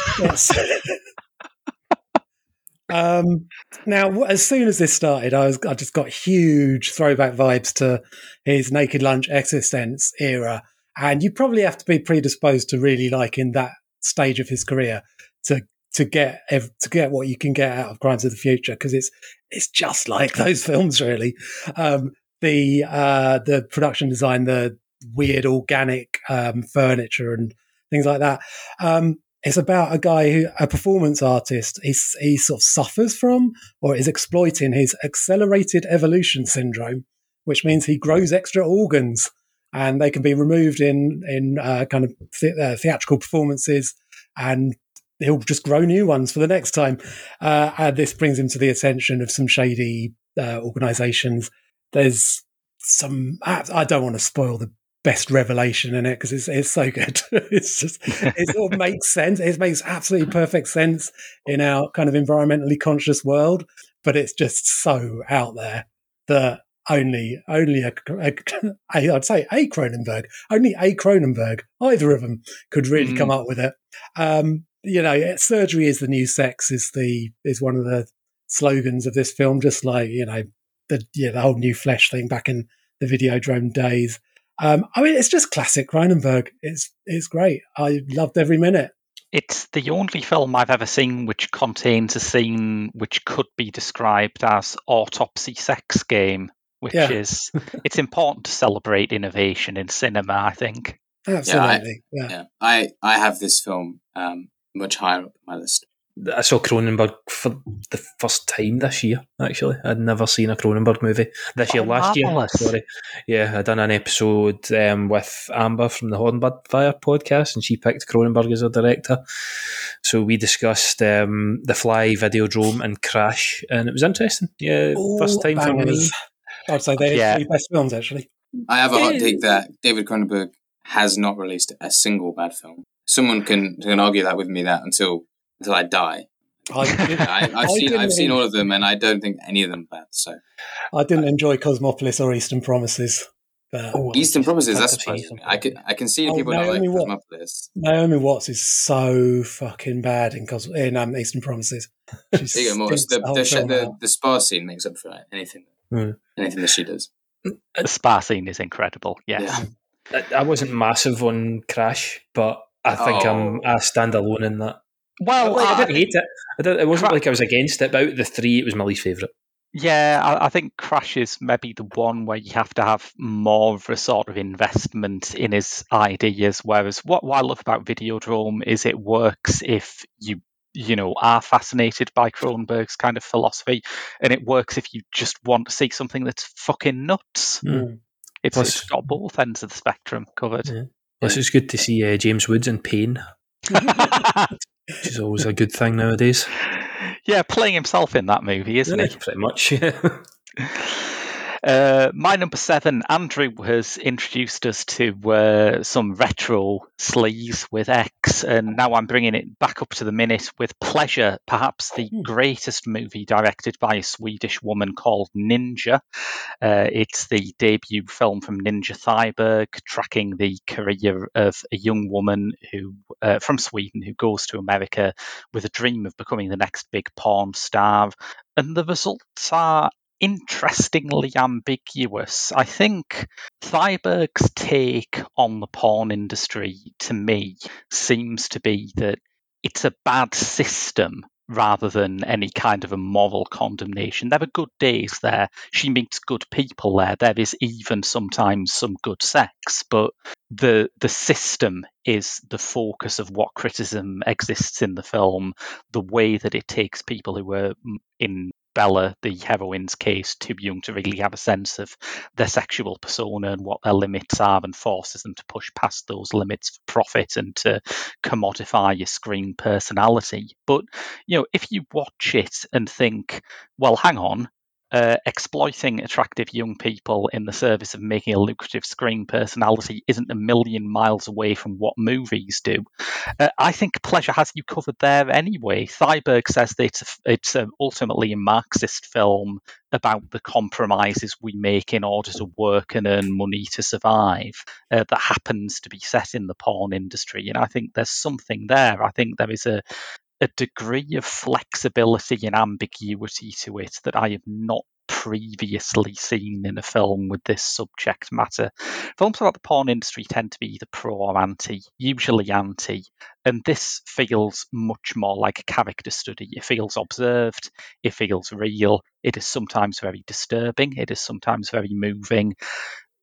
*laughs* um, now, as soon as this started, I was I just got huge throwback vibes to his Naked Lunch Existence era, and you probably have to be predisposed to really liking that stage of his career to to get to get what you can get out of Crimes of the Future because it's it's just like those *laughs* films really. Um, the uh, the production design, the weird organic um, furniture and things like that. Um, it's about a guy who a performance artist. He's, he sort of suffers from or is exploiting his accelerated evolution syndrome, which means he grows extra organs and they can be removed in in uh, kind of uh, theatrical performances and he'll just grow new ones for the next time. Uh, and this brings him to the attention of some shady uh, organizations. There's some, I I don't want to spoil the best revelation in it because it's, it's so good. *laughs* it's just, it all makes sense. It makes absolutely perfect sense in our kind of environmentally conscious world, but it's just so out there that only, only a, a, a I'd say a Cronenberg, only a Cronenberg, either of them could really Mm. come up with it. Um, you know, surgery is the new sex is the is one of the slogans of this film. Just like you know, the yeah, the whole new flesh thing back in the Videodrome days. Um, I mean, it's just classic Cronenberg. It's it's great. I loved every minute. It's the only film I've ever seen which contains a scene which could be described as autopsy sex game, which Yeah. is it's important to celebrate innovation in cinema. I think. Absolutely, yeah. Yeah, I I have this film um, much higher up my list. I saw Cronenberg for the first time this year. Actually, I'd never seen a Cronenberg movie this year. Oh, last marvellous. year, sorry. Yeah, I done an episode um, with Amber from the Hornbird Fire podcast, and she picked Cronenberg as a director. So we discussed um, The Fly, Videodrome, and Crash, and it was interesting. Yeah, first time for me. Bangers. I'd say they're Yeah. the best films actually. I have a hot take that David Cronenberg has not released a single bad film. Someone can can argue that with me that until until I die. I, *laughs* I, I've I seen I've seen all of them, and I don't think any of them are bad. So I didn't enjoy Cosmopolis or Eastern Promises. But Oh, Eastern Promises, that's I've seen surprising. I can I can see Oh, people not like Naomi Watts. Cosmopolis. Naomi Watts is so fucking bad in Cos- in um, Eastern Promises. *laughs* She There you go, The whole the, the, the spa scene makes up for anything Hmm. anything that she does. The spa scene is incredible. Yes. Yeah. I, I wasn't massive on Crash, but I think I'm Oh. I stand alone in that. Well, Like, I I, didn't hate it. I didn't, it wasn't Cra- like I was against it. But out of the three, it was my least favourite. Yeah, I, I think Crash is maybe the one where you have to have more of a sort of investment in his ideas. Whereas what, what I love about Videodrome is it works if you you know are fascinated by Cronenberg's kind of philosophy, and it works if you just want to see something that's fucking nuts. Mm. It's, Plus- it's got both ends of the spectrum covered. Yeah. Plus, it's good to see uh, James Woods in pain, *laughs* which is always a good thing nowadays. yeah, playing himself in that movie, isn't he? Yeah, pretty much. Yeah. *laughs* Uh, my number seven, Andrew has introduced us to uh, some retro sleaze with X, and now I'm bringing it back up to the minute with Pleasure, perhaps the greatest movie directed by a Swedish woman called Ninja. Uh, it's the debut film from Ninja Thyberg, tracking the career of a young woman who uh, from Sweden who goes to America with a dream of becoming the next big porn star. And the results are interestingly ambiguous. I think Thyberg's take on the porn industry to me seems to be that it's a bad system rather than any kind of a moral condemnation. There are good days there. She meets good people there. There is even sometimes some good sex, but the the system is the focus of what criticism exists in the film. The way that it takes people who were mm, in Bella, the heroine's case, too young to really have a sense of their sexual persona and what their limits are and forces them to push past those limits for profit and to commodify your screen personality. But, you know, if you watch it and think, well, hang on, uh, exploiting attractive young people in the service of making a lucrative screen personality isn't a million miles away from what movies do. Uh, I think Pleasure has you covered there anyway. Thyberg says that it's, it's a, ultimately a Marxist film about the compromises we make in order to work and earn money to survive uh, that happens to be set in the porn industry. And I think there's something there. I think there is a, a degree of flexibility and ambiguity to it that I have not previously seen in a film with this subject matter. Films about the porn industry tend to be either pro or anti, usually anti, and this feels much more like a character study. It feels observed, it feels real, it is sometimes very disturbing, it is sometimes very moving,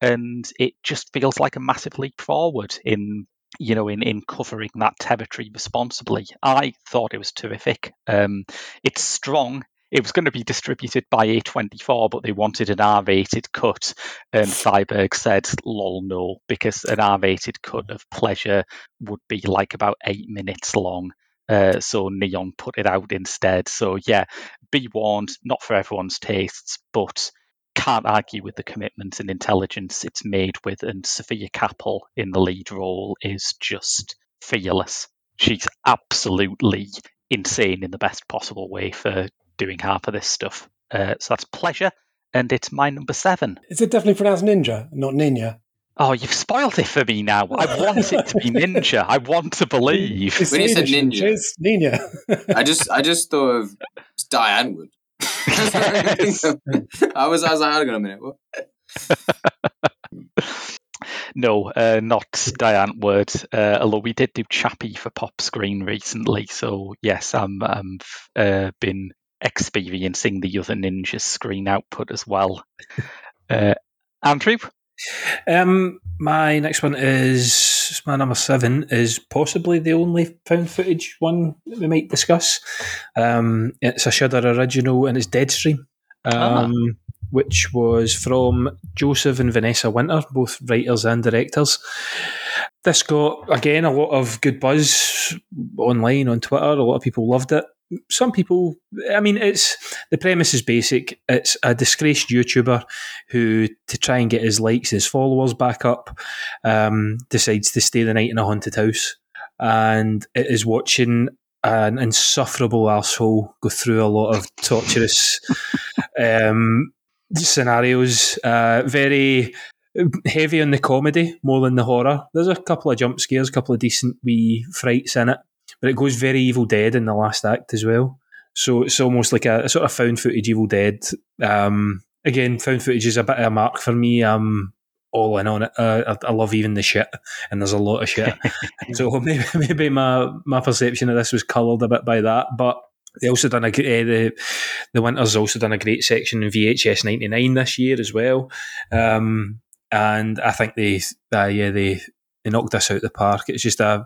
and it just feels like a massive leap forward in you know, in, in covering that territory responsibly. I thought it was terrific. Um, it's strong. It was going to be distributed by A24, but they wanted an R rated cut. And Thyberg said, lol, no, because an R rated cut of Pleasure would be like about eight minutes long. Uh, so Neon put it out instead. So, yeah, be warned, not for everyone's tastes, but can't argue with the commitment and intelligence it's made with, and Sofia Kappel in the lead role is just fearless. She's absolutely insane in the best possible way for doing half of this stuff. Uh, so that's pleasure, and it's my number seven. Is it definitely pronounced ninja, not ninja? Oh, you've spoiled it for me now. I want it to be *laughs* ninja. I want to believe. It's When you said ninja. It's ninja. I just I just thought of Die Antwoord. That's what I think of. I was I was like, hold on a minute. What? *laughs* No, uh, not Die Antwoord. Uh, although we did do Chappie for Pop Screen recently, so yes, I'm I'm uh, been experiencing the other ninjas screen output as well. *laughs* Uh, Andrew, Um, my next one is my number seven is possibly the only found footage one that we might discuss. Um, it's a Shudder original and it's Deadstream, um, which was from Joseph and Vanessa Winter, both writers and directors. This got again a lot of good buzz online on Twitter. A lot of people loved it. Some people, I mean, it's the premise is basic. It's a disgraced YouTuber who, to try and get his likes, his followers back up, um, decides to stay the night in a haunted house, and it is watching an insufferable asshole go through a lot of torturous *laughs* um, scenarios. Uh, very heavy on the comedy more than the horror. There's a couple of jump scares, a couple of decent wee frights in it, but it goes very Evil Dead in the last act as well. So it's almost like a, a sort of found footage Evil Dead. Um, again, found footage is a bit of a mark for me. I'm all in on it. Uh, I, I love even the shit, and there's a lot of shit. *laughs* so *laughs* maybe, maybe my my perception of this was coloured a bit by that, but. They also done a uh, the the Winters also done a great section in VHS ninety nine this year as well, um, and I think they uh, yeah they they knocked us out of the park. It's just a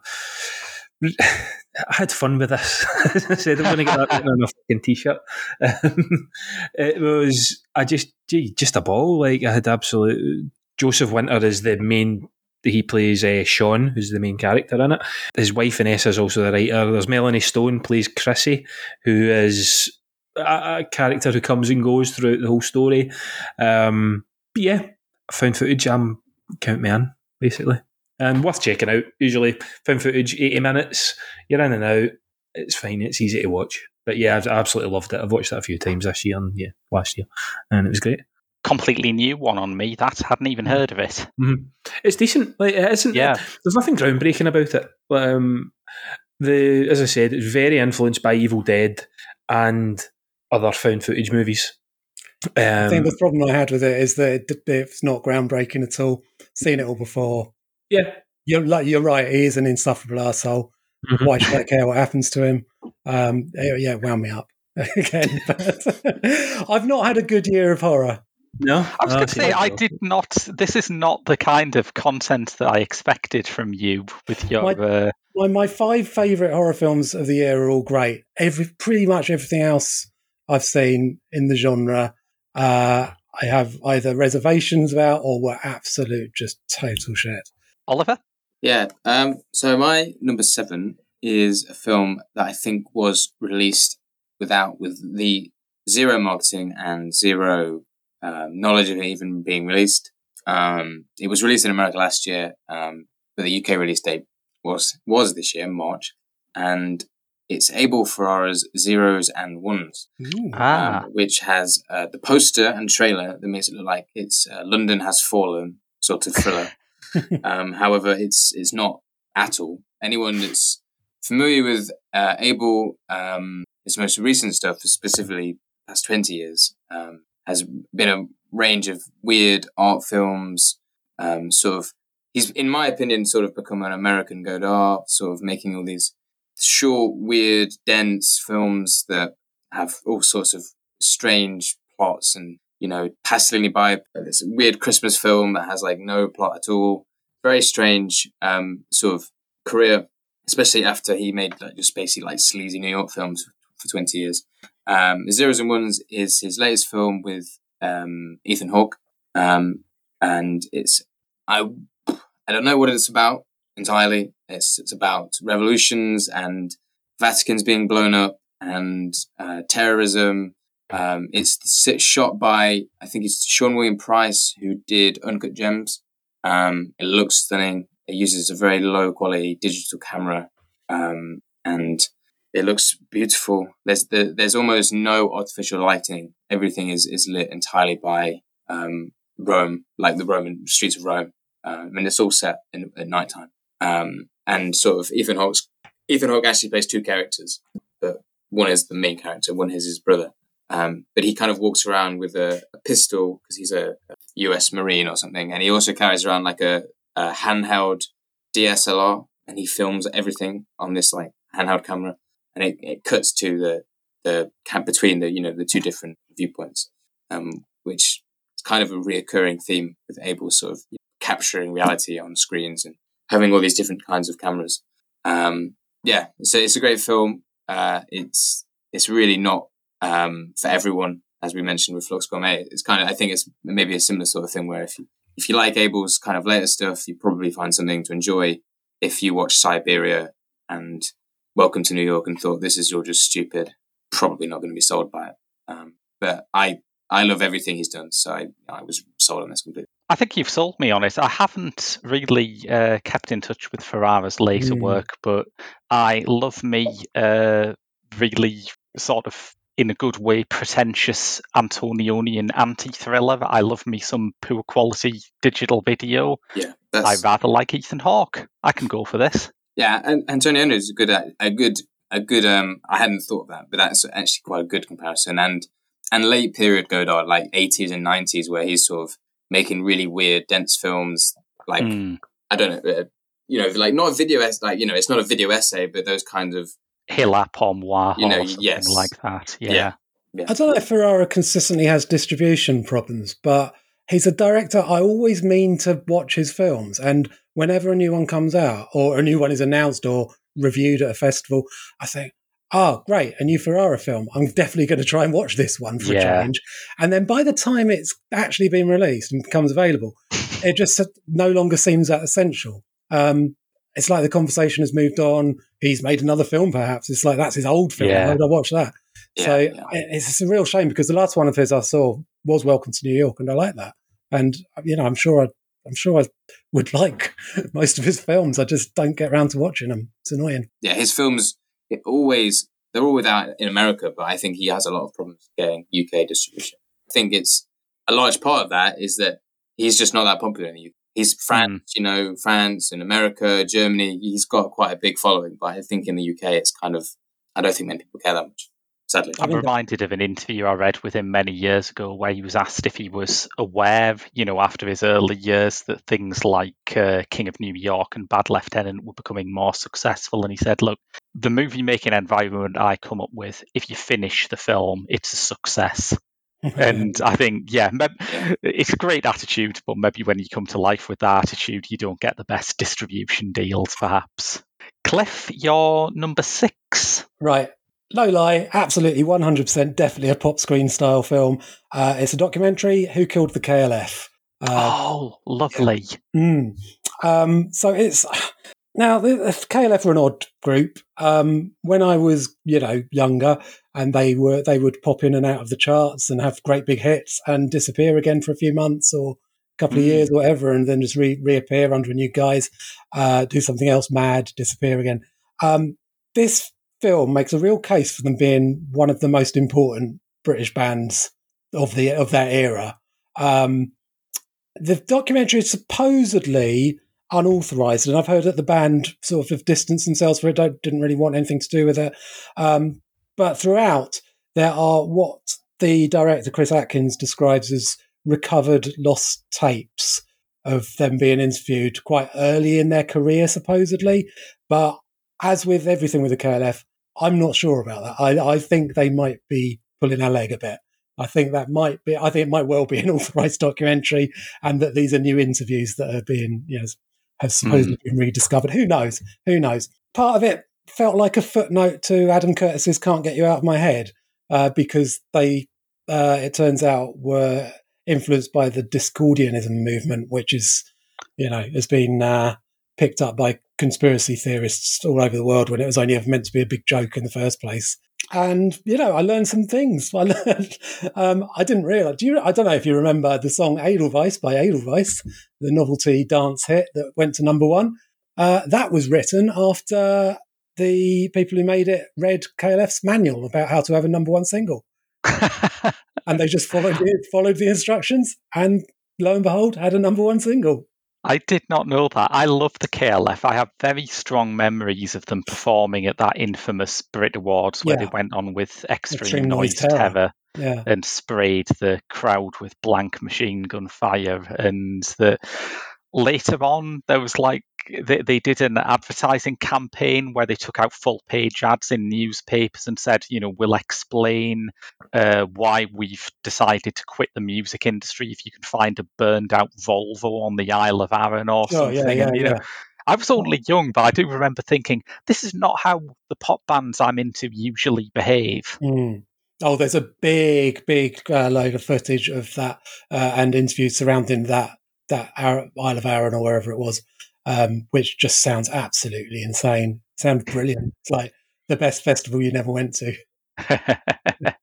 I had fun with this. *laughs* I said I'm going to get that on a fucking t-shirt. *laughs* Um, it was I just gee, just a ball. Like I had absolute. Joseph Winter is the main. He plays uh, Sean, who's the main character in it. His wife Vanessa is also the writer. There's Melanie Stone plays Chrissy, who is a, a character who comes and goes throughout the whole story. Um, but yeah, I found footage. I'm count me in basically and worth checking out. Usually, found footage, 80 minutes, you're in and out. It's fine, it's easy to watch. But yeah, I've absolutely loved it. I've watched that a few times this year and yeah, last year, and it was great. completely new one on me. That hadn't even heard of it. Mhm. It's decent. Like it isn't. Yeah. There's nothing groundbreaking about it. Um, the as I said, it's very influenced by Evil Dead and other found footage movies. I think Um, the problem I had with it is that it, it's not groundbreaking at all. Seen it all before. Yeah, You're like you're right. He is an insufferable asshole. Mhm. Why should I care what happens to him? Um, yeah, yeah, wound me up *laughs* again. *laughs* I've not had a good year of horror. no. I was no, going to say, I though. did not. This is not the kind of content that I expected from you with your. My- Uh, My my five favorite horror films of the year are all great. Every pretty much everything else I've seen in the genre, uh, I have either reservations about or were absolute just total shit. Oliver? Yeah. Um, so my number seven is a film that I think was released without with the zero marketing and zero um, knowledge of it even being released. Um, it was released in America last year, um, but the UK release date was was this year, March, and it's Abel Ferrara's Zeros and Ones Ooh. Ah, um, which has uh, the poster and trailer that makes it look like it's uh, London has fallen sort of thriller. *laughs* *laughs* um, however, it's it's not at all. Anyone that's familiar with uh, Abel, um, his most recent stuff, specifically past twenty years, um, has been a range of weird art films. Um, sort of, he's in my opinion, sort of become an American Godard, sort of making all these short, weird, dense films that have all sorts of strange plots and you know passing by this weird christmas film that has like no plot at all. Very strange um sort of career especially after he made like just basically like sleazy new york films for 20 years. Um zeros and ones is his latest film with um ethan hawke. Um and it's i i don't know what it's about entirely. It's it's about revolutions and vatican's being blown up and uh, terrorism. Um, it's shot by I think it's Sean William Price who did Uncut Gems. Um, it looks stunning. It uses a very low quality digital camera, um, and it looks beautiful. There's the, there's almost no artificial lighting. Everything is is lit entirely by um, Rome, like the Roman streets of Rome. Uh, mean, it's all set in, at nighttime. Um, and sort of Ethan Hawke's Ethan Hawke actually plays two characters, but one is the main character, one is his brother. Um, but he kind of walks around with a, a pistol because he's a, U.S. Marine or something, and he also carries around like a, a handheld DSLR, and he films everything on this like handheld camera, and it, it cuts to the the camp between the you know the two different viewpoints, um, which is kind of a reoccurring theme with Abel sort of capturing reality on screens and having all these different kinds of cameras. Um, yeah, so it's a great film. Uh, it's it's really not um, for everyone, as we mentioned with Flux Gourmet. It's kind of I think it's maybe a similar sort of thing where if you if you like Abel's kind of later stuff, you probably find something to enjoy. If you watch Siberia and Welcome to New York and thought this is you're just stupid, probably not going to be sold by it. Um, but I I love everything he's done, so I I was sold on this completely. I think you've sold me on it. I haven't really uh, kept in touch with Ferrara's later Mm. work, but I love me uh, really sort of in a good way pretentious Antonionian anti-thriller. I love me some poor quality digital video. Yeah, I rather like Ethan Hawke. I can go for this. Yeah, and Antonio is a good, a good, a good. Um, I hadn't thought of that, but that's actually quite a good comparison. And and late period Godard, like eighties and nineties, where he's sort of making really weird, dense films. Like Mm. I don't know, uh, you know, like not a video, ess- like you know, it's not a video essay, but those kinds of Hill Pomois You know, or something yes. like that. Yeah. Yeah. I don't know if Ferrara consistently has distribution problems, but he's a director I always mean to watch his films. And whenever a new one comes out or a new one is announced or reviewed at a festival, I think, oh, great, a new Ferrara film. I'm definitely going to try and watch this one for Yeah. a change. And then by the time it's actually been released and becomes available, it just no longer seems that essential. Um, it's like the conversation has moved on. He's made another film, perhaps. It's like that's his old film. Yeah. Why would I watch that? Yeah, so yeah. it- it's, it's a real shame because the last one of his I saw was Welcome to New York, and I like that. And you know, I'm sure I, I'm sure I would *laughs* like most of his films. I just don't get around to watching them. It's annoying. yeah, his films it always they're all without in America, but I think he has a lot of problems getting UK distribution. I think it's a large part of that is that he's just not that popular in the UK. He's France, you know, France and America, Germany. He's got quite a big following, but I think in the UK it's kind of I don't think many people care that much. sadly. I I'm reminded of an interview I read with him many years ago where he was asked if he was aware, you know, after his early years that things like uh, King of New York and Bad Lieutenant were becoming more successful. And he said, look, the movie making environment I come up with, if you finish the film, it's a success. And I think, yeah, meb- it's a great attitude, but maybe when you come to life with that attitude, you don't get the best distribution deals, perhaps. Cliff, your number six. Right. No lie, absolutely 100% definitely a pop screen style film. Uh, it's a documentary, Who Killed the KLF? Uh, oh, lovely. mm. um, so it's now the, the KLF are an odd group. Um, when I was, you know, younger, and they were they would pop in and out of the charts and have great big hits and disappear again for a few months or a couple of Mm. years, or whatever, and then just re- reappear under a new guise, uh, do something else mad, disappear again. Um, this film makes a real case for them being one of the most important British bands of the of that era. Um, the documentary is supposedly unauthorized, and I've heard that the band sort of distanced themselves for it, don't, didn't really want anything to do with it. Um, but throughout, there are what the director Chris Atkins describes as recovered lost tapes of them being interviewed quite early in their career, supposedly. But as with everything with the KLF, I'm not sure about that. I, I think they might be pulling our leg a bit. I think that might be. I think it might well be an *laughs* authorized documentary, and that these are new interviews that are being, you know, have supposedly been rediscovered. Who knows? Who knows? Part of it felt like a footnote to Adam Curtis's "Can't Get You Out of My Head" uh, because they, uh, it turns out, were influenced by the Discordianism movement, which is, you know, has been uh, picked up by conspiracy theorists all over the world when it was only ever meant to be a big joke in the first place. And you know, I learned some things. *laughs* I learned. Um, I didn't realize. Do you? I don't know if you remember the song "Edelweiss" by Edelweiss, the novelty dance hit that went to number one. Uh, that was written after the people who made it read KLF's manual about how to have a number one single, *laughs* and they just followed the, followed the instructions, and lo and behold, had a number one single. I did not know that. I love the KLF. I have very strong memories of them performing at that infamous Brit Awards where Yeah. they went on with Extreme, Extreme Noise, Noise terror. Terror. Yeah, and sprayed the crowd with blank machine gun fire. And that later on, there was like they, they did an advertising campaign where they took out full page ads in newspapers and said, you know, we'll explain uh, why we've decided to quit the music industry if you can find a burned out Volvo on the Isle of Arran or oh something. yeah, yeah, and, you know. I was only young, but I do remember thinking, this is not how the pop bands I'm into usually behave. Mm. Oh, there's a big, big uh, load of footage of that uh, and interviews surrounding that that Isle of Arran or wherever it was, um, which just sounds absolutely insane. Sounds brilliant. It's like the best festival you never went to. *laughs*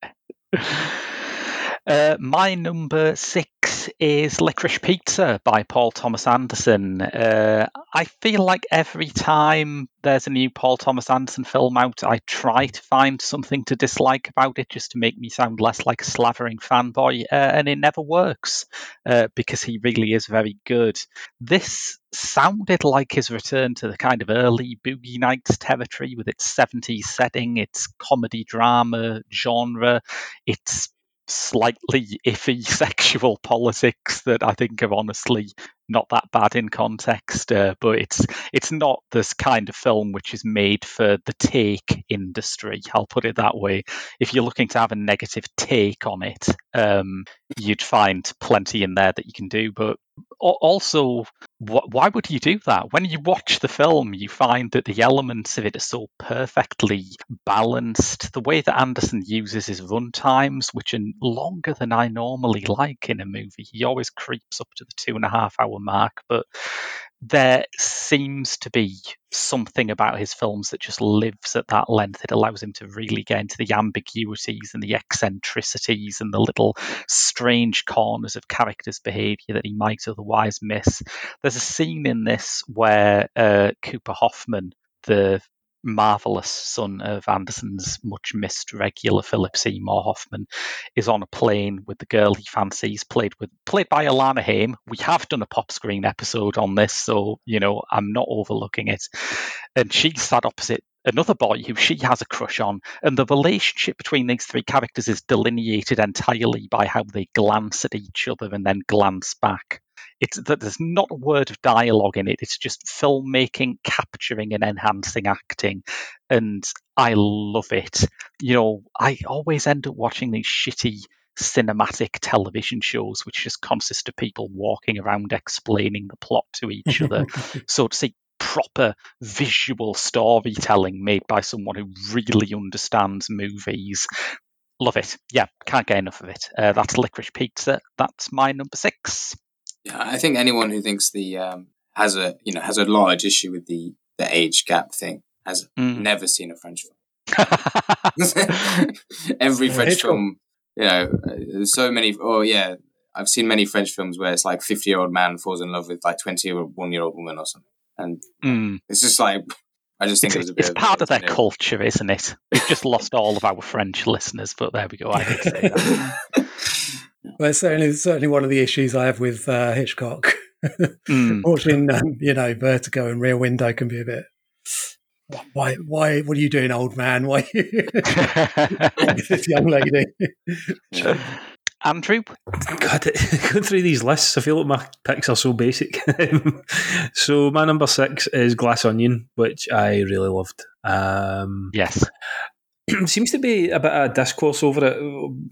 uh, my number six is Licorice Pizza by Paul Thomas Anderson. Uh, I feel like every time there's a new Paul Thomas Anderson film out, I try to find something to dislike about it just to make me sound less like a slavering fanboy, uh, and it never works uh, because he really is very good. This sounded like his return to the kind of early Boogie Nights territory with its 70s setting, its comedy drama genre, its slightly iffy *laughs* sexual politics that I think are honestly not that bad in context, uh, but it's it's not this kind of film which is made for the take industry. I'll put it that way. If you're looking to have a negative take on it, um, you'd find plenty in there that you can do. But also, wh- why would you do that? When you watch the film, you find that the elements of it are so perfectly balanced. The way that Anderson uses his run times, which are longer than I normally like in a movie, he always creeps up to the two and a half hour mark, but there seems to be something about his films that just lives at that length. It allows him to really get into the ambiguities and the eccentricities and the little strange corners of characters' behavior that he might otherwise miss. There's a scene in this where uh, Cooper Hoffman, the marvelous son of Anderson's much missed regular Philip Seymour Hoffman, is on a plane with the girl he fancies, played with played by Alana Haim. We have done a pop screen episode on this, so you know I'm not overlooking it. And she's sat opposite another boy who she has a crush on, and the relationship between these three characters is delineated entirely by how they glance at each other and then glance back. It's that there's not a word of dialogue in it. It's just filmmaking, capturing and enhancing acting, and I love it. You know, I always end up watching these shitty cinematic television shows which just consist of people walking around explaining the plot to each other. *laughs* so to see proper visual storytelling made by someone who really understands movies. Love it. Yeah, can't get enough of it. Uh, that's Licorice Pizza. That's my number six. Yeah, I think anyone who thinks the um, has a you know has a large issue with the the age gap thing has Mm. never seen a French film. *laughs* Every French film, you know, uh, there's so many. Oh yeah, I've seen many French films where it's like fifty year old man falls in love with like twenty one year old woman or something, and Mm. it's just like I just think It's, it was a bit. it's part of their culture, isn't it? We've just lost all of our French listeners, but there we go. I did say that. *laughs* Well, it's certainly certainly one of the issues I have with uh, Hitchcock. Mm. *laughs* Watching, um, you know, Vertigo and Rear Window can be a bit. Why? Why? What are you doing, old man? Why? with *laughs* *laughs* this young lady. Andrew, God, going through these lists, I feel like my picks are so basic. so my number six is Glass Onion, which I really loved. Um, yes. *clears throat* seems to be a bit of discourse over it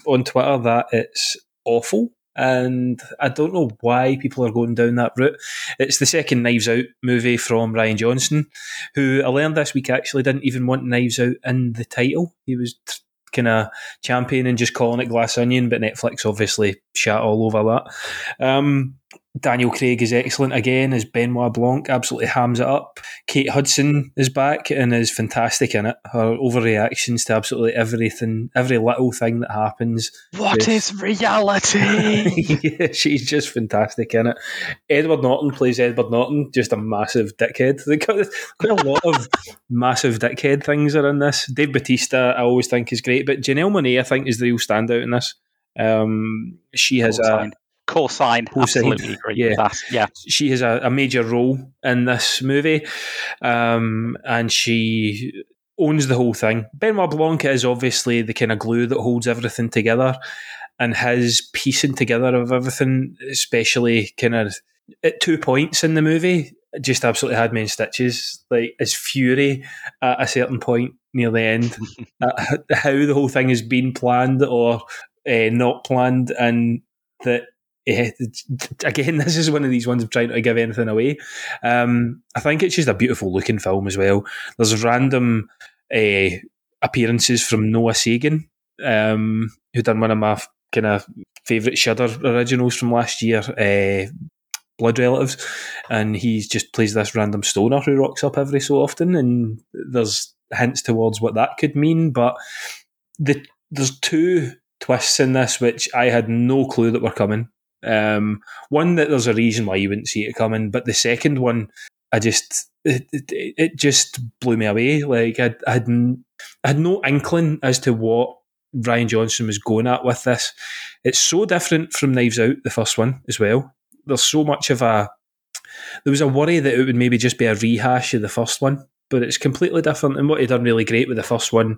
on Twitter that it's awful. And I don't know why people are going down that route. It's the second Knives Out movie from Rian Johnson, who I learned this week actually didn't even want Knives Out in the title. He was kind of championing just calling it Glass Onion, but Netflix obviously shat all over that. Um, Daniel Craig is excellent again as Benoit Blanc, absolutely hams it up. Kate Hudson is back and is fantastic in it. Her overreactions to absolutely everything, every little thing that happens. What is reality? *laughs* yeah, she's just fantastic in it. Edward Norton plays Edward Norton, just a massive dickhead. *laughs* Quite a lot of massive dickhead things are in this. Dave Batista, I always think is great, but Janelle Monae, I think, is the real standout in this. Um, she has a Cosign. Cosign. Absolutely agree Yeah. that. Yeah. she has a, a major role in this movie, um, and she owns the whole thing. Benoit Blanc is obviously the kind of glue that holds everything together, and his piecing together of everything, especially kind of at two points in the movie, just absolutely had me in stitches. Like his fury at a certain point near the end, at *laughs* how the whole thing has been planned or uh, not planned, and that yeah, again, *laughs* this is one of these ones I'm trying to give anything away. Um, I think it's just a beautiful looking film as well. There's random uh, appearances from Noah Segan, um, who done one of my kind of favourite Shudder originals from last year, uh, Blood Relatives, and he just plays this random stoner who rocks up every so often, and there's hints towards what that could mean, but the there's two twists in this which I had no clue that were coming. Um, one that there's a reason why you wouldn't see it coming, but the second one, I just it, it, it just blew me away. Like I, I had I had no inkling as to what Rian Johnson was going at with this. It's so different from Knives Out, the first one as well. There's so much of a there was a worry that it would maybe just be a rehash of the first one, but it's completely different. And what he done really great with the first one,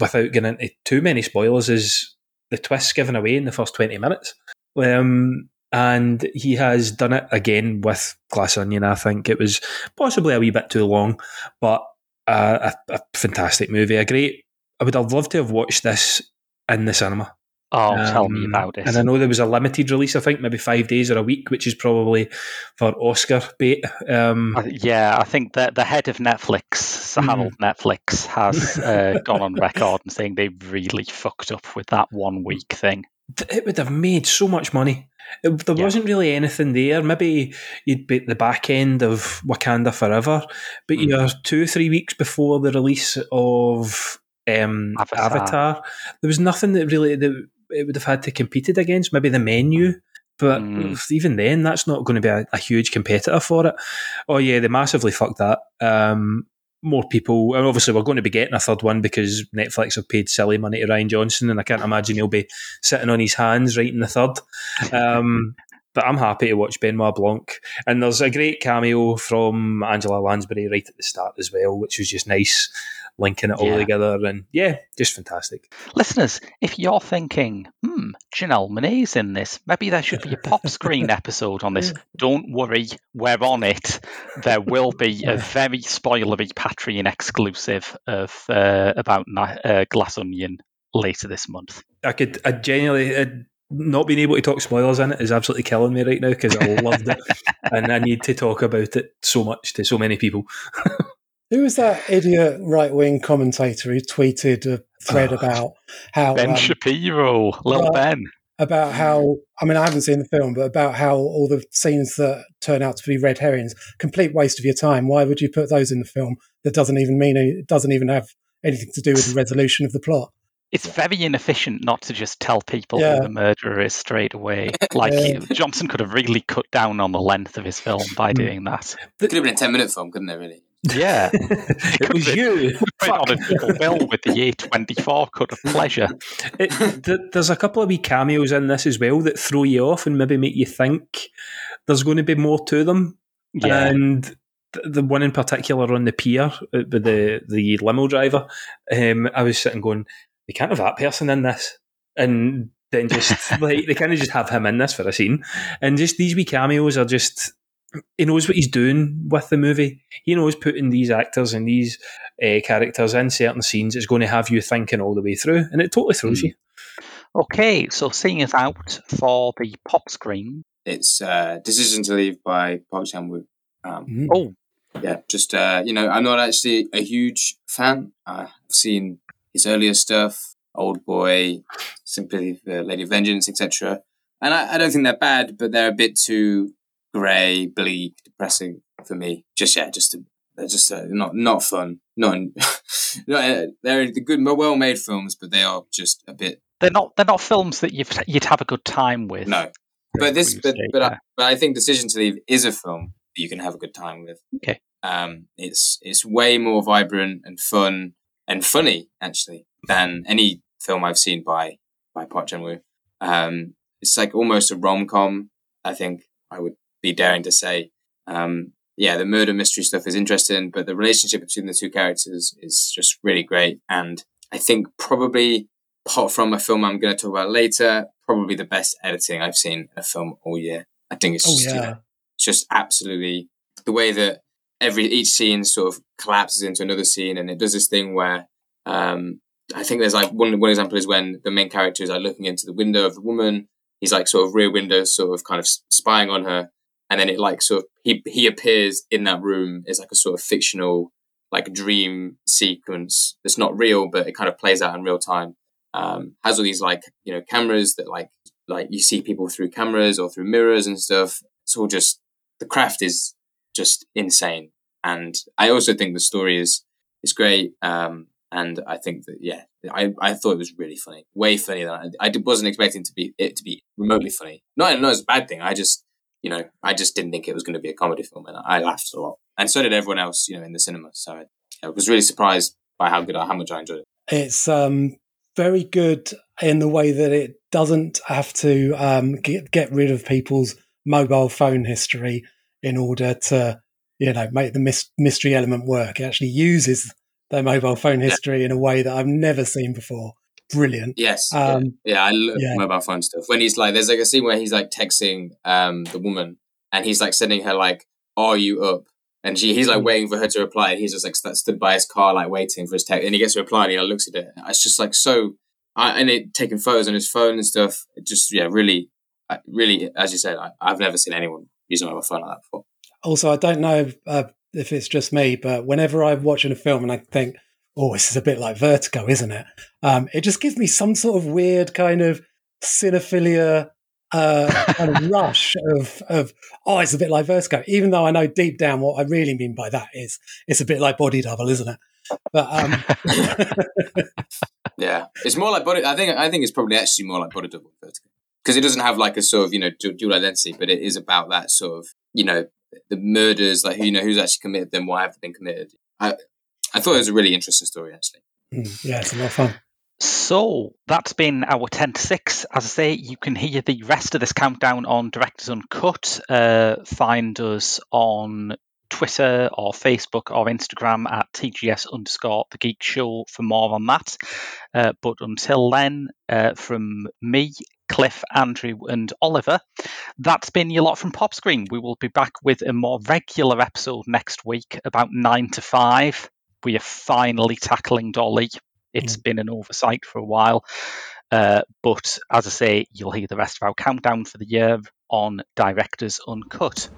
without getting into too many spoilers, is the twists given away in the first 20 minutes. Um, and he has done it again with Glass Onion. I think it was possibly a wee bit too long, but uh, a, a fantastic movie. A great. I would have loved to have watched this in the cinema. Oh, tell me Um, about it. And I know there was a limited release, I think, maybe five days or a week, which is probably for Oscar bait. Um, I- yeah, I think that the head of Netflix, Sir Mm. Harold Netflix, has *laughs* uh, gone on record and saying they really fucked up with that one week thing. it would have made so much money. It- there Yeah. wasn't really anything there. Maybe you'd be at the back end of Wakanda Forever, but Mm. you're two or three weeks before the release of um, Avatar. Avatar. There was nothing that really that it would have had to competed against. Maybe the menu. But Mm. even then, that's not going to be a, a huge competitor for it. Oh yeah, they massively fucked that. Um, more people, and obviously we're going to be getting a third one because Netflix have paid silly money to Rian Johnson, and I can't imagine he'll be sitting on his hands writing the third. Um, *laughs* but I'm happy to watch Benoit Blanc. And there's a great cameo from Angela Lansbury right at the start as well, which was just nice linking it all Yeah. together. And yeah, just fantastic. Listeners, if you're thinking, hmm, Janelle Monae's in this, maybe there should be a pop screen *laughs* episode on this. Don't worry, we're on it. There will be *laughs* a very spoilery Patreon exclusive of uh, about uh, Glass Onion later this month. I could, I genuinely, uh, not being able to talk spoilers in it is absolutely killing me right now because I loved it. *laughs* and I need to talk about it so much to so many people. Who was that idiot right wing commentator who tweeted a thread Oh. about how Ben um, Shapiro, little uh, Ben. about how I mean I haven't seen the film, but about how all the scenes that turn out to be red herrings, complete waste of your time. Why would you put those in the film? That doesn't even mean any, it doesn't even have anything to do with the resolution of the plot. It's very inefficient not to just tell people Yeah. who the murderer is straight away. *laughs* Like Yeah. Johnson could have really cut down on the length of his film Hmm. by doing that. It could have been a 10 minute film, couldn't it, really? Yeah, *laughs* it was you. on a bill with the A24 cut of pleasure. It, th- there's a couple of wee cameos in this as well that throw you off and maybe make you think there's going to be more to them. Yeah, And th- the one in particular on the pier uh, with the, the limo driver, um, I was sitting going, they can't have that person in this. And then just *laughs* like they kind of just have him in this for a scene. And just these wee cameos are just he knows what he's doing with the movie. He knows putting these actors and these uh, characters in certain scenes is going to have you thinking all the way through, and it totally throws Mm. you. Okay, so seeing us out for the pop screen. It's uh, Decision to Leave by Park Chan Wook. Um, Mm. Oh, yeah, just uh, you know, I'm not actually a huge fan. I've seen his earlier stuff, Old Boy, Simply the Lady of Vengeance, etc. And I, I don't think they're bad, but they're a bit too grey, bleak, depressing for me. Just yeah, just they're just uh, not not fun. Not, *laughs* not uh, they're the good, well made films, but they are just a bit they're not they're not films that you'd you'd have a good time with. no. But this, but but I, but I think Decision to Leave is a film that you can have a good time with. Okay. Um, it's it's way more vibrant and fun and funny actually than any film I've seen by by Park Chan Wook. Um, it's like almost a rom com. I think I would be daring to say. Um, yeah, the murder mystery stuff is interesting, but the relationship between the two characters is just really great. And I think probably apart from a film I'm going to talk about later, probably the best editing I've seen in a film all year. I think it's Oh just, you know, it's just absolutely the way that every each scene sort of collapses into another scene, and it does this thing where um, I think there's like one one example is when the main character is like looking into the window of the woman. He's like sort of rear window, sort of kind of spying on her, and then it like sort of he he appears in that room as like a sort of fictional like dream sequence that's not real, but it kind of plays out in real time. Um, has all these like you know cameras that like like you see people through cameras or through mirrors and stuff. It's all just the craft is just insane, and I also think the story is is great. Um, and I think that yeah, I, I thought it was really funny, way funnier than I, I wasn't expecting to be it to be remotely funny. Not not as a bad thing. I just you know I just didn't think it was going to be a comedy film, and I laughed a lot, and so did everyone else you know in the cinema. So I, I was really surprised by how good how much I enjoyed it. it's um very good in the way that it doesn't have to um get get rid of people's mobile phone history in order to you know make the mys- mystery element work. It actually uses their mobile phone history in a way that I've never seen before. Brilliant. Yes. yeah. Um, Yeah, I love yeah. mobile phone stuff. When he's like, there's like a scene where he's like texting um the woman, and he's like sending her like, "Are you up?" And she, he's like Mm. waiting for her to reply, and he's just like st- stood by his car, like waiting for his text. And he gets a reply, and he like, looks at it. It's just like so, I, and it taking photos on his phone and stuff. It just yeah, really, really, as you said, I, I've never seen anyone using a mobile phone like that before. Also, I don't know uh, if it's just me, but whenever I'm watching a film and I think, "Oh, this is a bit like Vertigo, isn't it?" Um, it just gives me some sort of weird kind of cinephilia uh, *laughs* kind of rush of of oh, it's a bit like Vertigo, even though I know deep down what I really mean by that is it's a bit like Body Double, isn't it? But um, *laughs* Yeah, it's more like body. I think I think it's probably actually more like body double vertigo because it doesn't have like a sort of you know dual identity, but it is about that sort of you know the murders, like who you know who's actually committed them, why have they been committed. I I thought it was a really interesting story actually. mm, yeah, it's a lot of fun. So that's been our 10 to 6. As I say, you can hear the rest of this countdown on Directors Uncut. Uh, find us on Twitter or Facebook or Instagram at TGS underscore The Geek Show for more on that. Uh, but until then, uh, from me, Cliff, Andrew, and Oliver, that's been your lot from Pop Screen. We will be back with a more regular episode next week, about 9 to 5. We are finally tackling Dolly. It's been an oversight for a while. Uh, but as I say, you'll hear the rest of our countdown for the year on Directors Uncut.